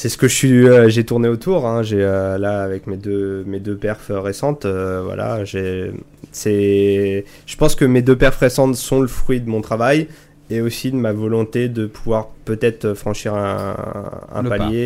C'est ce que je suis. euh, j'ai tourné autour. hein, j'ai euh, là avec mes deux mes deux perfs récentes. euh, voilà, j'ai. C'est. Je pense que mes deux perfs récentes sont le fruit de mon travail et aussi de ma volonté de pouvoir peut-être franchir un, un Le pas. palier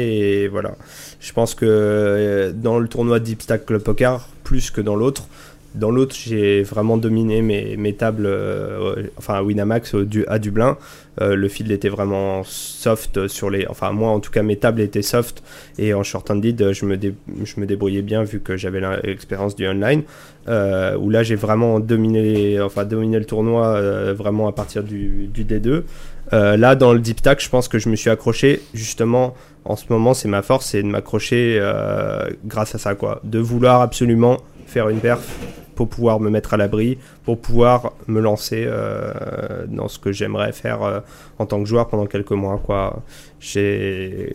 et voilà. Je pense que dans le tournoi Deep Stack Club Poker, plus que dans l'autre, dans l'autre, j'ai vraiment dominé mes, mes tables, euh, enfin Winamax du- à Dublin. Euh, le field était vraiment soft sur les. Enfin, moi en tout cas, mes tables étaient soft et en short handed, je me, je me débrouillais bien vu que j'avais l'expérience du online. Euh, où là, j'ai vraiment dominé, enfin, dominé le tournoi euh, vraiment à partir du, du D2. Euh, là, dans le deep stack, je pense que je me suis accroché justement. En ce moment, c'est ma force, c'est de m'accrocher grâce à ça, quoi. De vouloir absolument une perf pour pouvoir me mettre à l'abri, pour pouvoir me lancer euh, dans ce que j'aimerais faire euh, en tant que joueur pendant quelques mois, quoi. J'ai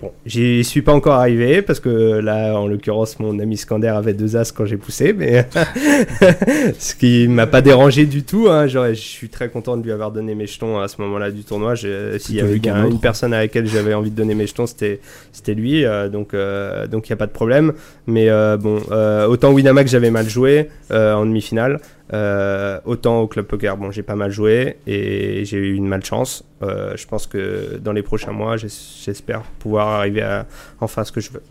Bon, j'y suis pas encore arrivé parce que là, en l'occurrence, mon ami Scander avait deux as quand j'ai poussé, mais ce qui m'a pas dérangé du tout. Hein. Genre, je suis très content de lui avoir donné mes jetons à ce moment-là du tournoi. S'il y avait autre. une personne à laquelle j'avais envie de donner mes jetons, c'était c'était lui. euh, donc euh, donc il y a pas de problème. Mais euh, bon, autant Winamax j'avais mal joué en demi-finale. Euh, autant au club poker, bon, j'ai pas mal joué et j'ai eu une malchance. Euh, je pense que dans les prochains mois, j'es- j'espère pouvoir arriver à enfin ce que je veux.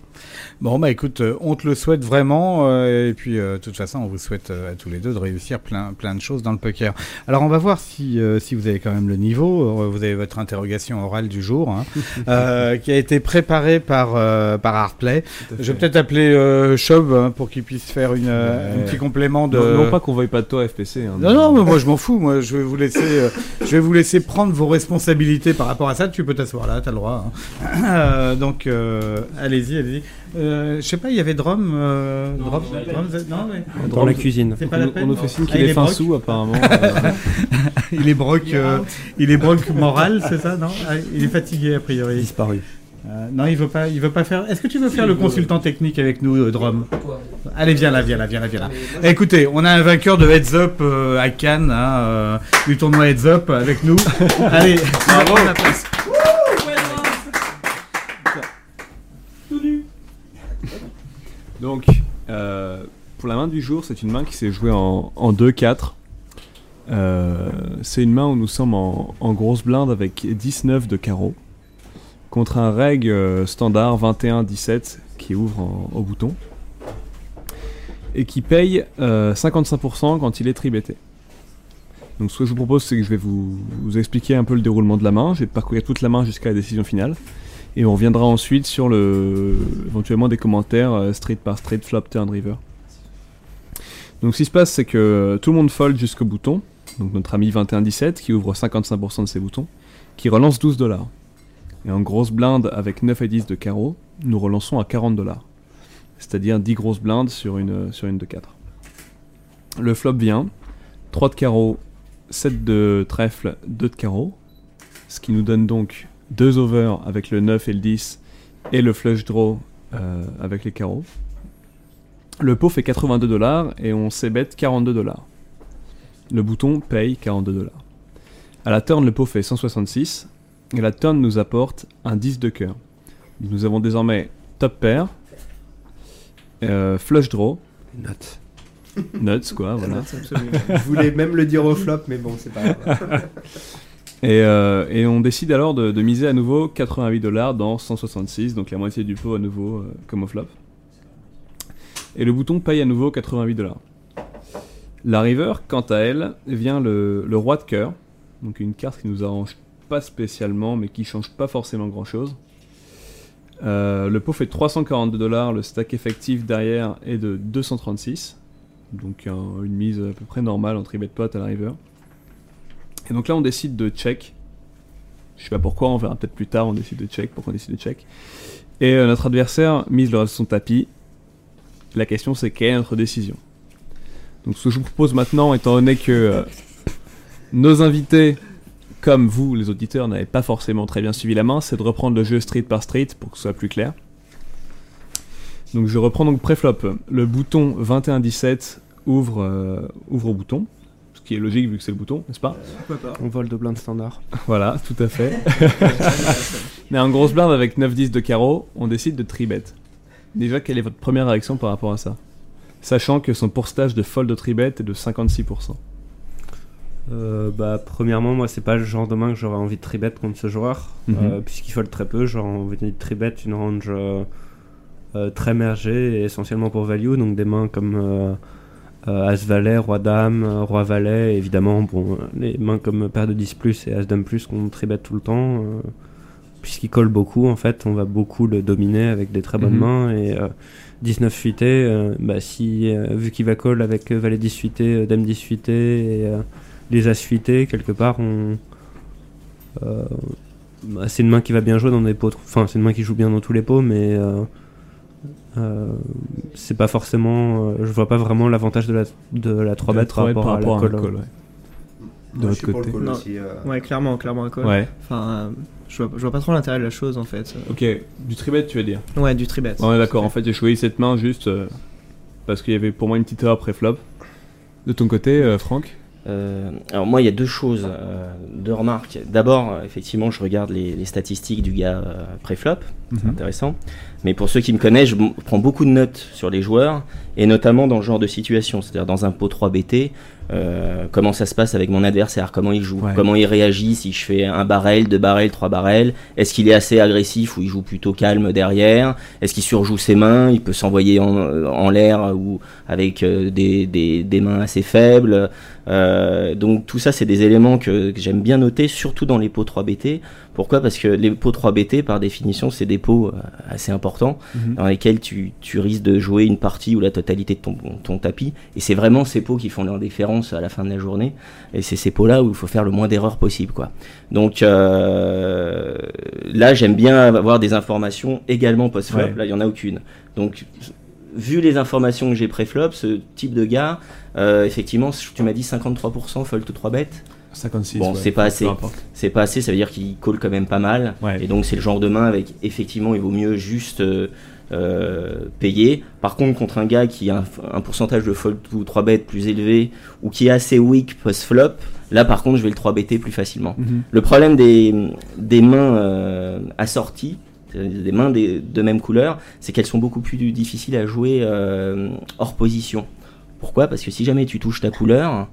Bon, bah écoute, euh, on te le souhaite vraiment. euh, et puis, euh, de toute façon, on vous souhaite euh, à tous les deux de réussir plein, plein de choses dans le poker. Alors, on va voir si, euh, si vous avez quand même le niveau. Vous avez votre interrogation orale du jour, hein, euh, qui a été préparée par, euh, par fait. Je vais peut-être appeler euh, Chob hein, pour qu'il puisse faire une, euh, un Ouais. petit complément de. Non, non pas qu'on veuille pas de toi, FPC. hein. Non, non, mais moi je m'en fous. Moi, je vais vous laisser, euh, je vais vous laisser prendre vos responsabilités par rapport à ça. Tu peux t'asseoir là, t'as le droit. hein. Euh, donc, euh, allez-y, allez-y. Euh, je sais pas, il y avait Drum. Euh, Drum, Drum, non, mais Dans la cuisine. C'est pas On la nous- peine. on nous fait signe qu'il il est fin sous, apparemment. Euh, il est broc, euh, il est broc moral, c'est ça, non? Ah, Il est fatigué a priori. Disparu. Euh, non, il veut pas, il veut pas faire. Est-ce que tu veux faire le consultant technique avec nous, euh, Drum Allez, viens là, viens là, viens là, viens là. Écoutez, on a un vainqueur de Heads Up euh, à Cannes, hein, euh, du tournoi Heads Up avec nous. Allez, bravo la place. Donc, euh, pour la main du jour, c'est une main qui s'est jouée en, en 2-4. Euh, c'est une main où nous sommes en, grosse blinde avec 19 de carreau. Contre un reg euh, standard 21-17 qui ouvre au bouton. Et qui paye euh, 55% quand il est tribetté. Donc ce que je vous propose, c'est que je vais vous expliquer un peu le déroulement de la main. Je vais parcourir toute la main jusqu'à la décision finale. Et on reviendra ensuite sur le, éventuellement des commentaires euh, street par street, flop, turn, river. Donc ce qui se passe, c'est que tout le monde fold jusqu'au bouton. Donc notre ami 21-17 qui ouvre 55% de ses boutons, qui relance 12 dollars. Et en grosse blinde avec 9 et 10 de carreau, nous relançons à 40 dollars. C'est-à-dire 10 grosses blindes sur une, sur une de 4. Le flop vient, 3 de carreau, 7 de trèfle, 2 de carreau. Ce qui nous donne donc 2 over avec le 9 et le 10 et le flush draw euh, avec les carreaux. Le pot fait 82 dollars et on s'ébête 42 dollars. Le bouton paye 42 dollars. À la turn, le pot fait 166 et la turn nous apporte un 10 de cœur. Nous avons désormais top pair, euh, flush draw, Nuts. nuts quoi, voilà. Nuts, absolument. Je voulais même le dire au flop, mais bon, c'est pas grave. Et, euh, et on décide alors de, miser à nouveau 88 dollars dans 166, donc la moitié du pot à nouveau euh, comme au flop. Et le bouton paye à nouveau 88 dollars. La river, quant à elle, vient le, roi de cœur. Donc une carte qui nous arrange pas spécialement, mais qui change pas forcément grand chose. le pot fait 342 dollars, le stack effectif derrière est de 236. Donc un- une mise à peu près normale en tribet pot à la river. Et donc là on décide de check. Je sais pas pourquoi, on verra peut-être plus tard, on décide de check, pourquoi on décide de check. Et euh, notre adversaire mise le reste son tapis. La question c'est quelle est notre décision? Donc ce que je vous propose maintenant, étant donné que euh, nos invités, comme vous les auditeurs, n'avaient pas forcément très bien suivi la main, c'est de reprendre le jeu street par street pour que ce soit plus clair. Donc je reprends donc préflop. Le bouton 21-17 ouvre, euh, ouvre au bouton, qui est logique vu que c'est le bouton, n'est-ce pas Pourquoi pas On vole de blind standard. Voilà, tout à fait. Mais en grosse blinde avec 9-10 de carreau, on décide de tribet. Déjà, quelle est votre première réaction par rapport à ça? Sachant que son pourcentage de fold de tribet est de 56%. Euh, bah, premièrement, moi, c'est pas le genre de main que j'aurais envie de tribet contre ce joueur, Mhm. euh, puisqu'il fold très peu. J'aurais envie de tribet une range euh, euh, très mergée et essentiellement pour value, donc des mains comme euh, As-Valet, Roi-Dame, euh, Roi-Valet, évidemment, bon, les mains comme Paire de 10 et As-Dame qu'on tribet tout le temps. euh, Puisqu'il colle beaucoup, en fait, on va beaucoup le dominer avec des très bonnes Mhm. mains. Et euh, 19 fuité, bah, si, vu qu'il va call avec Valet 10 fuité, Dame 10 fuité et les As fuité, quelque part, on. bah, c'est une main qui va bien jouer dans des pots. Enfin, c'est une main qui joue bien dans tous les pots, mais. Euh, c'est pas forcément. euh, je vois pas vraiment l'avantage de la, de la 3 De la bet par 3 bet rapport, à, à la ouais. De pour côté. call aussi, euh. Ouais, clairement, clairement call. Ouais. Enfin, euh, je, vois, je vois pas trop l'intérêt de la chose en fait. Ok, du tribet tu veux dire? Ouais, du tribet. On est d'accord, en fait j'ai choisi cette main juste euh, parce qu'il y avait pour moi une petite erreur pré-flop. De ton côté, euh, Franck? Euh, alors moi, il y a deux choses, euh, deux remarques. D'abord, effectivement, je regarde les, les statistiques du gars euh, pré-flop, c'est Mhm. intéressant. Mais pour ceux qui me connaissent, je prends beaucoup de notes sur les joueurs, et notamment dans ce genre de situation, c'est-à-dire dans un pot 3 BT, euh, comment ça se passe avec mon adversaire, comment il joue, Ouais. comment il réagit si je fais un barrel, deux barrels, trois barrels, est-ce qu'il est assez agressif ou il joue plutôt calme derrière, est-ce qu'il surjoue ses mains, il peut s'envoyer en, en l'air ou avec euh, des, des, des mains assez faibles. Euh, donc tout ça, c'est des éléments que, que j'aime bien noter, surtout dans les pots 3BT. Pourquoi? Parce que les pots 3BT, par définition, c'est des pots euh, assez importants Mhm. dans lesquels tu, tu risques de jouer une partie ou la totalité de ton, ton tapis. Et c'est vraiment ces pots qui font leur différence à la fin de la journée. Et c'est ces pots-là où il faut faire le moins d'erreurs possible. Quoi. Donc euh, là, j'aime bien avoir des informations également post-flop. Ouais. Là, il n'y en a aucune. Donc vu les informations que j'ai pré-flop, ce type de gars, euh, effectivement, tu m'as dit 53% fold to 3 bêtes. 56, Bon, ouais, c'est pas assez. C'est pas assez, ça veut dire qu'il call quand même pas mal. Et donc c'est le genre de main avec effectivement il vaut mieux juste euh, euh, payer. Par contre contre un gars qui a un, un pourcentage de fold to 3 bêtes plus élevé ou qui est assez weak post flop, là par contre je vais le 3 bêter plus facilement. Mhm. Le problème des, des mains euh, assorties, des mains des- de même couleur, c'est qu'elles sont beaucoup plus difficiles à jouer euh, hors position. Pourquoi? Parce que si jamais tu touches ta couleur,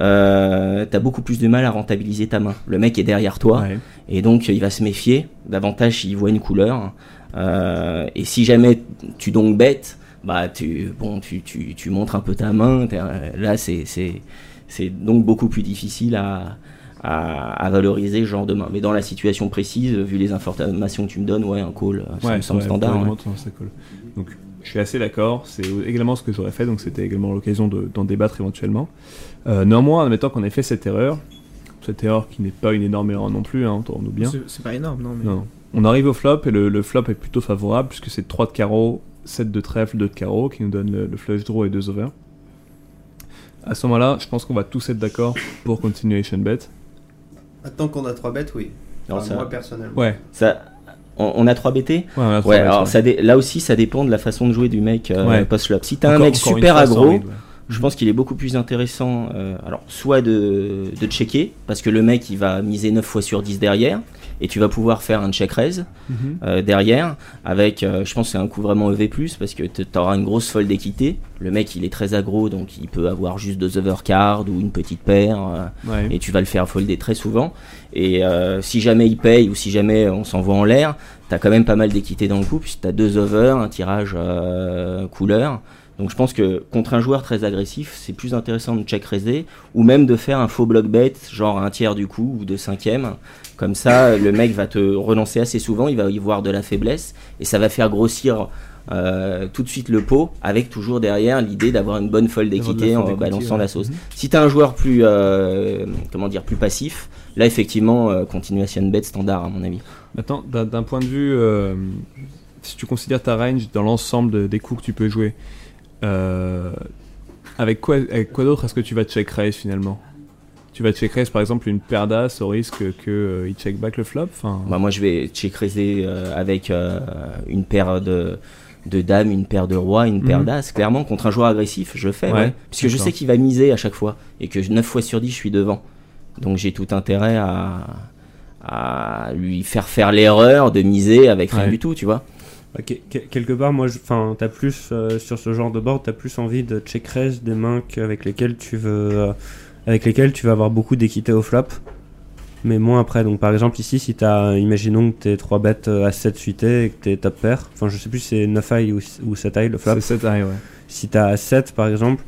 euh, t'as beaucoup plus de mal à rentabiliser ta main. Le mec est derrière toi, et donc il va se méfier davantage s'il voit une couleur. Euh, et si jamais tu donc bêtes, bah tu, bon, tu, tu, tu montres un peu ta main. euh, Là, c'est, c'est, c'est donc beaucoup plus difficile à, à, à valoriser ce genre de main. Mais dans la situation précise, vu les informations que tu me donnes, ouais, un call, euh, ça me semble ouais, standard. ouais. ça colle. Donc, je suis assez d'accord. C'est également ce que j'aurais fait, donc c'était également l'occasion de- d'en débattre éventuellement. Euh, néanmoins, admettant qu'on ait fait cette erreur, cette erreur qui n'est pas une énorme erreur non plus, hein, entendons-nous bien. C'est- c'est pas énorme, non, mais- Non. On arrive au flop et le, le flop est plutôt favorable puisque c'est 3 de carreau, 7 de trèfle, 2 de carreau qui nous donne le, le flush draw et 2 over. À ce moment-là, je pense qu'on va tous être d'accord pour continuation bet. Maintenant qu'on a 3 bêtes, oui. Enfin, ça- moi personnellement. Ouais. Ça, on, a 3 BT Ouais, on a trois bêtes, alors ouais. ça dé- là aussi, ça dépend de la façon de jouer du mec euh, Ouais. post-flop. Si t'as un mec super aggro, ouais. je pense qu'il est beaucoup plus intéressant, euh, alors soit de, de checker, parce que le mec il va miser 9 fois sur 10 derrière, et tu vas pouvoir faire un check raise Mhm. euh, derrière, avec, euh, je pense que c'est un coup vraiment EV+, parce que tu auras une grosse fold d'équité. Le mec il est très aggro, donc il peut avoir juste deux overcards ou une petite paire, euh, Ouais. et tu vas le faire folder très souvent. Et euh, si jamais il paye ou si jamais on s'envoie en l'air, t'as quand même pas mal d'équité dans le coup, puisque t'as deux over, un tirage euh, couleur. Donc je pense que contre un joueur très agressif, c'est plus intéressant de check raiser ou même de faire un faux bloc bet, genre un tiers du coup ou de cinquième. Comme ça, le mec va te relancer assez souvent, il va y voir de la faiblesse et ça va faire grossir euh, tout de suite le pot avec toujours derrière l'idée d'avoir une bonne la d'équité en balançant ouais. la sauce. Mhm. Si tu as un joueur plus euh, comment dire plus passif, là effectivement euh, continuation bet standard à mon avis. Maintenant, d'un point de vue, euh, si tu considères ta range dans l'ensemble de- des coups que tu peux jouer, euh, avec quoi, avec quoi d'autre est-ce que tu vas check raise finalement? Tu vas check raise par exemple une paire d'as au risque que euh, check back le flop? Enfin, Bah, moi, je vais check raiser euh, avec euh, une paire de, de dames, une paire de rois, une paire Mhm. d'as. Clairement, contre un joueur agressif, je fais. Ouais, ouais. Parce que je sais qu'il va miser à chaque fois. Et que 9 fois sur 10, je suis devant. Donc j'ai tout intérêt à, à lui faire faire l'erreur de miser avec rien Ouais. du tout, tu vois. Que- quelque part, moi, enfin, t'as plus euh, sur ce genre de board, t'as plus envie de check raise des mains avec lesquelles tu veux, euh, avec lesquelles tu vas avoir beaucoup d'équité au flop, mais moins après. Donc, par exemple, ici, si t'as, imaginons que t'es 3 bêtes à 7 suités et que t'es top pair, enfin, je sais plus si c'est 9 high ou, ou 7 high le flop. C'est 7 high, ouais. Si t'as 7 par exemple,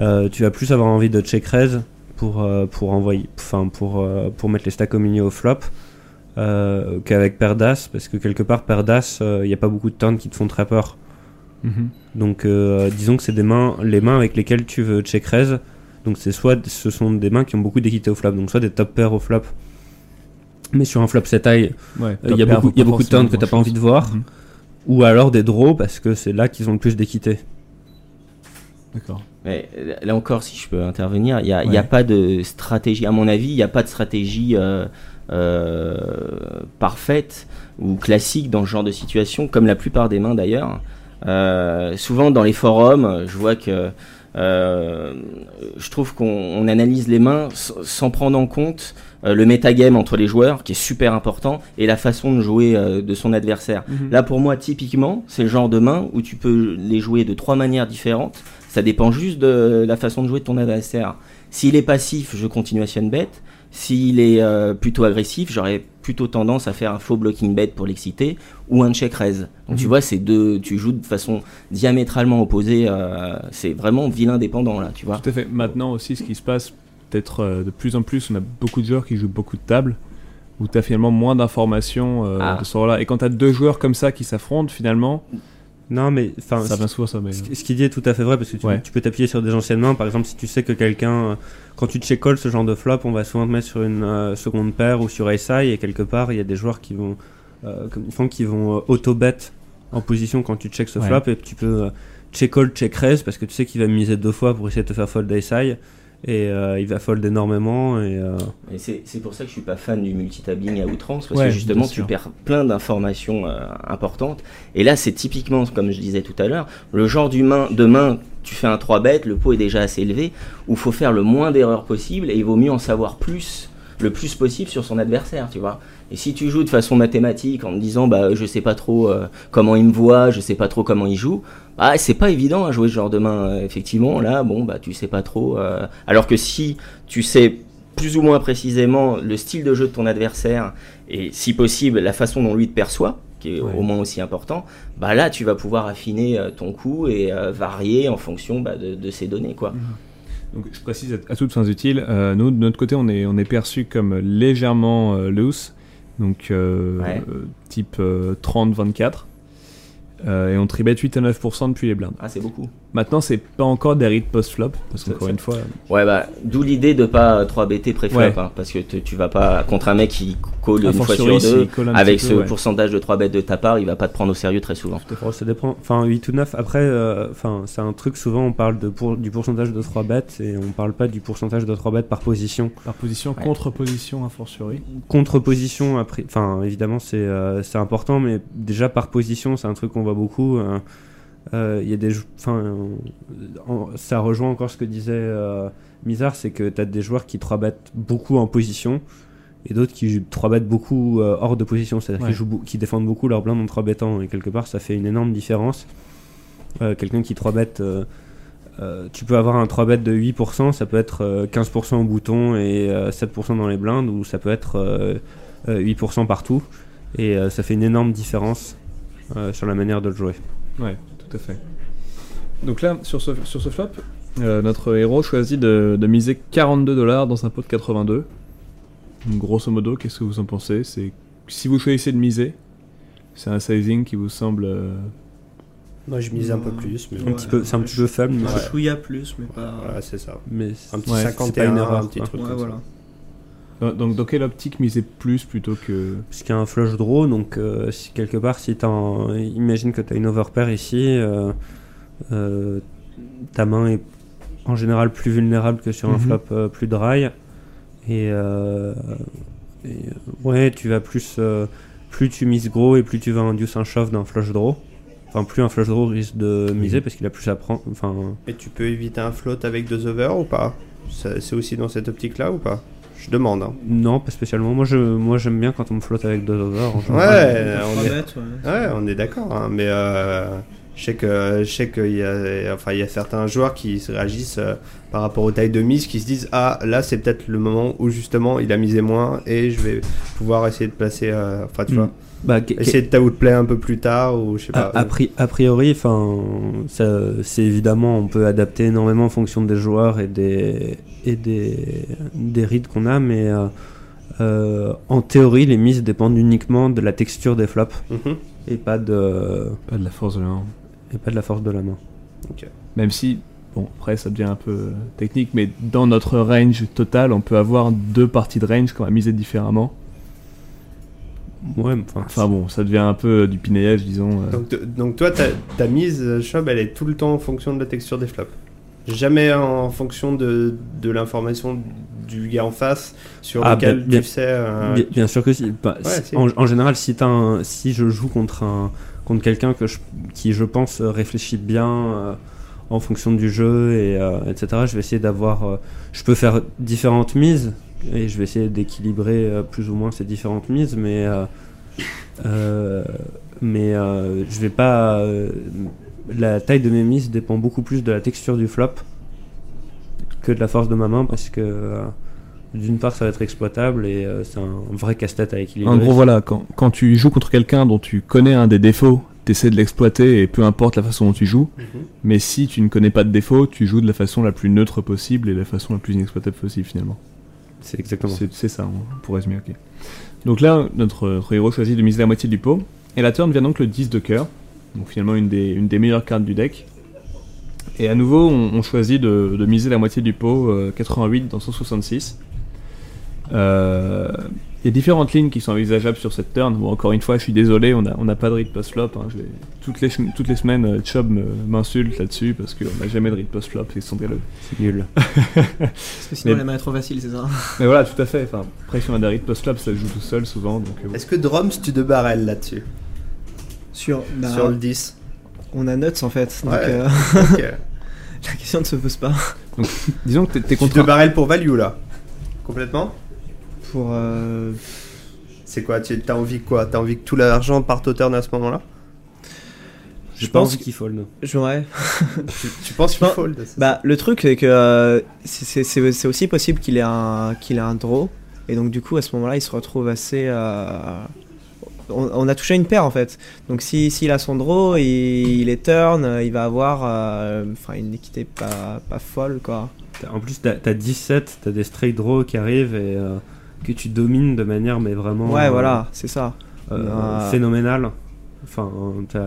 euh, tu vas plus avoir envie de check raise pour, euh, pour envoyer, enfin, pour, euh, pour mettre les stacks au milieu au flop. Euh, qu'avec paire d'as parce que quelque part paire d'as il n'y a pas beaucoup de turns qui te font très peur Mhm. donc euh, disons que c'est des mains les mains avec lesquelles tu veux check raise donc c'est soit ce sont des mains qui ont beaucoup d'équité au flop donc soit des top pairs au flop mais sur un flop 7 high Ouais, euh, il y a beaucoup vaut il y a pas beaucoup de turns que t'as pas envie de voir Mhm. ou alors des draws parce que c'est là qu'ils ont le plus d'équité D'accord. Mais euh, là encore, si je peux intervenir, il n'y a, il y a Ouais. pas de stratégie, à mon avis, il n'y a pas de stratégie euh, euh, parfaite ou classique dans ce genre de situation, comme la plupart des mains d'ailleurs. Euh, souvent dans les forums, je vois que euh, je trouve qu'on on analyse les mains sans prendre en compte euh, le metagame entre les joueurs, qui est super important, et la façon de jouer euh, de son adversaire. Mhm. Là, pour moi, typiquement, c'est le genre de main où tu peux les jouer de trois manières différentes. Ça dépend juste de la façon de jouer de ton adversaire. S'il est passif, je continuation bet. S'il est euh, plutôt agressif, j'aurais plutôt tendance à faire un faux blocking bet pour l'exciter ou un check raise. Donc tu Mhm. vois, c'est deux, tu joues de façon diamétralement opposée. euh, c'est vraiment vilain dépendant là, tu vois. Tout à fait. Maintenant aussi, ce qui se passe, peut-être euh, de plus en plus, on a beaucoup de joueurs qui jouent beaucoup de tables, où tu as finalement moins d'informations Ah. de ce genre-là. Et quand tu as deux joueurs comme ça qui s'affrontent, finalement, non mais enfin ça ce- vient souvent ça. Mais... Ce, ce qu'il dit est tout à fait vrai parce que tu, Ouais. tu peux t'appuyer sur des anciennes mains. Par exemple, si tu sais que quelqu'un, euh, quand tu check call ce genre de flop, on va souvent te mettre sur une euh, seconde paire ou sur SI et quelque part il y a des joueurs qui vont, euh, comme ils font, qui vont euh, auto bet en position quand tu check ce Ouais. flop et tu peux euh, check call, check raise parce que tu sais qu'il va miser deux fois pour essayer de te faire fold SI et euh, il va fold énormément et euh, Et c'est c'est pour ça que je suis pas fan du multitabbing à outrance, parce Ouais, que justement tu perds plein d'informations euh, importantes. Et là, c'est typiquement, comme je disais tout à l'heure, le genre du main, de main, tu fais un 3 bet, le pot est déjà assez élevé, où faut faire le moins d'erreurs possible, et il vaut mieux en savoir plus, le plus possible sur son adversaire, tu vois. Et si tu joues de façon mathématique en te disant, bah, je sais pas trop euh, comment il me voit, je sais pas trop comment il joue, bah, c'est pas évident à jouer ce genre de main, euh, effectivement. Là, bon, bah, tu sais pas trop. euh, alors que si tu sais plus ou moins précisément le style de jeu de ton adversaire et si possible la façon dont lui te perçoit, qui est au moins aussi important, bah là tu vas pouvoir affiner ton coup et varier en fonction bah, de, de ces données quoi. Donc, je précise à, à toutes fins utiles, euh, nous de notre côté, on est, on est perçu comme légèrement euh, loose, donc euh, Ouais. euh, type euh, 30-24. Euh, et on tribet 8 à 9% depuis les blindes. Ah, c'est beaucoup. Maintenant, c'est pas encore des rites post-flop, parce qu'encore une fois. Ouais bah d'où l'idée de pas 3 BT pré-flop Ouais. hein, parce que te- tu vas pas contre un mec qui call A une fois sur deux un avec ce peu, ouais. pourcentage de 3 bêtes de ta part, il va pas te prendre au sérieux très souvent. Oh, ça dépend. Enfin, 8 ou 9. Après, euh, enfin, c'est un truc, souvent, on parle de pour, du pourcentage de 3 bêtes et on parle pas du pourcentage de 3 bêtes par position. Par position, contre-position, a fortiori. Contre-position, après, enfin, évidemment, c'est euh, c'est important, mais déjà par position, c'est un truc qu'on voit beaucoup. euh, euh, Il y a des. Enfin, euh, en- ça rejoint encore ce que disait euh, Mizar, c'est que tu as des joueurs qui 3 bêtent beaucoup en position et d'autres qui 3 bêtent beaucoup euh, hors de position, c'est-à-dire Ouais. qui, qui défendent beaucoup leur blind en 3 bêtant, et quelque part, ça fait une énorme différence. Euh, Quelqu'un qui 3 bête. euh, euh, tu peux avoir un 3 bet de 8%, ça peut être euh, 15% au bouton et euh, 7% dans les blindes, ou ça peut être euh, euh, 8% partout. Et euh, ça fait une énorme différence euh, sur la manière de le jouer. Ouais, tout à fait. Donc là, sur ce, sur ce flop, euh, notre héros choisit de, de miser 42 dollars dans un pot de 82. Donc, grosso modo, qu'est-ce que vous en pensez? C'est si vous choisissez de miser, c'est un sizing qui vous semble. euh, Moi, je mise un peu plus, mais Un petit peu- c'est un petit peu faible, mais- Un chouïa plus, mais pas. Voilà, c'est ça. Mais un petit Ouais, 51, c'est pas une erreur, un petit truc Ouais, comme voilà. ça. Dans- Donc, dans quelle optique miser plus plutôt que. Parce qu'il y a un flush draw, donc euh, si quelque part, si t'as un- imagine que tu as une overpair ici, euh, euh, ta main est en général plus vulnérable que sur un Mhm. flop euh, plus dry. Et, euh, et, euh, ouais, tu vas plus, euh, plus tu mises gros et plus tu vas induce un shove d'un flush draw. Enfin, plus un flush draw risque de miser parce qu'il a plus à prendre. Enfin, Et tu peux éviter un float avec deux over ou pas? Ça- C'est aussi dans cette optique-là ou pas? Je demande. hein. non, pas spécialement. Moi, je, moi, j'aime bien quand on me flotte avec deux over. en Ouais, on est, ouais. ouais, on est d'accord. hein, mais euh, je sais que je sais qu'il y a, enfin, il y a certains joueurs qui se réagissent euh, par rapport aux tailles de mise, qui se disent ah là c'est peut-être le moment où justement il a misé moins et je vais pouvoir essayer de placer, euh, enfin tu Mm. vois, Bah, essayer de outplay un peu plus tard ou je sais pas. A, a pri- a priori, enfin, c'est évidemment, on peut adapter énormément en fonction des joueurs et des et des, des reads qu'on a, mais euh, euh, en théorie, les mises dépendent uniquement de la texture des flops Mhm. et pas de Pas de la force de la main. et pas de la force de la main. Même si, bon, après ça devient un peu technique, mais dans notre range total, on peut avoir deux parties de range qu'on va miser différemment. Ouais, enfin, Enfin bon, ça devient un peu euh, du pinaillage, disons. euh. Donc, toi, ta, ta mise, euh, Chob, elle est tout le temps en fonction de la texture des flops. Jamais en fonction de, de l'information du gars en face sur Ah, lequel bien- tu sais. euh, Bien, bien sûr que si. Bah, Ouais, si- si. En, en général, si, un- si je joue contre, un, contre quelqu'un que je- qui, je pense, euh, réfléchit bien euh, en fonction du jeu, et, euh, etc., je vais essayer d'avoir. euh, je peux faire différentes mises, et je vais essayer d'équilibrer euh, plus ou moins ces différentes mises, mais. euh, euh, mais je vais pas. la taille de mes mises dépend beaucoup plus de la texture du flop que de la force de ma main parce que d'une part ça va être exploitable et c'est un vrai casse-tête à équilibrer. En gros, voilà, quand, quand tu joues contre quelqu'un dont tu connais un des défauts, t'essaies de l'exploiter et peu importe la façon dont tu joues. Mhm. Mais si tu ne connais pas de défaut, tu joues de la façon la plus neutre possible et la façon la plus inexploitable possible finalement. C'est exactement. C'est ça, hein, pour résumer, ok. Donc là, notre, notre héros choisit de miser la moitié du pot. Et la turn vient donc le 10 de cœur. Donc finalement, une des, meilleures cartes du deck. Et à nouveau, on, choisit de, de miser la moitié du pot, euh, 88 dans 166. Euh, Il y a différentes lignes qui sont envisageables sur cette turn. Bon, encore une fois, je suis désolé, on n'a on n'a pas de read post flop. hein. Toutes, les, toutes les semaines, euh, Chubb m'insulte là-dessus parce qu'on n'a jamais de read post flop, c'est scandaleux. C'est nul. Parce que sinon Mais- la main est trop facile, c'est ça Mais voilà, tout à fait. Enfin, après, si on a des read post flop, ça se joue tout seul souvent. Donc, euh, bon. Est-ce que Drums, tu de barrel là-dessus? Sur, bah, Sur le 10 On a Nuts en fait. Donc, Ouais, euh, la question ne se pose pas. Donc, disons que t'es- Tu contre te barrel pour value là Complètement Pour. euh, C'est quoi tu, T'as envie que quoi? T'as envie que tout l'argent parte au turn à ce moment-là? Je pense qu'il fold. je- Ouais. tu, tu penses qu'il fold Bah, le truc, c'est que euh, c'est- c'est c'est- c'est aussi possible qu'il ait, un, qu'il ait un draw. Et donc, du coup, à ce moment-là, il se retrouve assez. euh, on, on a touché une paire en fait. Donc, s'il si, s'il a son draw, il, il est turn, euh, il va avoir euh, une équité pas, pas folle quoi. En plus, t'as as 17, t'as des straight draws qui arrivent et euh, que tu domines de manière mais vraiment. Ouais, euh, voilà, c'est ça. euh, Euh, phénoménale. Enfin, t'as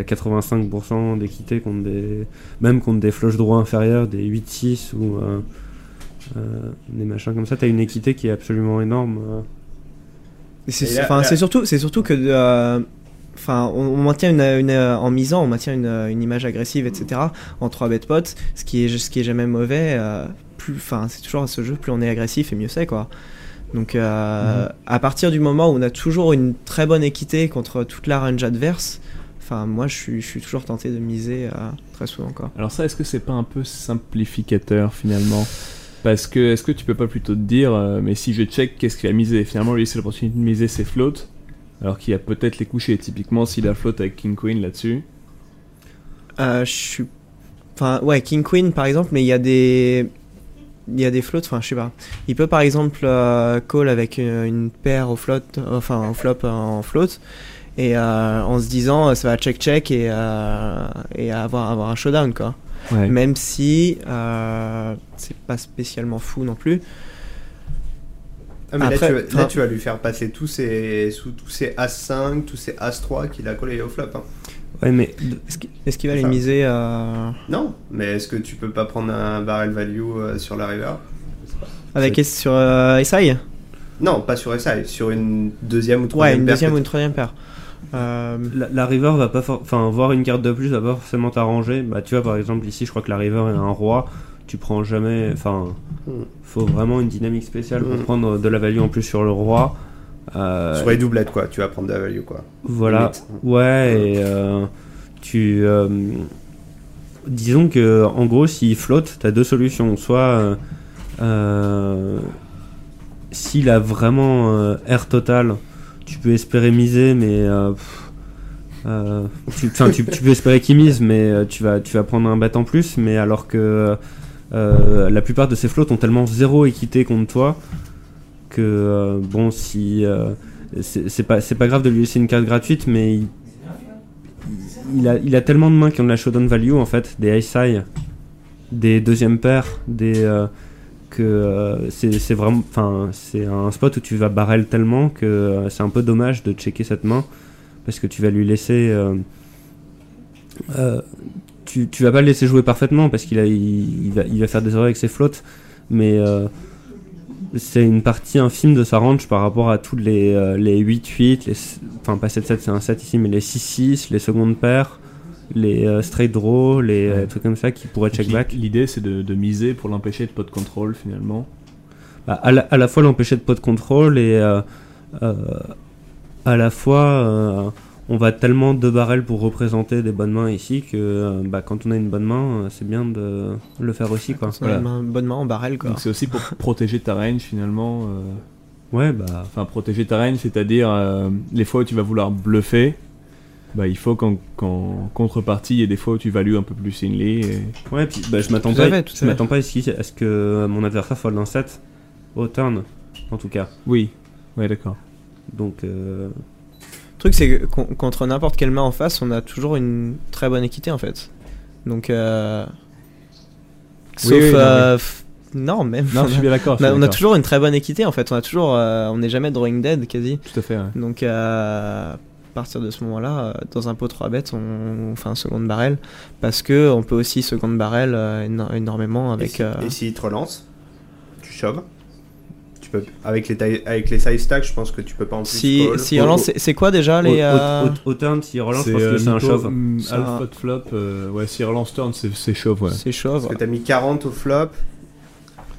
as 85% d'équité contre des. Même contre des flush draws inférieurs, des 8-6 ou euh, euh, des machins comme ça, t'as une équité qui est absolument énorme. C'est surtout, c'est surtout que, euh, enfin, on, on maintient une, une, en misant, on maintient une, une image agressive, etc. En 3 bet pot, ce qui est, ce qui est jamais mauvais. euh, plus, enfin, c'est toujours à ce jeu, plus on est agressif et mieux c'est quoi. Donc, euh, à partir du moment où on a toujours une très bonne équité contre toute la range adverse, enfin, moi, je suis, je suis toujours tenté de miser euh, très souvent quoi. Alors ça, est-ce que c'est pas un peu simplificateur finalement? Parce que est-ce que tu peux pas plutôt te dire, euh, mais si je check, qu'est-ce qu'il a misé? Finalement, lui, c'est l'opportunité de miser ses floats, alors qu'il y a peut-être les couchés. Typiquement, s'il a float avec King Queen là-dessus. Euh, je suis. Enfin, ouais, King Queen par exemple, mais il y a des. Il y a des floats, enfin, je sais pas. Il peut par exemple euh, call avec une, une paire au float, enfin, au flop euh, en float. et euh, en se disant euh, ça va check check et, euh, et avoir, avoir un showdown quoi. Ouais. Même si euh, c'est pas spécialement fou non plus. Ah, mais Après, là, tu, vas, là, enfin- tu vas lui faire passer tous ces, sous, tous ces As5, tous ces As3 qu'il a collés au flop. hein. Ouais, mais Est-ce qu'il est-ce qu'il va les miser euh, Non, mais est-ce que tu peux pas prendre un barrel value euh, sur la river? Avec sur euh, SI Non, pas sur SI, sur une deuxième ou Ouais, troisième une paire deuxième que ou une troisième paire. Euh, La, la river va pas for- enfin voir une carte de plus va pas forcément t'arranger. Bah tu vois par exemple ici je crois que la river est un roi, tu prends jamais enfin Mm. faut vraiment une dynamique spéciale pour Mm. prendre de la value en plus sur le roi. Euh, Sur les doublettes, quoi, tu vas prendre de la value, quoi. Voilà. Ouais et euh, tu euh, disons que en gros s'il flotte, t'as deux solutions, soit euh, s'il a vraiment air total, tu peux espérer miser, mais pff, tu, tu, tu peux espérer qu'il mise, mais tu vas, tu vas prendre un bet en plus. Mais alors que la plupart de ces flottes ont tellement zéro équité contre toi que euh, bon, si euh, c'est pas, c'est pas grave de lui laisser une carte gratuite, mais il, a, il a tellement de mains qui ont de la showdown value en fait, des high des deuxième paires, des euh, que c'est vraiment, enfin c'est un spot où tu vas barrel tellement que c'est un peu dommage de checker cette main parce que tu vas lui laisser, tu, tu vas pas le laisser jouer parfaitement parce qu'il il, il va, il va faire des erreurs avec ses flottes, mais c'est une partie infime de sa range par rapport à toutes les, euh, les 8-8, les, s- enfin pas 7-7 c'est un 7 ici, mais les 6-6, les secondes paires, les euh, straight draw, les euh, trucs comme ça qui pourraient check back. L'idée, c'est de, de miser pour l'empêcher de pot control finalement. Bah, à, la, à la fois l'empêcher de pot control et euh, euh, à la fois on va tellement de barrels pour représenter des bonnes mains ici que euh, bah, quand on a une bonne main euh, c'est bien de le faire aussi quoi. on a une main- bonne main en barrel quoi. Donc c'est aussi pour protéger ta range finalement. euh, Ouais, bah. Enfin, protéger ta range, c'est-à-dire euh, les fois où tu vas vouloir bluffer, bah, il faut qu'en qu'en contrepartie, il y ait des fois où tu values un peu plus thinly. Et... Ouais, puis bah, je m'attends pas, fait, je m'attends pas ici à ce que mon adversaire fold un 7 au turn en tout cas. Oui, ouais, d'accord. Donc euh, truc, c'est que con- contre n'importe quelle main en face, on a toujours une très bonne équité en fait. Donc, euh... sauf. Oui, oui, non, euh, oui. Non, même. Non, je suis bien d'accord, On a, toujours une très bonne équité en fait. On a toujours, euh, on n'est jamais drawing dead quasi. Tout à fait. ouais. Donc, euh, à partir de ce moment-là, dans un pot 3 bêtes, on, on fait un second barrel parce que on peut aussi second barrel euh, éno- énormément Et avec. si- euh, Et s'il te relance, tu shoves. Peux, avec, les tailles- avec les side stacks, je pense que tu peux pas en plus. Si, call. si relance, c'est- c'est quoi déjà les. au, euh, au- au turn s'il relance, je C'est pense que euh, c'est un shove. mm, Alpha un- de flop, euh, ouais, si relance turn, c'est c'est shove, ouais. C'est chauve. Parce que t'as mis 40 au flop.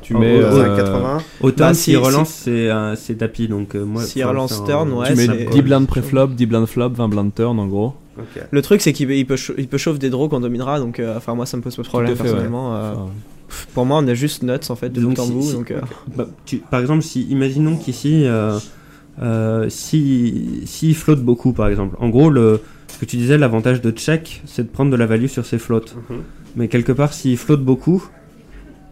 Tu mets. oh, euh, 80. Au turn Bah, s'il si- relance, c'est un- c'est tapis donc euh, moi. S'il relance turn, ouais, tu mets c'est- 10 blindes pré-flop, 10 blindes flop, 20 blindes turn en gros. Le truc, c'est qu'il peut, il peut, chau- il peut chauffer des draws qu'on dominera, donc euh, enfin moi ça me pose pas de problème fait, ouais. personnellement. euh, pour moi, on a juste nuts en fait de Donc, bout en si- bout, si- donc. euh, Bah, tu- par exemple, si, imaginons qu'ici, euh, euh, si, s'il flotte beaucoup, par exemple. En gros, le, ce que tu disais, l'avantage de check, c'est de prendre de la value sur ses flottes. Mhm. Mais quelque part, s'il flotte beaucoup,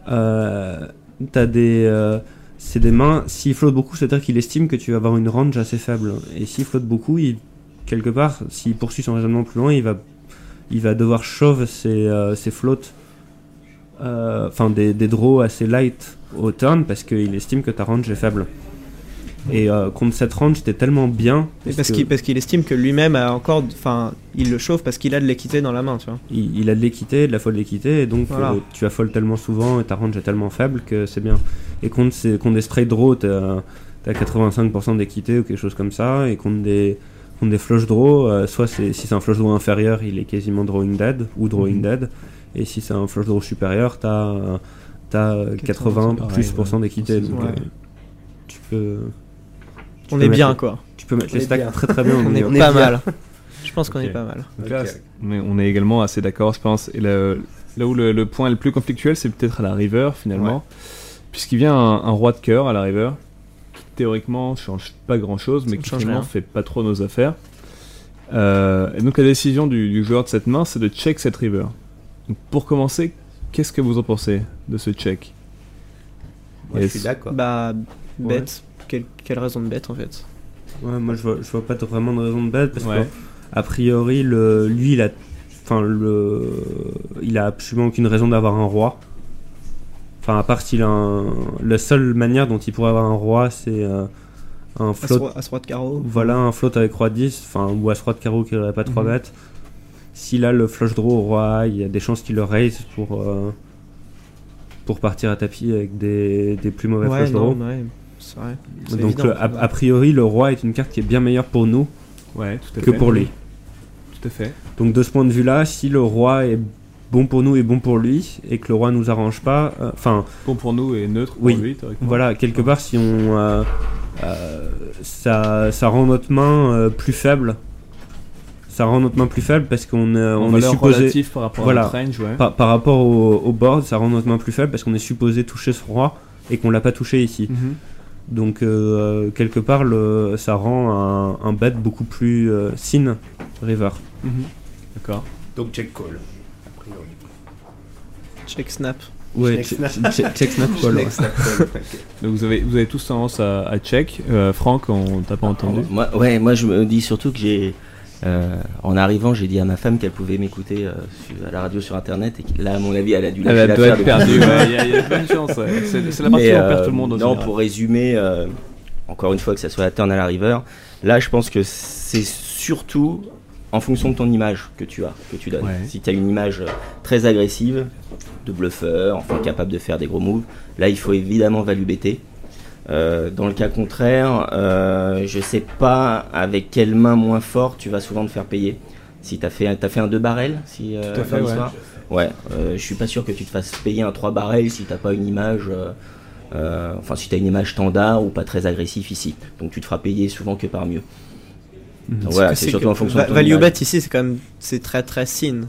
euh, t'as des, euh, c'est des mains. S'il flotte beaucoup, c'est-à-dire qu'il estime que tu vas avoir une range assez faible. Et s'il flotte beaucoup, il, quelque part, s'il poursuit son raisonnement plus loin, il va, il va devoir shove ses, ses flottes enfin des, des draws assez light au turn parce qu'il estime que ta range est faible. Et euh, contre cette range, t'es tellement bien. parce qu'il parce qu'il estime que lui-même a encore, enfin, il le chauffe parce qu'il a de l'équité dans la main, tu vois. il, il a de l'équité, de la folle d'équité, et donc Voilà. euh, tu affoles tellement souvent et ta range est tellement faible que c'est bien. Et contre, contre des straight draws, t'as as 85% d'équité ou quelque chose comme ça, et contre des, contre des flush draws, euh, soit si c'est un flush draw inférieur, il est quasiment drawing dead ou drawing Mhm. dead, et si c'est un flush draw supérieur, t'as euh, t'as 80 pareil, plus ouais. d'équité. Donc Ouais. euh, tu peux. tu On peux est mettre bien les- quoi. Tu peux mettre On les stacks bien. très très bien. On est pas bien. mal. Je pense qu'on est pas mal. Donc là, mais on est également assez d'accord, je pense. Et le- là où le, le point est le plus conflictuel, c'est peut-être à la river finalement, puisqu'il vient un, un roi de cœur à la river, qui théoriquement change pas grand-chose, mais qui finalement rien. fait pas trop nos affaires. Euh, et donc la décision du, du joueur de cette main, c'est de check cette river. Donc pour commencer, qu'est-ce que vous en pensez de ce check? Moi, je suis d'accord. Bah, bête. Quelle, quelle raison de bête en fait? Ouais, moi je vois, je vois pas de- vraiment de raison de bet parce Ouais. que a priori le, lui il a enfin le il a absolument aucune raison d'avoir un roi. Enfin à part s'il a un, la seule manière dont il pourrait avoir un roi c'est euh, un float roi- as-roi de carreau. Voilà un float avec roi 10 enfin ou as roi de carreau qui aurait pas 3 Mhm. bêtes. S'il a le flush draw au roi, il y a des chances qu'il le raise pour euh, pour partir à tapis avec des, des plus mauvais Ouais, flush draw. non, ouais, c'est vrai. Donc évident. le- a, a priori le roi est une carte qui est bien meilleure pour nous Ouais, tout à que fait. pour lui. Tout à fait. Donc de ce point de vue-là, si le roi est bon pour nous et bon pour lui, et que le roi nous arrange pas, euh, enfin... Bon pour nous et neutre pour oui, lui, théoriquement. Voilà, quelque part, si on... euh, euh, ça, ça rend notre main euh, plus faible. Ça rend notre main plus faible parce qu'on est, En on est supposé... relative par rapport à voilà, notre range, ouais. par, par rapport au, au board, ça rend notre main plus faible parce qu'on est supposé toucher ce roi et qu'on l'a pas touché ici. Mhm. Donc euh, quelque part, le, ça rend un, un bet beaucoup plus euh, sin river. Mhm. D'accord. Donc check call. a priori. Check snap. Ouais, Check check- snap. check- check snap call, Check ouais. snap call, ok. Donc vous avez, vous avez tous tendance à, à check. Euh, Franck, on t'a pas entendu. Moi, ouais, moi je me dis surtout que j'ai. Euh, en arrivant, j'ai dit à ma femme qu'elle pouvait m'écouter euh, à la radio sur internet et que là, à mon avis, elle a dû Elle doit être perdue, il y a- il y a de bonnes chances, ouais. C'est- c'est la partie où on perd tout le monde, Non, général. pour résumer, euh, encore une fois, que ça soit la turn à la river, là, je pense que c'est surtout en fonction de ton image que tu as, que tu donnes. Ouais. Si tu as une image euh, très agressive, de bluffeur, enfin capable de faire des gros moves, là, il faut évidemment value BT. Euh, dans le cas contraire, euh, je sais pas avec quelle main moins forte tu vas souvent te faire payer. Si tu as fait, t'as fait un 2 barrels si, euh, Tout à fait, ouais. euh, je suis pas sûr que tu te fasses payer un 3 barrels si t'as pas une image. enfin, si t'as une image standard ou pas très agressif ici. Donc tu te feras payer souvent que par mieux. Donc Parce voilà, que c'est surtout en fonction va- de ton Value image. bet ici, c'est quand même c'est très très sin.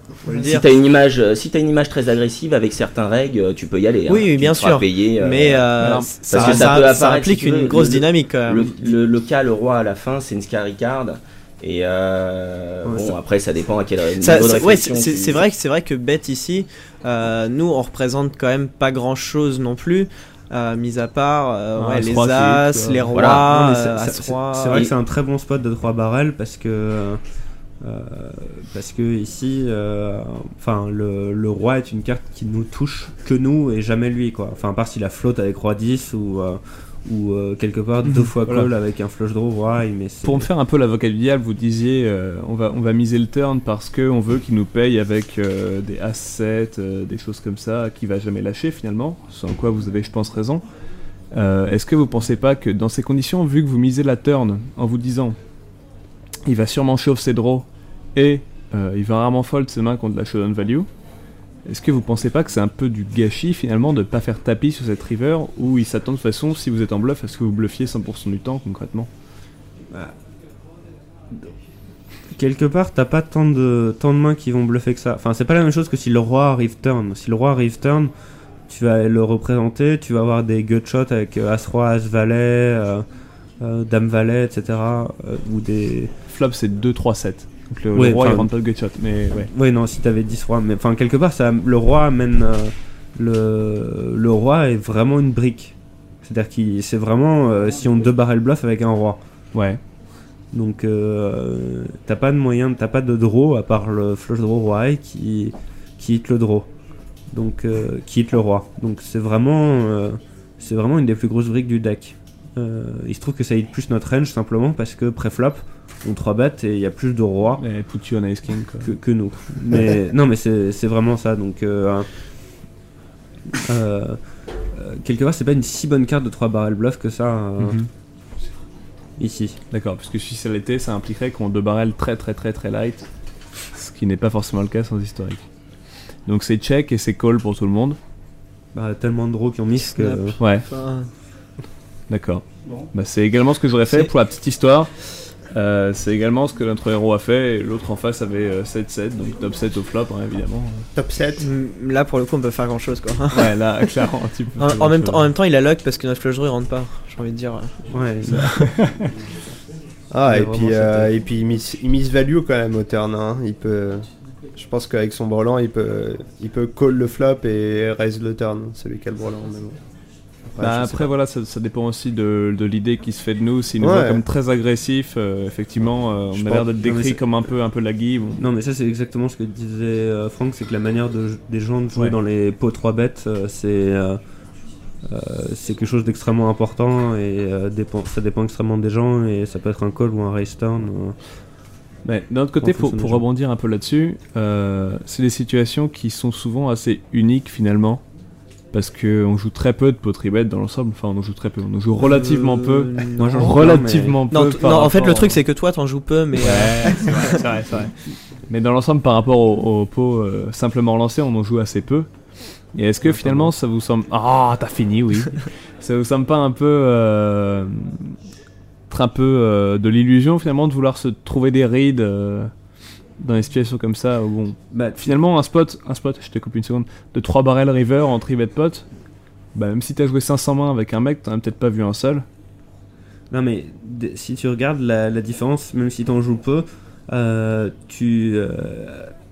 Si t'as une image, euh, si t'as une image très agressive avec certains règles, euh, tu peux y aller. hein. Oui, bien sûr. Payer, Mais, euh, ça- Parce que ça- peut ça apparaître, implique si une veux, grosse le- dynamique, quand même. Le, le, le cas, le roi à la fin, c'est une scary card. Et euh, Ouais, bon, ça- après, ça dépend à quel niveau Ça- de ça- ouais, réflexion c'est tu- vrai que c'est vrai que bet ici, euh, nous on représente quand même pas grand chose non plus, euh, mis à part euh, Ah, ouais, les as, fixe, les euh, rois, voilà. Euh, c'est- vrai Et- que c'est un très bon spot de 3 barrels parce que euh, parce que ici, euh, enfin le, le roi est une carte qui nous touche que nous et jamais lui quoi. Enfin à part s'il a flotte avec roi 10 ou euh, ou euh, quelque part deux Mhm. fois Voilà. call avec un flush draw roi. Mais Pour me faire un peu l'avocat du diable, vous disiez euh, on, va, on va miser le turn parce qu'on veut qu'il nous paye avec euh, des assets, euh, des choses comme ça, qui va jamais lâcher finalement. Sans quoi vous avez, je pense, raison. Est-ce que vous pensez pas que dans ces conditions, vu que vous misez la turn en vous disant il va sûrement chauffer ses draws et il va rarement fold ses mains contre la showdown value, est-ce que vous pensez pas que c'est un peu du gâchis finalement de pas faire tapis sur cette river où il s'attend de toute façon, si vous êtes en bluff, à ce que vous bluffiez 100% du temps concrètement quelque part, t'as pas tant de, tant de mains qui vont bluffer que ça. Enfin, c'est pas la même chose que si le roi arrive turn. Si le roi arrive turn, tu vas le représenter, tu vas avoir des gutshots avec euh, As-Roi, As-Valet, euh, euh, Dame-Valet, etc. ou des. Flop, c'est 2-3-7. Donc le, le Ouais, roi, il rentre pas de gutshot, mais ouais. Ouais, non, si t'avais 10 rois. Mais enfin, quelque part, ça, le roi amène. euh, le, le roi est vraiment une brique. C'est-à-dire que c'est vraiment. euh, si on deux barrel bluff avec un roi. Ouais. Donc, euh, t'as pas de moyen, t'as pas de draw à part le flush draw roi qui, qui hit le draw. Donc, euh, qui hit le roi. Donc, c'est vraiment. c'est vraiment une des plus grosses briques du deck. Il se trouve que ça hit plus notre range simplement parce que pré-flop, on 3 bet et il y a plus de rois Et put you on ice king, quoi. que, que nous. Mais non, mais c'est vraiment ça. Donc, euh, euh, quelque part, c'est pas une si bonne carte de 3 barrel bluff que ça. euh, Mhm. Ici. D'accord, parce que si ça l'était, ça impliquerait qu'on deux barrels très très très très light, ce qui n'est pas forcément le cas sans historique. Donc c'est check et c'est call pour tout le monde. Bah, tellement de draws qui ont mis que. Ouais. Enfin, D'accord. Bon. Bah, c'est également ce que j'aurais fait pour la petite histoire. Euh, c'est également ce que notre héros a fait et l'autre en face avait euh, 7-7, donc top 7 au flop hein, évidemment. Top 7 mm, Là pour le coup on peut faire grand chose quoi. Ouais, là, clairement, tu peux en, faire en même en même temps il a luck parce que notre flush draw il rentre pas. J'ai envie de dire. Ouais, Ah, Ouais, et puis, euh, et puis il mise, il mise value quand même au turn. hein. Il peut, je pense qu'avec son brelan, il peut, il peut call le flop et raise le turn, celui qui a le brelan. mais bon. Bah, après, voilà, ça, ça dépend aussi de, de l'idée qui se fait de nous. S'ils nous Ouais. voient comme très agressifs, euh, effectivement, euh, Je on a l'air d'être décrit comme un peu, un peu laggy. Bon. Non, mais ça, c'est exactement ce que disait euh, Franck c'est que la manière de, des gens de jouer Ouais. dans les pots 3 bêtes, c'est. c'est quelque chose d'extrêmement important et dépend, ça dépend extrêmement des gens et ça peut être un call ou un race turn. Mais d'un autre côté, pour, rebondir un peu là-dessus, c'est des situations qui sont souvent assez uniques finalement. Parce qu'on joue très peu de potribet dans l'ensemble. Enfin, on en joue très peu. On en joue relativement peu. Moi, j'en joue relativement peu. en fait, le truc, c'est que toi, t'en joues peu, mais. Ouais, c'est vrai, c'est vrai, c'est vrai. Mais dans l'ensemble, par rapport au, au pot euh, simplement lancé, on en joue assez peu. Et est-ce que finalement, ça vous semble. Ah, t'as fini, oui. ça vous semble pas un peu. euh, être un peu euh, de l'illusion finalement de vouloir se trouver des rides euh, dans des situations comme ça où bon. Bah, finalement, un spot, un spot, je te coupe une seconde, de 3 barrels river en tribet pot, bah, même si t'as joué 500 mains avec un mec, t'en as peut-être pas vu un seul. Non, mais si tu regardes la, la différence, même si t'en joues peu, euh, tu, euh,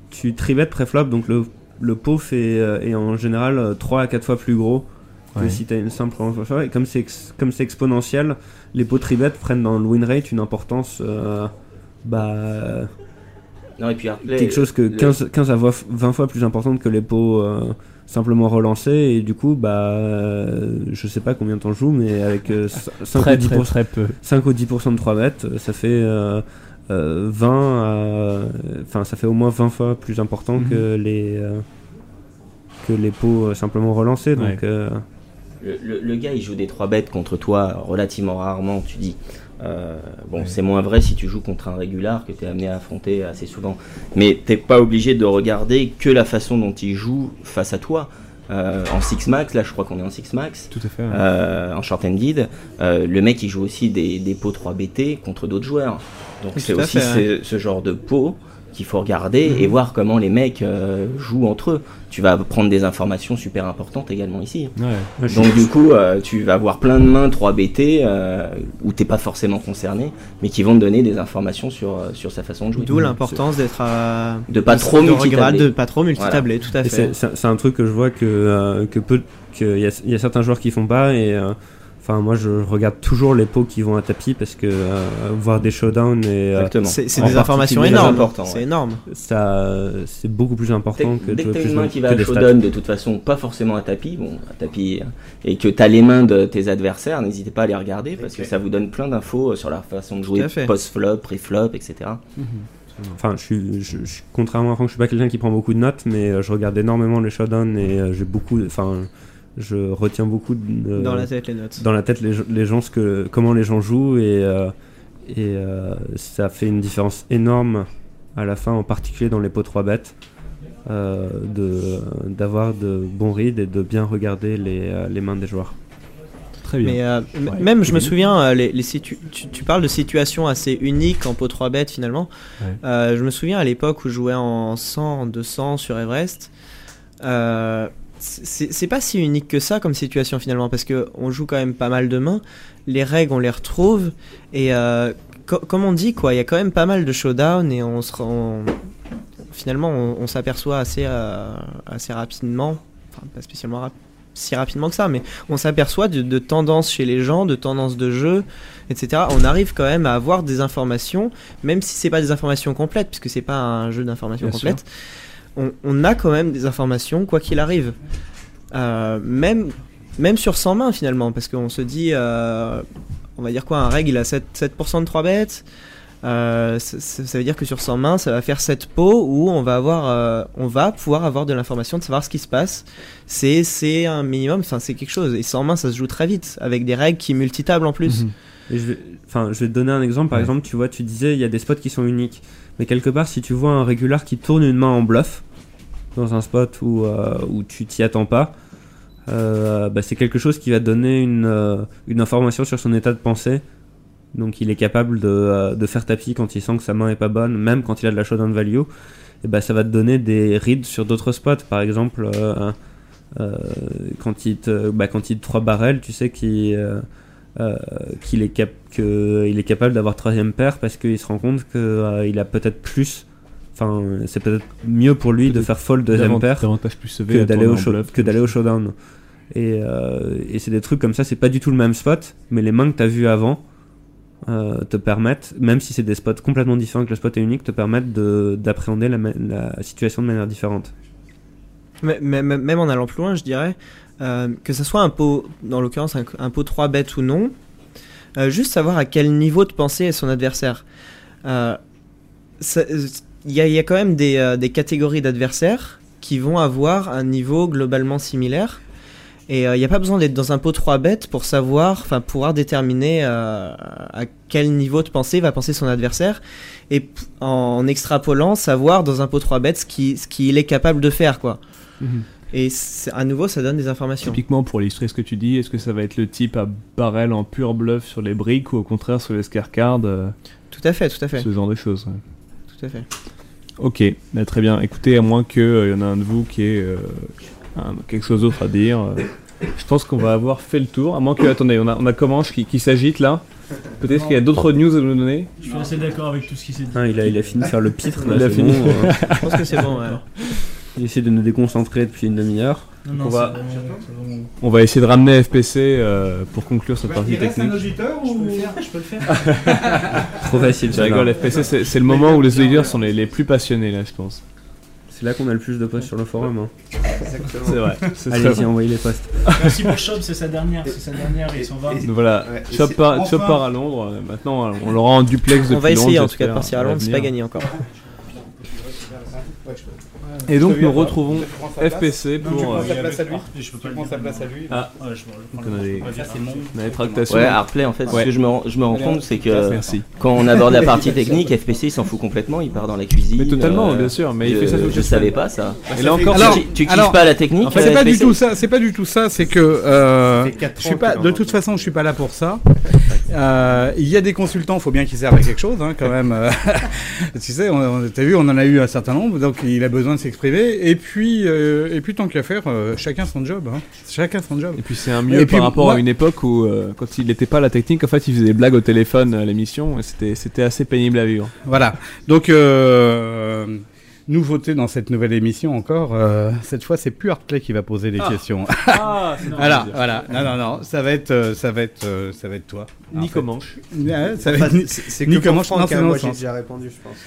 tu tribet préflop, donc le, le pot fait, euh, est en général 3 à 4 fois plus gros que Ouais. si t'as une simple. Et comme c'est comme c'est exponentiel, les pots tribet prennent dans le win rate une importance. euh, bah, Non, et puis après, quelque chose que le- 15, 15 à 20 fois plus importante que les pots euh, simplement relancés et du coup bah euh, je sais pas combien t'en joues mais avec euh, 5 Très, ou 10 très, très peu. 5 ou 10% de 3 bêtes euh, ça fait euh, euh, 20 à- enfin ça fait au moins 20 fois plus important Mhm. que les euh, que les pots euh, simplement relancés donc Ouais. euh, Le, le- le gars, il joue des 3 bêtes contre toi relativement rarement, tu dis. Euh, bon, Ouais. c'est moins vrai si tu joues contre un régular que tu es amené à affronter assez souvent. Mais t'es pas obligé de regarder que la façon dont il joue face à toi. Euh, en 6 max, là je crois qu'on est en 6 max, Tout à fait. ouais. euh, en short ended, euh, le mec il joue aussi des, des pots 3 BT contre d'autres joueurs. Donc Oui, c'est aussi fait, ce, ce genre de pot qu'il faut regarder Mhm. et voir comment les mecs euh, jouent entre eux. Tu vas prendre des informations super importantes également ici. Ouais. Donc du coup, euh, tu vas avoir plein de mains 3 BT euh, où t'es pas forcément concerné, mais qui vont te donner des informations sur, euh, sur sa façon de jouer. D'où l'importance d'être à. De pas trop de multitabler. De pas trop multitabler, Voilà. tout à fait. c'est- un truc que je vois que, euh, que peu, qu'il y y a certains joueurs qui font pas et euh, enfin moi je regarde toujours les pots qui vont à tapis parce que euh, voir des showdowns et euh. C'est des informations énormes. important, C'est ouais. énorme. ça c'est beaucoup plus important que dès que t'as une main qui va à showdown, de toute façon, pas forcément à tapis, bon, à tapis, euh, et que t'as les mains de tes adversaires, n'hésitez pas à les regarder parce que ça vous donne plein d'infos sur leur façon de jouer post-flop, pré-flop, etc. Enfin, je suis, je, je- contrairement à Franck, je suis pas quelqu'un qui prend beaucoup de notes, mais je regarde énormément les showdowns et j'ai beaucoup, enfin, je retiens beaucoup de, Dans la tête, les notes. Dans la tête, les, gens- les gens, ce que, comment les gens jouent et euh, et euh, ça fait une différence énorme à la fin, en particulier dans les pots 3 bêtes, euh, de d'avoir de bons reads et de bien regarder les, euh, les mains des joueurs. Très bien. Mais euh, Ouais. même, je me souviens, euh, les, les situ- tu, tu parles de situations assez uniques en pot 3 bêtes finalement. Ouais. Euh, je me souviens à l'époque où je jouais en 100, en 200 sur Everest. C'est pas si unique que ça comme situation finalement parce que on joue quand même pas mal de mains. Les règles on les retrouve et euh, co- comme on dit quoi, il y a quand même pas mal de showdown et on se rend- finalement on, on s'aperçoit assez euh, assez rapidement, enfin pas spécialement rap- si rapidement que ça, mais on s'aperçoit de, de tendances chez les gens, de tendances de jeu, etc. On arrive quand même à avoir des informations, même si c'est pas des informations complètes, puisque c'est pas un jeu d'informations sûr. On, on a quand même des informations, quoi qu'il arrive. Euh, même, même sur 100 mains finalement, parce qu'on se dit, euh, on va dire quoi, un règle il a 7%, 7% de 3 bêtes. Euh, ça, veut dire que sur 100 mains, ça va faire 7 pots où on va avoir, euh, on va pouvoir avoir de l'information, de savoir ce qui se passe. C'est, c'est un minimum, enfin c'est quelque chose. Et 100 mains, ça se joue très vite, avec des règles qui multitablent en plus. Et je vais, enfin, je vais te donner un exemple. Par Ouais. exemple, tu vois, tu disais, il y a des spots qui sont uniques. Mais quelque part, si tu vois un régular qui tourne une main en bluff, dans un spot où, euh, où tu t'y attends pas, euh, bah, c'est quelque chose qui va donner une, euh, une information sur son état de pensée. Donc il est capable de, de faire tapis quand il sent que sa main est pas bonne, même quand il a de la showdown value. Et bah, ça va te donner des reads sur d'autres spots. Par exemple, quand il te, bah, quand il te 3 barrels, tu sais qu'il euh, euh, qu'il est, cap que il est capable d'avoir troisième paire parce qu'il se rend compte qu'il a peut-être plus. Enfin, c'est peut-être mieux pour lui de faire fold deuxième paire que d'aller au, tourner en show- bluff. que d'aller au showdown. Et, euh, et c'est des trucs comme ça, c'est pas du tout le même spot, mais les mains que tu as vues avant euh, te permettent, même si c'est des spots complètement différents, que le spot est unique, te permettent de- d'appréhender la, situation de manière différente. Mais- mais- mais- Même en allant plus loin, je dirais euh, que ce soit un pot, dans l'occurrence un, pot 3 bêtes ou non, euh, juste savoir à quel niveau de pensée est son adversaire. Euh, euh, Il y, a- quand même des, euh, catégories d'adversaires qui vont avoir un niveau globalement similaire. Et euh, il n'y a pas besoin d'être dans un pot 3 bêtes pour savoir, enfin pouvoir déterminer euh, à quel niveau de pensée va penser son adversaire et en extrapolant savoir dans un pot 3 bêtes ce qu'il ce est capable de faire quoi. Mhm. Et à nouveau ça donne des informations. Typiquement, pour illustrer ce que tu dis, est-ce que ça va être le type à barrel en pur bluff sur les briques ou au contraire sur les scare cards euh, Tout à fait, tout à fait. Ce genre de choses. ouais. Tout à fait. Ok, bah, très bien. Écoutez, à moins qu'il y en a un de vous qui ait euh, un- quelque chose d'autre à dire, euh, je pense qu'on va avoir fait le tour. À moins que, attendez, on a, on a Comanche qui, qui s'agite là? Peut-être qu'il y a d'autres news à nous donner? Je suis assez d'accord avec tout ce qui s'est dit. Ah, il, a, il a fini de faire le pitre, là, Il a fini. bon, euh. Je pense que c'est bon, ouais. Il essaie de nous déconcentrer depuis une demi-heure. Non, non, on, va, on essayer de ramener FPC euh, pour conclure cette partie technique. auditeur Je peux le faire, je peux le faire. Trop facile, Je rigole, FPC, c'est c'est le moment où les auditeurs sont les, les plus passionnés là, je pense. C'est là qu'on a le plus de posts sur le forum. Hein. Exactement. C'est vrai, Allez-y, vrai. envoyez les posts. Merci pour Chop, c'est sa dernière, c'est sa dernière et il s'en va. Voilà, Chop part, enfin- Chop part à Londres. euh, Maintenant, on l'aura en duplex depuis On va essayer Londres, en tout cas de partir à Londres, c'est pas gagné encore. Et donc Je nous retrouvons je prends sa place. FPC pour. euh, sa place à lui. Je peux pas sa place à lui. Ah, je je on a des, tractations. Ouais, Arplay en fait, ce que je me, rends- je compte, c'est que quand on aborde la partie technique, FPC il s'en fout complètement, il part dans la cuisine. Mais totalement, euh, bien sûr, mais il je- fait ça Je savais pas ça. Et là encore, tu, kiffes pas la technique En fait, c'est euh, pas du tout ça. C'est pas du tout ça. C'est que euh, je suis pas. De toute façon, je suis pas là pour ça. Euh, Il y a des consultants, faut bien qu'ils servent à quelque chose, hein, quand même. euh. tu sais, t'as vu, on en a eu un certain nombre, donc il a besoin de s'exprimer. Et puis, euh, et puis tant qu'à faire, euh, chacun son job. Hein. Chacun son job. Et puis c'est un mieux Et puis, par rapport moi- à une époque où, euh, quand il n'était pas à la technique, en fait, il faisait des blagues au téléphone à l'émission et c'était c'était assez pénible à vivre. Voilà. Donc, euh, nouveauté dans cette nouvelle émission encore. euh, cette fois, c'est plus Artplay qui va poser les Ah. questions. Ah, voilà, voilà. Non, non, non. Ça va être, euh, ça va être, euh, ça va être toi. Ni En fait. Comanche. Ouais, ça va Enfin, être c'est c'est ni que pour Comanche, Franck, non, c'est hein, moi j'ai déjà répondu, je pense.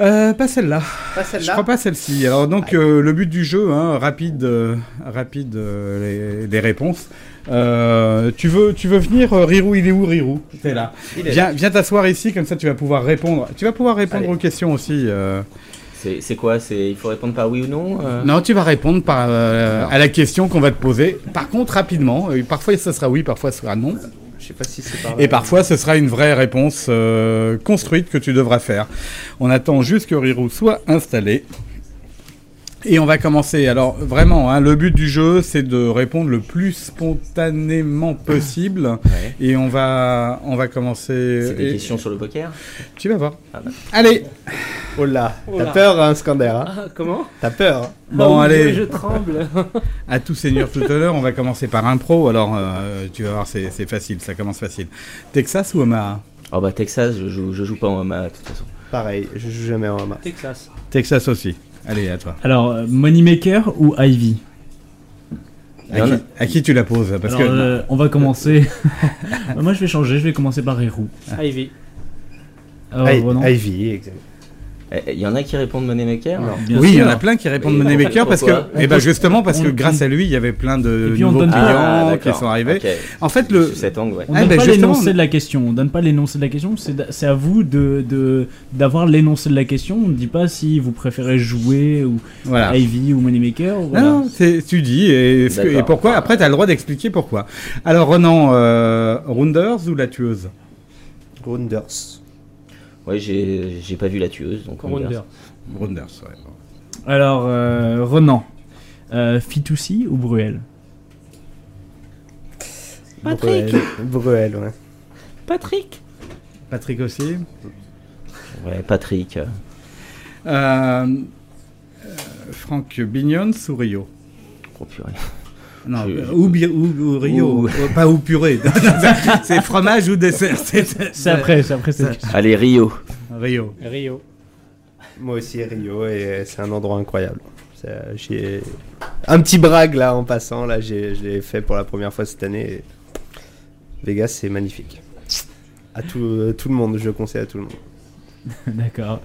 Euh, pas celle-là. Pas Je celle-là crois pas celle-ci. Alors donc euh, le but du jeu, hein, rapide, euh, rapide euh, les, les réponses. Euh, tu veux, tu veux venir, euh, Rirou, il est où, Rirou T'es là. Il est Viens, là. viens t'asseoir ici, comme ça tu vas pouvoir répondre. Tu vas pouvoir répondre Allez. aux questions aussi. euh. C'est c'est quoi? Il faut répondre par oui ou non euh? Non, tu vas répondre par, euh, à la question qu'on va te poser. Par contre, rapidement. Euh, Parfois, ce sera oui, parfois, ce sera non. Je sais pas si c'est par Et parfois, ce sera une vraie réponse euh, construite que tu devras faire. On attend juste que Rirou soit installé. Et on va commencer. Alors, vraiment, hein, le but du jeu, c'est de répondre le plus spontanément possible. Ouais. Et on va, on va commencer. C'est des et- questions sur le poker Tu vas voir. Ah bah. Allez Oh là, Oh t'as peur, hein, Scander hein Ah, comment T'as peur Bon, Ah oui, allez. Je tremble. À tout seigneur, tout honneur, on va commencer par un pro. Alors, euh, tu vas voir, c'est facile, ça commence facile. Texas ou Omaha? Oh bah Texas, je joue, je joue pas en Omaha de toute façon. Pareil, je joue jamais en main. Texas. Texas aussi. Allez, à toi. Alors, euh, Moneymaker ou Ivy À qui, a- à qui tu la poses Parce Alors, que euh, on va commencer. Moi, je vais changer. Je vais commencer par Hero. Ivy. Ronan Ivy, exact. Eh, Il y en a qui répondent Moneymaker Non. Bien oui, il y en a plein qui répondent Mais Moneymaker parce que, pourquoi eh ben justement parce que grâce à lui, il y avait plein de Et puis on nouveaux clients Ah, qui sont arrivés. En fait, le, cet angle, ouais. On Ah, donne ben pas l'énoncé on- de la question. On donne pas l'énoncé de la question. C'est à vous de d'avoir l'énoncé de la question. On ne dit pas si vous préférez jouer ou voilà. Ivy ou Moneymaker. ou Voilà. Non, c'est- tu dis et, et pourquoi? Après, tu as le droit d'expliquer pourquoi. Alors, Renan, euh, Rounders ou la tueuse? Rounders. Ouais, j'ai j'ai pas vu la tueuse, donc on Wonder. verra. Rounders, ouais. Alors, euh, Renan, euh, Fitoussi ou Bruel? Patrick. Bruel, Bruel, ouais. Patrick. Patrick aussi. Ouais, Patrick. euh, Franck Bignons ou Rio Oh purée. Non, Je- euh, ou, ou- ou Rio, Ou- euh, pas ou purée. c'est fromage ou dessert. C'est C'est après, c'est après Allez, Rio. Rio. Rio. Moi aussi, Rio, et c'est un endroit incroyable. J'ai un petit brag là en passant. Là, j'ai, je l'ai fait pour la première fois cette année. et Vegas, c'est magnifique. À tout, euh, tout le monde, je le conseille à tout le monde. D'accord.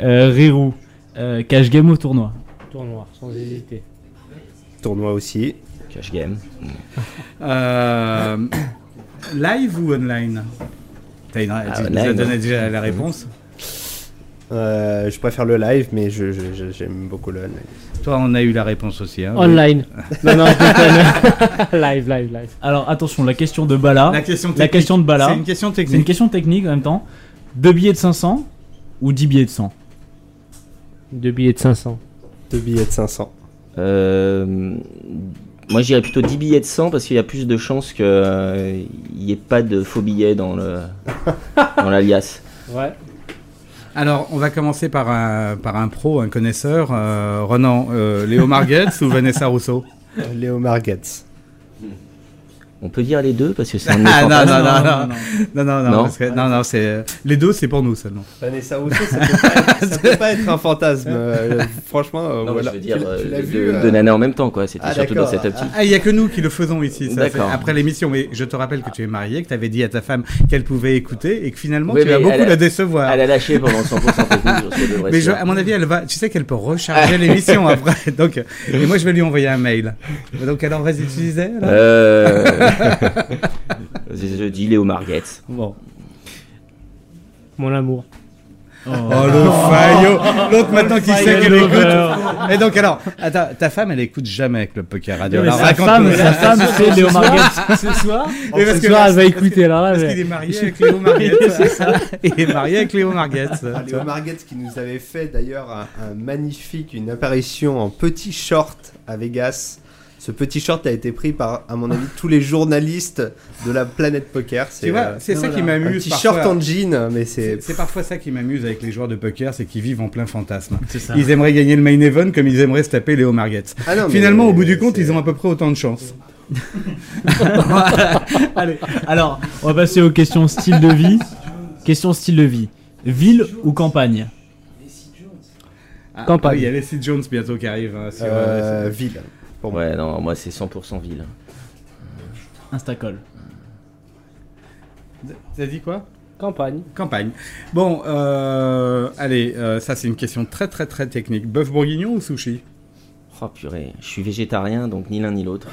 Euh, Rirou, euh, cash game ou tournoi Tournoi, sans hésiter. Tournoi aussi. Cash game. Euh, live ou online? T'as une- Ah, Tu as donné déjà la réponse. Euh, je préfère le live, mais je, je- je- j'aime beaucoup le live. Toi, on a eu la réponse aussi. hein. Online. non, non, je déconne. live, live, live. Alors attention, la question de Bala. La question La question de Bala. C'est une question technique. C'est une question technique en même temps. Deux billets de 500 ou 10 billets de 100 Deux billets de 500. Deux billets de 500. Euh, moi, je dirais plutôt 10 billets de 100 parce qu'il y a plus de chances qu'il n'y ait pas de faux billets dans le dans l'alias. Ouais. Alors, on va commencer par un, par un pro, un connaisseur. Euh, Renan, euh, Léo Marguetz ou Vanessa Rousseau? Léo Marguetz. On peut dire les deux parce que c'est un de Ah, non, non, non, non, non, non, non, Non. parce que- non, non, c'est les deux, c'est pour nous seulement. Vanessa Rousseau, ça peut pas être, ça peut pas être un fantasme. euh, franchement, euh, Non, voilà. je veux dire Tu tu l'as vu, euh, deux nanas en même temps, quoi. C'était Ah, surtout dans cette optique. Ah, il y a que nous qui le faisons ici. ça, après l'émission, mais je te rappelle que tu es marié, que tu avais dit à ta femme qu'elle pouvait écouter et que finalement Oui, tu vas beaucoup elle a- la décevoir. Elle a lâché pendant 100% technique sur ce devrait Mais je- à mon avis, elle va. Tu sais qu'elle peut recharger l'émission après. Donc, et moi, je vais lui envoyer un mail. Donc, alors, vas-y, tu disais Euh... je je dis Léo Marguetz. Bon. Mon amour. Oh, le faillot L'autre maintenant qui sait qu'elle écoute. Et donc alors, attends, ta femme elle écoute jamais Club Poker Radio. Alors, sa femme, sa femme, c'est Léo Marguetz. Ce soir, Mais parce ce que soir, là, elle va écouter. Alors là, Parce elle- qu'il est marié avec Léo ça. Il est marié avec Léo Marguetz. Ah, Léo Marguetz qui nous avait fait d'ailleurs un, un magnifique, une apparition en petit short à Vegas. Ce petit short a été pris par, à mon avis, tous les journalistes de la planète poker. Tu vois, euh, c'est ça qui un m'amuse petit parfois. short en jean, mais c'est. Parfois ça qui m'amuse avec les joueurs de poker, c'est qu'ils vivent en plein fantasme. C'est ça. Ils aimeraient gagner le main event comme ils aimeraient se taper Léo. Ah non, mais Finalement, au bout du compte, c'est- ils ont à peu près autant de chance. Allez, alors, on va passer aux questions style de vie. Question style de vie. Ville ou campagne? Ah, Campagne. oui, Il y a Leslie Jones bientôt qui arrive hein, sur. Euh, euh, sur- ville. Pour moi. Ouais, non, moi c'est 100% ville. Instacol. T'as dit quoi? Campagne. Campagne. Bon, euh, allez, euh, ça c'est une question très très très technique. Bœuf bourguignon ou sushi? Oh purée, je suis végétarien donc ni l'un ni l'autre.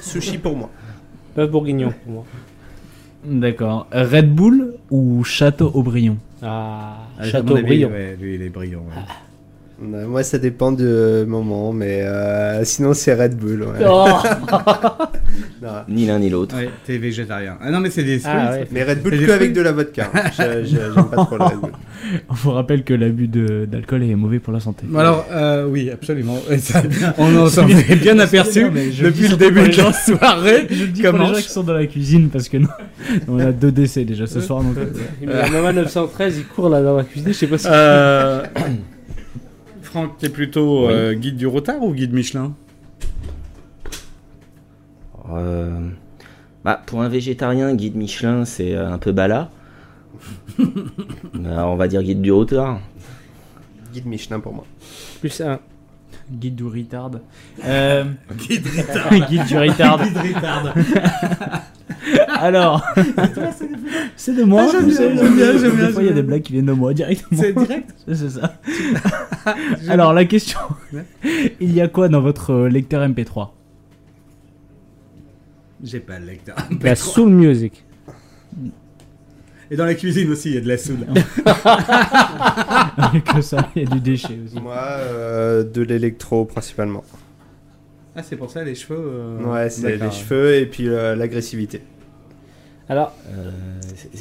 Sushi pour moi. Bœuf bourguignon pour moi. D'accord. Red Bull ou Château Aubryon Ah, mon Château brillant. ouais, lui il est brillant. ouais. Euh, Moi, ça dépend du moment, mais euh, sinon, c'est Red Bull. ouais. Oh. Non. Ni l'un ni l'autre. Ouais, t'es végétarien. Ah non, mais c'est des Ah, ouais. Mais Red Bull que avec de la vodka. Je- je- J'aime pas trop le Red Bull. On vous rappelle que l'abus de- d'alcool est mauvais pour la santé. Alors, euh, oui, absolument. Ça, on en s'en est bien aperçu depuis le début de la soirée. Je le dis pour les gens qui sont dans la cuisine parce que non, on a deux décès déjà ce soir. Donc, euh, Mais la Mama 913, il court là dans la cuisine, je sais pas si. Euh, Franck, t'es plutôt euh, guide du retard ou guide Michelin? Euh, bah, pour un végétarien, guide Michelin, c'est euh, un peu bala. Bah, on va dire guide du retard. Guide Michelin pour moi. Plus un. guide du retard. Euh, Guide retard. guide du retard. Guide retard. Alors, c'est de moi. Ah, j'aime bien, j'aime bien, Des fois, il y a des blagues qui viennent de moi directement. C'est direct C'est ça. Alors, la question il y a quoi dans votre euh, lecteur MP3 J'ai pas le lecteur. La soul music. Et dans la cuisine aussi, il y a de la soude. Que ça, il y a du déchet aussi. Moi, euh, de l'électro principalement. Ah, c'est pour ça les cheveux euh, Ouais, c'est les cheveux et puis euh, l'agressivité. Alors, Euh,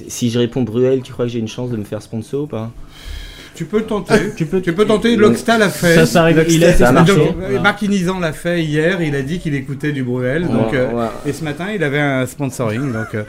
si je réponds Bruel, tu crois que j'ai une chance de me faire sponsor ou pas? Tu peux tenter. Tu peux, Tu peux tenter. Lockstar l'a fait. Ça, ça arrive. Il a Ça a marché. Voilà. Marc Inizan l'a fait hier. Il a dit qu'il écoutait du Bruel. Donc, Ouais, euh, ouais. Et ce matin, il avait un sponsoring. Donc, euh,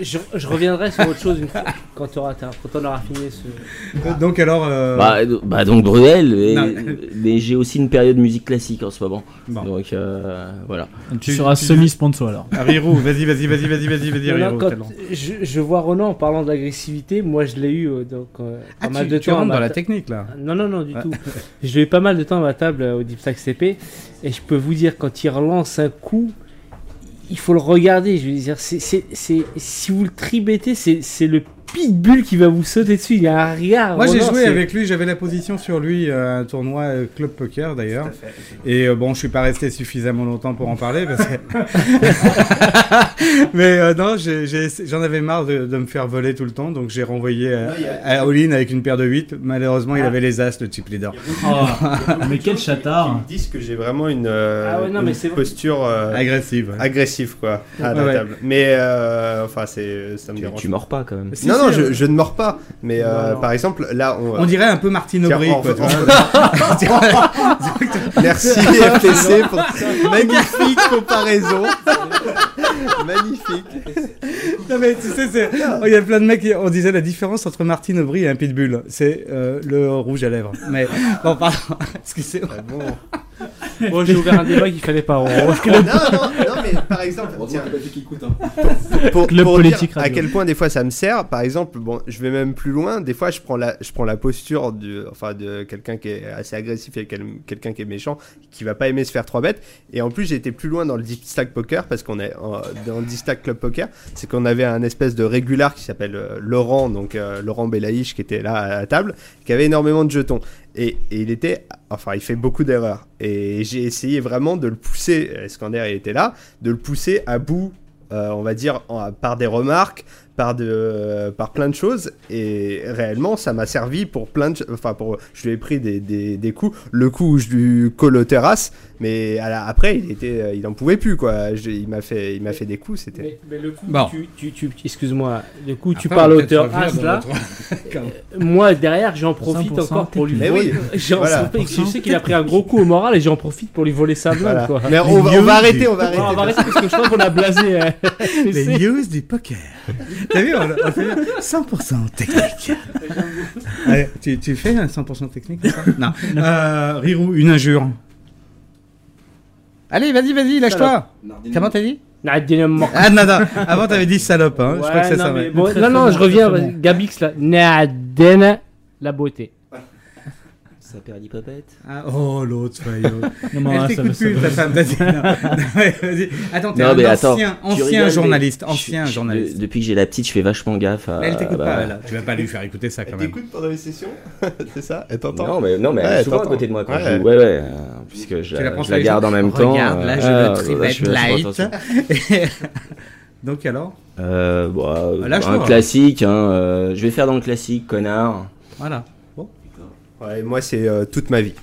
je, je reviendrai sur autre chose une fois, quand, tu auras- quand on aura fini ce. Donc alors. euh, Bah, bah, donc Bruel, et- Non. mais j'ai aussi une période musique classique en ce moment. Bon. Donc euh, voilà. Tu seras semi-sponsor alors. Ah, Rirou, vas-y, vas-y, vas-y, vas-y, vas-y, vas-y, Rirou, quand je, je vois Ronan en parlant d'agressivité, moi je l'ai eu euh, donc, euh, Ah, pas mal tu- de tu temps. ma dans la technique, là. Non, non, non, du Ouais. tout. je l'ai eu pas mal de temps à ma table euh, au Deep Stack CP et je peux vous dire, quand il relance un coup, il faut le regarder. Je veux dire, c'est, si vous le tribétez, c'est, c'est le pitbull qui va vous sauter dessus. Il y a un regard. Moi j'ai joué avec lui, j'avais la position sur lui à un tournoi euh, Club Poker d'ailleurs. Et euh, bon, je suis pas resté suffisamment longtemps pour en parler parce que. Mais euh, non, j'en avais marre de, de me faire voler tout le temps, donc j'ai renvoyé à, à all-in avec une paire de 8. Malheureusement, il Ah. avait les as, le chip leader. Oh, mais quel chatard. Ils disent que j'ai vraiment une, euh, Ah ouais, non, une mais c'est vrai. posture euh, Agressive. agressive quoi à Ouais, table. Mais euh, enfin c'est ça me dérange. Tu mords pas quand même. Non si, non, je, je ne mords pas. Mais euh, Non, non. par exemple là on. On dirait un peu Martine Aubry, quoi. Merci FTC pour cette magnifique comparaison. magnifique. Non mais tu sais, oh, il y a plein de mecs qui on disait la différence entre Martine Aubry et un pitbull, c'est euh, le rouge à lèvres. Mais bon, pardon, excusez-moi. Bon, j'ai ouvert un débat qu'il fallait pas. On- non, non, par exemple, tiens, pour, pour, Club pour politique dire à quel point des fois ça me sert. Par exemple, bon, je vais même plus loin. Des fois, je prends la, je prends la posture de, enfin, de quelqu'un qui est assez agressif et quel- quelqu'un qui est méchant, qui va pas aimer se faire trois bêtes. Et en plus, j'ai été plus loin dans le deep stack poker parce qu'on est en- dans le deep stack club poker, c'est qu'on avait un espèce de régular qui s'appelle euh, Laurent, donc euh, Laurent Belaïch qui était là à la table, qui avait énormément de jetons. Et, il était, enfin, il fait beaucoup d'erreurs. Et j'ai essayé vraiment de le pousser. Iskander, il était là, de le pousser à bout, euh, on va dire, par des remarques, par de, euh, par plein de choses. Et réellement, ça m'a servi pour plein de, enfin, pour, je lui ai pris des, des, des coups. Le coup où je lui colle aux terrasses, mais à la- après, il était, euh, il en pouvait plus, quoi. Je- il m'a fait, il m'a fait des coups, c'était. Mais, mais le coup, Bon. tu, tu, tu- excuse-moi, le coup, tu Après, parles on au dans là. notre- Euh, Moi, derrière, j'en profite 100% encore pour lui Mais voler. oui, J'en voilà. profite, je sais qu'il a pris un gros coup au moral et j'en profite pour lui voler sa. Voilà. Quoi. Mais on va, on va arrêter, on va Non, arrêter. on va arrêter parce que je crois qu'on a blasé. euh, Les news du poker. T'as vu, on, on fait 100% technique. Allez, tu, tu fais un 100% technique ou pas Non. Euh, Rirou, une injure. Allez, vas-y, vas-y, lâche-toi. Comment t'as dit? Ah non, non, avant t'avais dit salope, hein. je crois que c'est Ouais, non, ça. mais ouais. bon, Très, non, je reviens. Gabix là. Nadine la beauté. Ça perd l'hypopète. Ah, oh, l'autre, faillot. Non, mais Elle ça t'écoute plus, ta femme. Vas-y. Attends, t'es un mais attends, ancien, journaliste. je- Ancien je- journaliste. de- depuis que j'ai la petite, je fais vachement gaffe à. Mais elle t'écoute bah, pas, là. Tu vas pas lui faire écouter ça quand Elle même. t'écoute pendant les sessions C'est ça Elle t'entend Non, mais, non, mais elle est souvent à côté de moi quand Ouais. je joue. Ouais, ouais. euh, puisque je, la je garde en même temps. Regarde, euh, là, je ah, le là, je trivette light. Donc alors Euh, bon, euh, Lâche-toi, un classique, hein, euh, je vais faire dans le classique, connard. Voilà. Ouais, moi c'est euh, toute ma vie.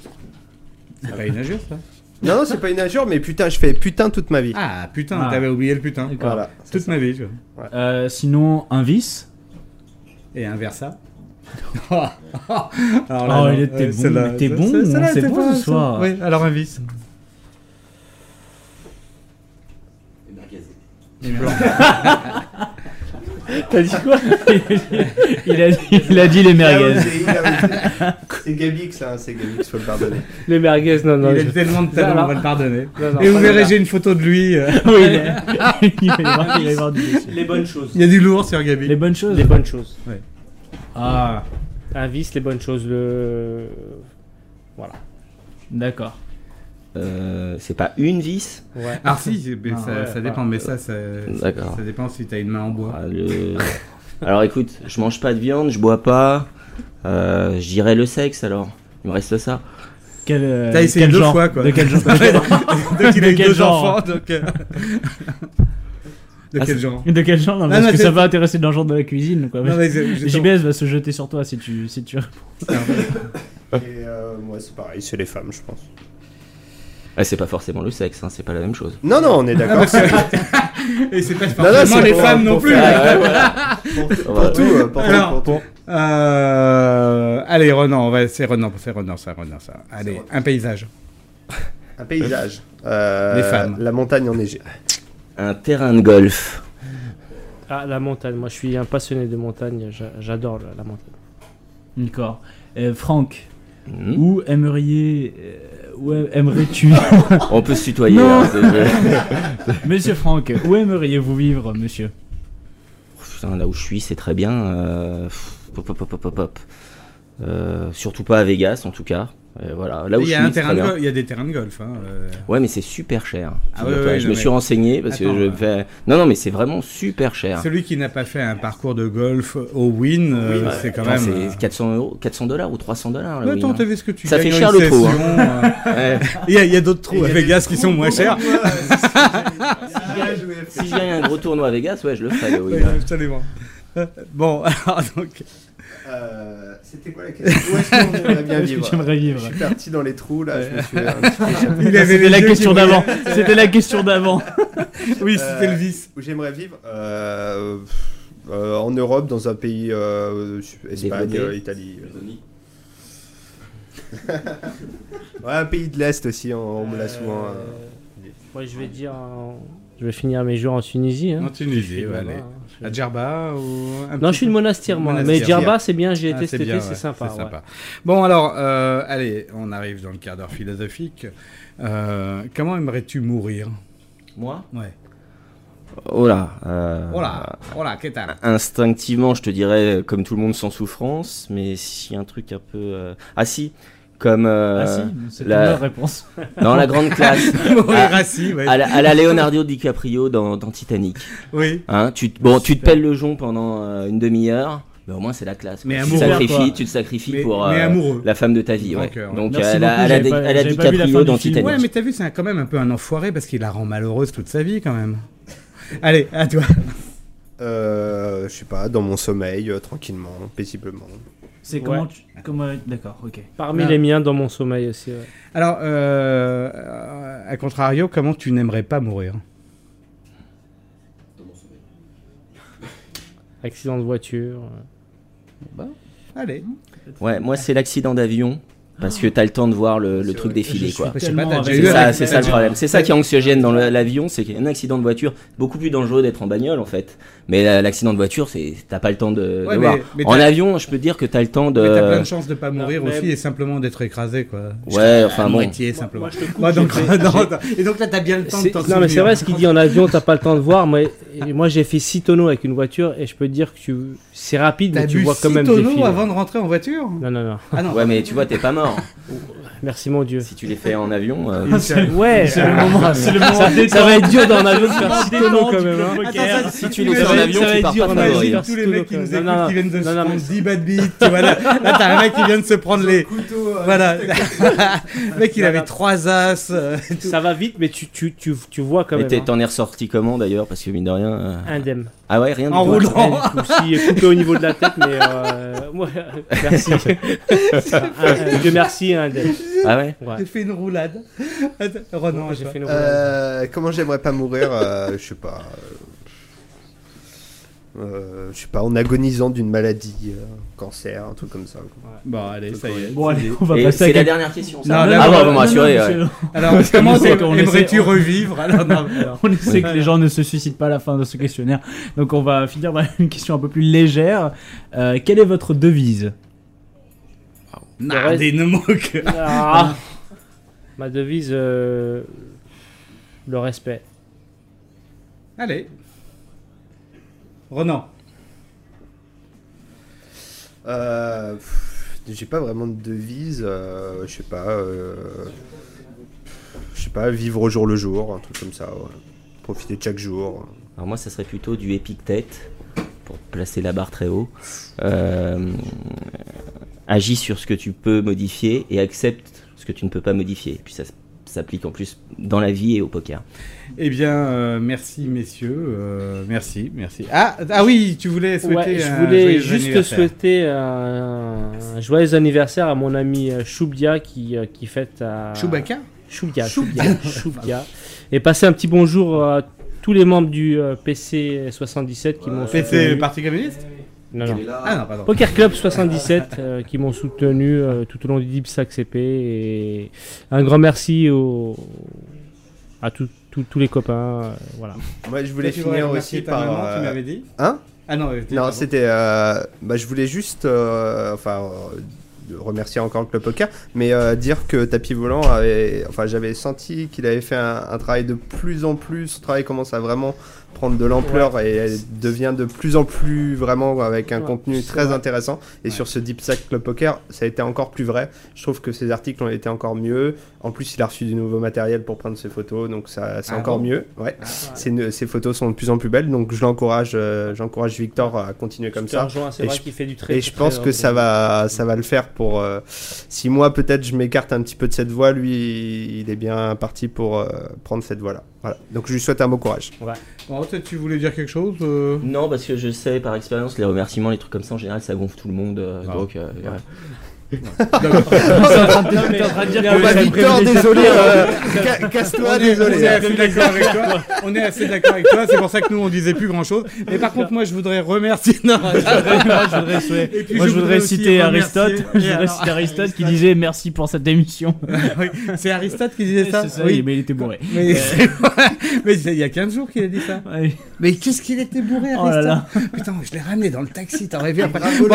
c'est pas une injure, ça? Non, non, c'est pas une injure, mais putain, je fais putain toute ma vie. Ah, putain, Ah. t'avais oublié le putain. D'accord. Voilà. Toute ma vie, tu vois. Euh, sinon, un vice? Et inversa. alors Oh, non, il était bon, celle-là, ça- bon, celle-là, c'est était bon pas- ce soir. Oui, alors un vice. T'as dit quoi il, a dit, il a dit les merguez. osé, il a osé. C'est Gabix, hein, c'est Gabix, faut le pardonner. Les merguez, non, non. il je- a tellement de talent, on va le pardonner. Non, non, Et vous verrez, j'ai une photo de lui. euh, Oui, il, est- il va y avoir, il va y avoir du dessus. Les bonnes choses. Il y a du lourd sur Gabi. Les bonnes choses. Les bonnes choses. Ah, Un vice, les bonnes choses. Le... Voilà. d'accord. Euh, c'est pas une vis Ouais. Ah si, mais Ah, ça, ouais, ça dépend, mais ça, ça, dépend si t'as une main en bois. Ah, le- Alors écoute, je mange pas de viande, je bois pas. Euh, je dirais le sexe alors. Il me reste ça. Quel, euh, T'as essayé quel deux genre fois, quoi. De quel genre donc il a De quel deux genre enfants, donc... euh, De Ah, quel genre De quel genre Non, Non, parce non, que ça va intéresser dans le genre de la cuisine. Quoi. JBS va se jeter sur toi si tu, si tu réponds. Et euh, moi, c'est pareil, c'est les femmes, je pense. Ah, c'est pas forcément le sexe, hein, c'est pas la même chose. Non, non, on est Ah, d'accord. que- Et c'est pas non, forcément c'est les pour- femmes non pour plus. faire- Ah, voilà. Pour, pour Voilà. tout, euh, pour tout, Alors, pour tout. Euh, allez, Renan, on va... c'est Renan, c'est Renan, ça, Renan, ça. Allez, un paysage. Un paysage. Euh, Les femmes. La montagne enneigée. Un terrain de golf. Ah, la montagne. Moi, je suis un passionné de montagne. j'a- J'adore la, la montagne. D'accord. Euh, Franck, Hmm. où aimeriez, euh, où aimerais-tu On peut se tutoyer, hein, c'est- Monsieur Franck, où aimeriez-vous vivre, monsieur? Putain, là où je suis, c'est très bien. euh, pop, pop, pop, pop, pop. Euh, surtout pas à Vegas, en tout cas. Euh, voilà, là où il, y je a suis, un c'est terrain très de bien. golf- il y a des terrains de golf. hein, euh. Ouais, mais c'est super cher. Ah ouais, Figure-toi. ouais, je non, me mais- suis renseigné parce Attends, que je euh, fais. Non, non, mais c'est vraiment super cher. Celui qui n'a pas fait un parcours de golf au Win, euh, c'est quand attends, même. C'est 400 euros, 400 dollars ou 300 dollars. Attends, t'as vu ce que tu Ça fait cher le trou. hein. Il y a, il y a d'autres trous à il y a Vegas qui sont moins chers. si je gagne un gros tournoi à Vegas, ouais, je le ferai. Win. absolument. Bon, alors donc. Euh, C'était quoi la question Où est-ce qu'on aimerait bien vivre tu aimerais vivre Je suis parti dans les trous là, je me Ouais. suis un petit peu échappé. Il avait C'était la question d'avant. C'était la question d'avant. Oui, c'était le vice. Où j'aimerais vivre euh, euh, En Europe, dans un pays euh, Espagne, euh, Italie. ouais, un pays de l'Est aussi, on, on me l'a souvent. euh, Moi, je vais dire. en- Je vais finir mes jours en Tunisie. hein. En Tunisie, ouais, allez. hein. À Djerba ou un Non, je suis de Monastir, moi. Mais Monastir. Djerba, c'est bien, j'y ai Ah, été c'est cet été, bien, c'est sympa, c'est ouais. sympa. Bon, alors, euh, allez, on arrive dans le quart d'heure philosophique. Euh, comment aimerais-tu mourir? Moi? Ouais. Oh là. euh, Oh là, oh là, qu'est-ce que t'as? Instinctivement, je te dirais, euh, comme tout le monde, sans souffrance. Mais si un truc un peu. euh, Ah si comme euh, Ah si, c'est une bonne réponse. dans la grande classe Mourir à, assis, ouais. à la, à la Leonardo DiCaprio dans, dans Titanic Oui. hein, tu, te- bon tu te pelles le jonc pendant euh, une demi-heure mais au moins c'est la classe Mais amoureux, tu, te sacrifies, quoi. tu te sacrifies Mais- pour mais euh, la femme de ta vie ouais. cœur. donc Merci elle a, elle a, elle la DiCaprio dans. Titanic Ouais, mais t'as vu, c'est quand même un peu un enfoiré parce qu'il la rend malheureuse toute sa vie quand même. Allez, à toi. euh, je sais pas, dans mon sommeil, euh, tranquillement, paisiblement. C'est Ouais. comment tu. Comment... D'accord, ok. Parmi les miens, dans mon sommeil aussi. ouais. Alors, euh, euh, à contrario, comment tu n'aimerais pas mourir Accident de voiture. euh. Allez. ouais moi c'est l'accident d'avion parce que t'as le temps de voir le, le truc défiler quoi C'est ça, c'est ça le problème. C'est ça qui est anxiogène dans l'avion, c'est qu'un accident de voiture, beaucoup plus dangereux d'être en bagnole en fait. Mais la- l'accident de voiture, c'est t'as pas le temps de, Ouais, de mais- voir. mais en avion, je peux te dire que t'as le temps de. Mais t'as plein de chances de pas mourir Non, mais- aussi et simplement d'être écrasé quoi. Ouais, enfin À bon. moitié simplement. moi, je te coupe, donc, non, et donc là t'as bien le temps de t'en Non, mais c'est vrai ce qu'il dit en avion, t'as pas le temps de voir. Moi, moi j'ai fait 6 tonneaux avec une voiture et je peux te dire que tu... c'est rapide, mais tu vois quand six même tonneaux défiler. avant de rentrer en voiture? Non, non, non. Ah non. Ouais, mais tu vois, t'es pas mort. Merci mon Dieu. Si tu les fais en avion. euh, Ouais, C'est le euh, moment- c'est le moment ça, détente. ça va être dur dans l'avion de faire le 6 moment tonneaux détente quand même. hein. poker. Attends, ça, si tu ça les fais va en être- avion, ça va tu être pars dur pas favori. Tous les mecs qui nous écoutent, qui viennent de se prendre mais- 10 bad beats, tu vois, là, là t'as un mec qui vient de se prendre les... Voilà. Le mec il avait 3 as. euh, et. Ça va vite, mais tu, tu, tu, tu vois quand même. t'es- hein. t'en es ressorti comment d'ailleurs Parce que mine de rien. euh, Indemne. Ah ouais, rien du En tout. roulant. Rien du tout. Si, coupé au niveau de la tête, mais euh, ouais, merci. Un- Dieu merci, indemne. Ah ouais Ouais. J'ai fait une roulade. Attends, Renan, J'ai fait une Euh, comment j'aimerais pas mourir euh, Je sais pas. Euh, je sais pas, en agonisant d'une maladie, euh, cancer, un truc comme ça. quoi. Bon, allez, ça y est. Bon, allez, on va Et passer à c'est la dernière question. Non, Ça. là, ah non, bon, vous ouais. monsieur. Alors, comment aimerais-tu on- revivre Alors, non, alors. On sait que les gens ne se suicident pas à la fin de ce questionnaire. Donc on va finir par une question un peu plus légère. Euh, quelle est votre devise? Non, ne moque. Ma devise, le respect. Allez. Renan. Euh, J'ai pas vraiment de devise, euh, je sais pas. euh, je sais pas, vivre au jour le jour, un truc comme ça. ouais. Profiter de chaque jour. Alors moi, ça serait plutôt du Épictète, pour placer la barre très haut. Euh, agis sur ce que tu peux modifier et accepte ce que tu ne peux pas modifier. Puis ça s'applique en plus dans la vie et au poker. Eh bien, euh, merci messieurs. euh, merci, merci. Ah, ah oui, tu voulais souhaiter Ouais, je un voulais joyeux juste anniversaire. souhaiter un, un joyeux anniversaire à mon ami Choubia qui, euh, qui fête à. Chewbacca Choubia, Choubia, Choubia. Et passer un petit bonjour à tous les membres du PC 77 qui m'ont PC. Parti communiste Non, non. Ah pardon. Poker Club 77 euh, qui m'ont soutenu euh, tout au long du DIPSAC CP et un grand merci au, à tout- tous- tous les copains, euh, voilà. Moi, je voulais finir aussi par. maman, tu m'avais dit Hein? Ah non, non, c'était. euh, bah, je voulais juste, euh, enfin, euh, remercier encore le club poker, mais euh, dire que tapis volant avait, enfin, j'avais senti qu'il avait fait un, un travail de plus en plus. Son travail commence à vraiment prendre de l'ampleur et elle devient de plus en plus vraiment avec un Ouais, contenu très vrai. intéressant. Et sur ce Deep Sack Club Poker, ça a été encore plus vrai. Je trouve que ses articles ont été encore mieux. En plus, il a reçu du nouveau matériel pour prendre ses photos, donc ça, c'est Ah encore bon mieux. Ouais. Ah. Ses, photos sont de plus en plus belles, donc je l'encourage, euh, j'encourage Victor à continuer comme ça. rejoins, et vrai je, fait du très, et je pense très que ça va, ça va le faire pour. euh, si moi peut-être je m'écarte un petit peu de cette voie, lui, il est bien parti pour euh, prendre cette voie-là. Voilà. Donc je lui souhaite un bon courage. Bon, peut-être tu voulais dire quelque chose euh? Non, parce que je sais par expérience, les remerciements, les trucs comme ça, en général, ça gonfle tout le monde. euh, Ah. Donc, euh, ouais. Bah, Victor, désolé, euh, ca- casse-toi, On est- désolé. on On est est assez d'accord avec toi. On est assez d'accord avec toi. C'est pour ça que nous on disait plus grand chose. Mais par contre, moi je voudrais remercier. Non, Moi, je voudrais, souhaiter- Et puis, moi, je voudrais aussi citer Aristote. Je voudrais alors, citer Aristote qui disait merci pour cette émission. oui, c'est Aristote qui disait ça. Oui. mais il était bourré. Mais Euh, il y a 15 jours qu'il a dit ça. Mais qu'est-ce qu'il était bourré, Oh là Aristote là. Putain, je l'ai ramené dans le taxi. T'aurais vu après. Bravo,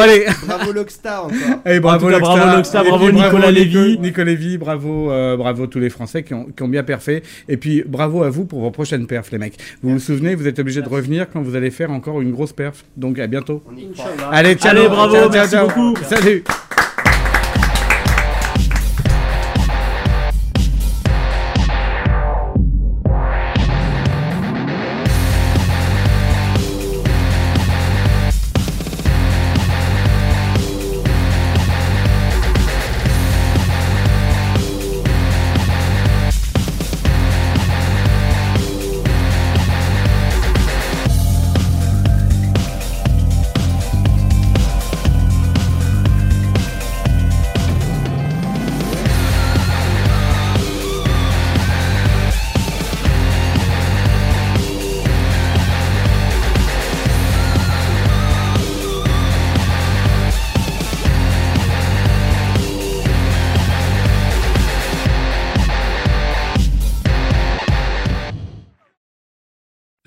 bravo Lockstar encore. Bravo, bravo Nicolas Nico- Lévy. Nicolas Lévy, bravo, euh, bravo tous les Français qui ont, qui ont bien perfait. Et puis bravo à vous pour vos prochaines perfs, les mecs. Vous vous souvenez, vous êtes obligés de revenir quand vous allez faire encore une grosse perf. Donc à bientôt. Allez, ciao, Allez, bravo, ciao, ciao, merci ciao. beaucoup. Salut.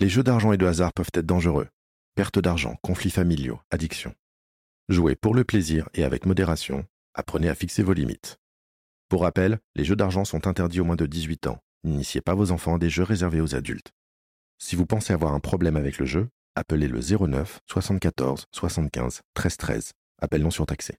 Les jeux d'argent et de hasard peuvent être dangereux. Perte d'argent, conflits familiaux, addiction. Jouez pour le plaisir et avec modération. Apprenez à fixer vos limites. Pour rappel, les jeux d'argent sont interdits aux moins de 18 ans. N'initiez pas vos enfants à des jeux réservés aux adultes. Si vous pensez avoir un problème avec le jeu, appelez le 09 74 75 13 13. Appel non surtaxé.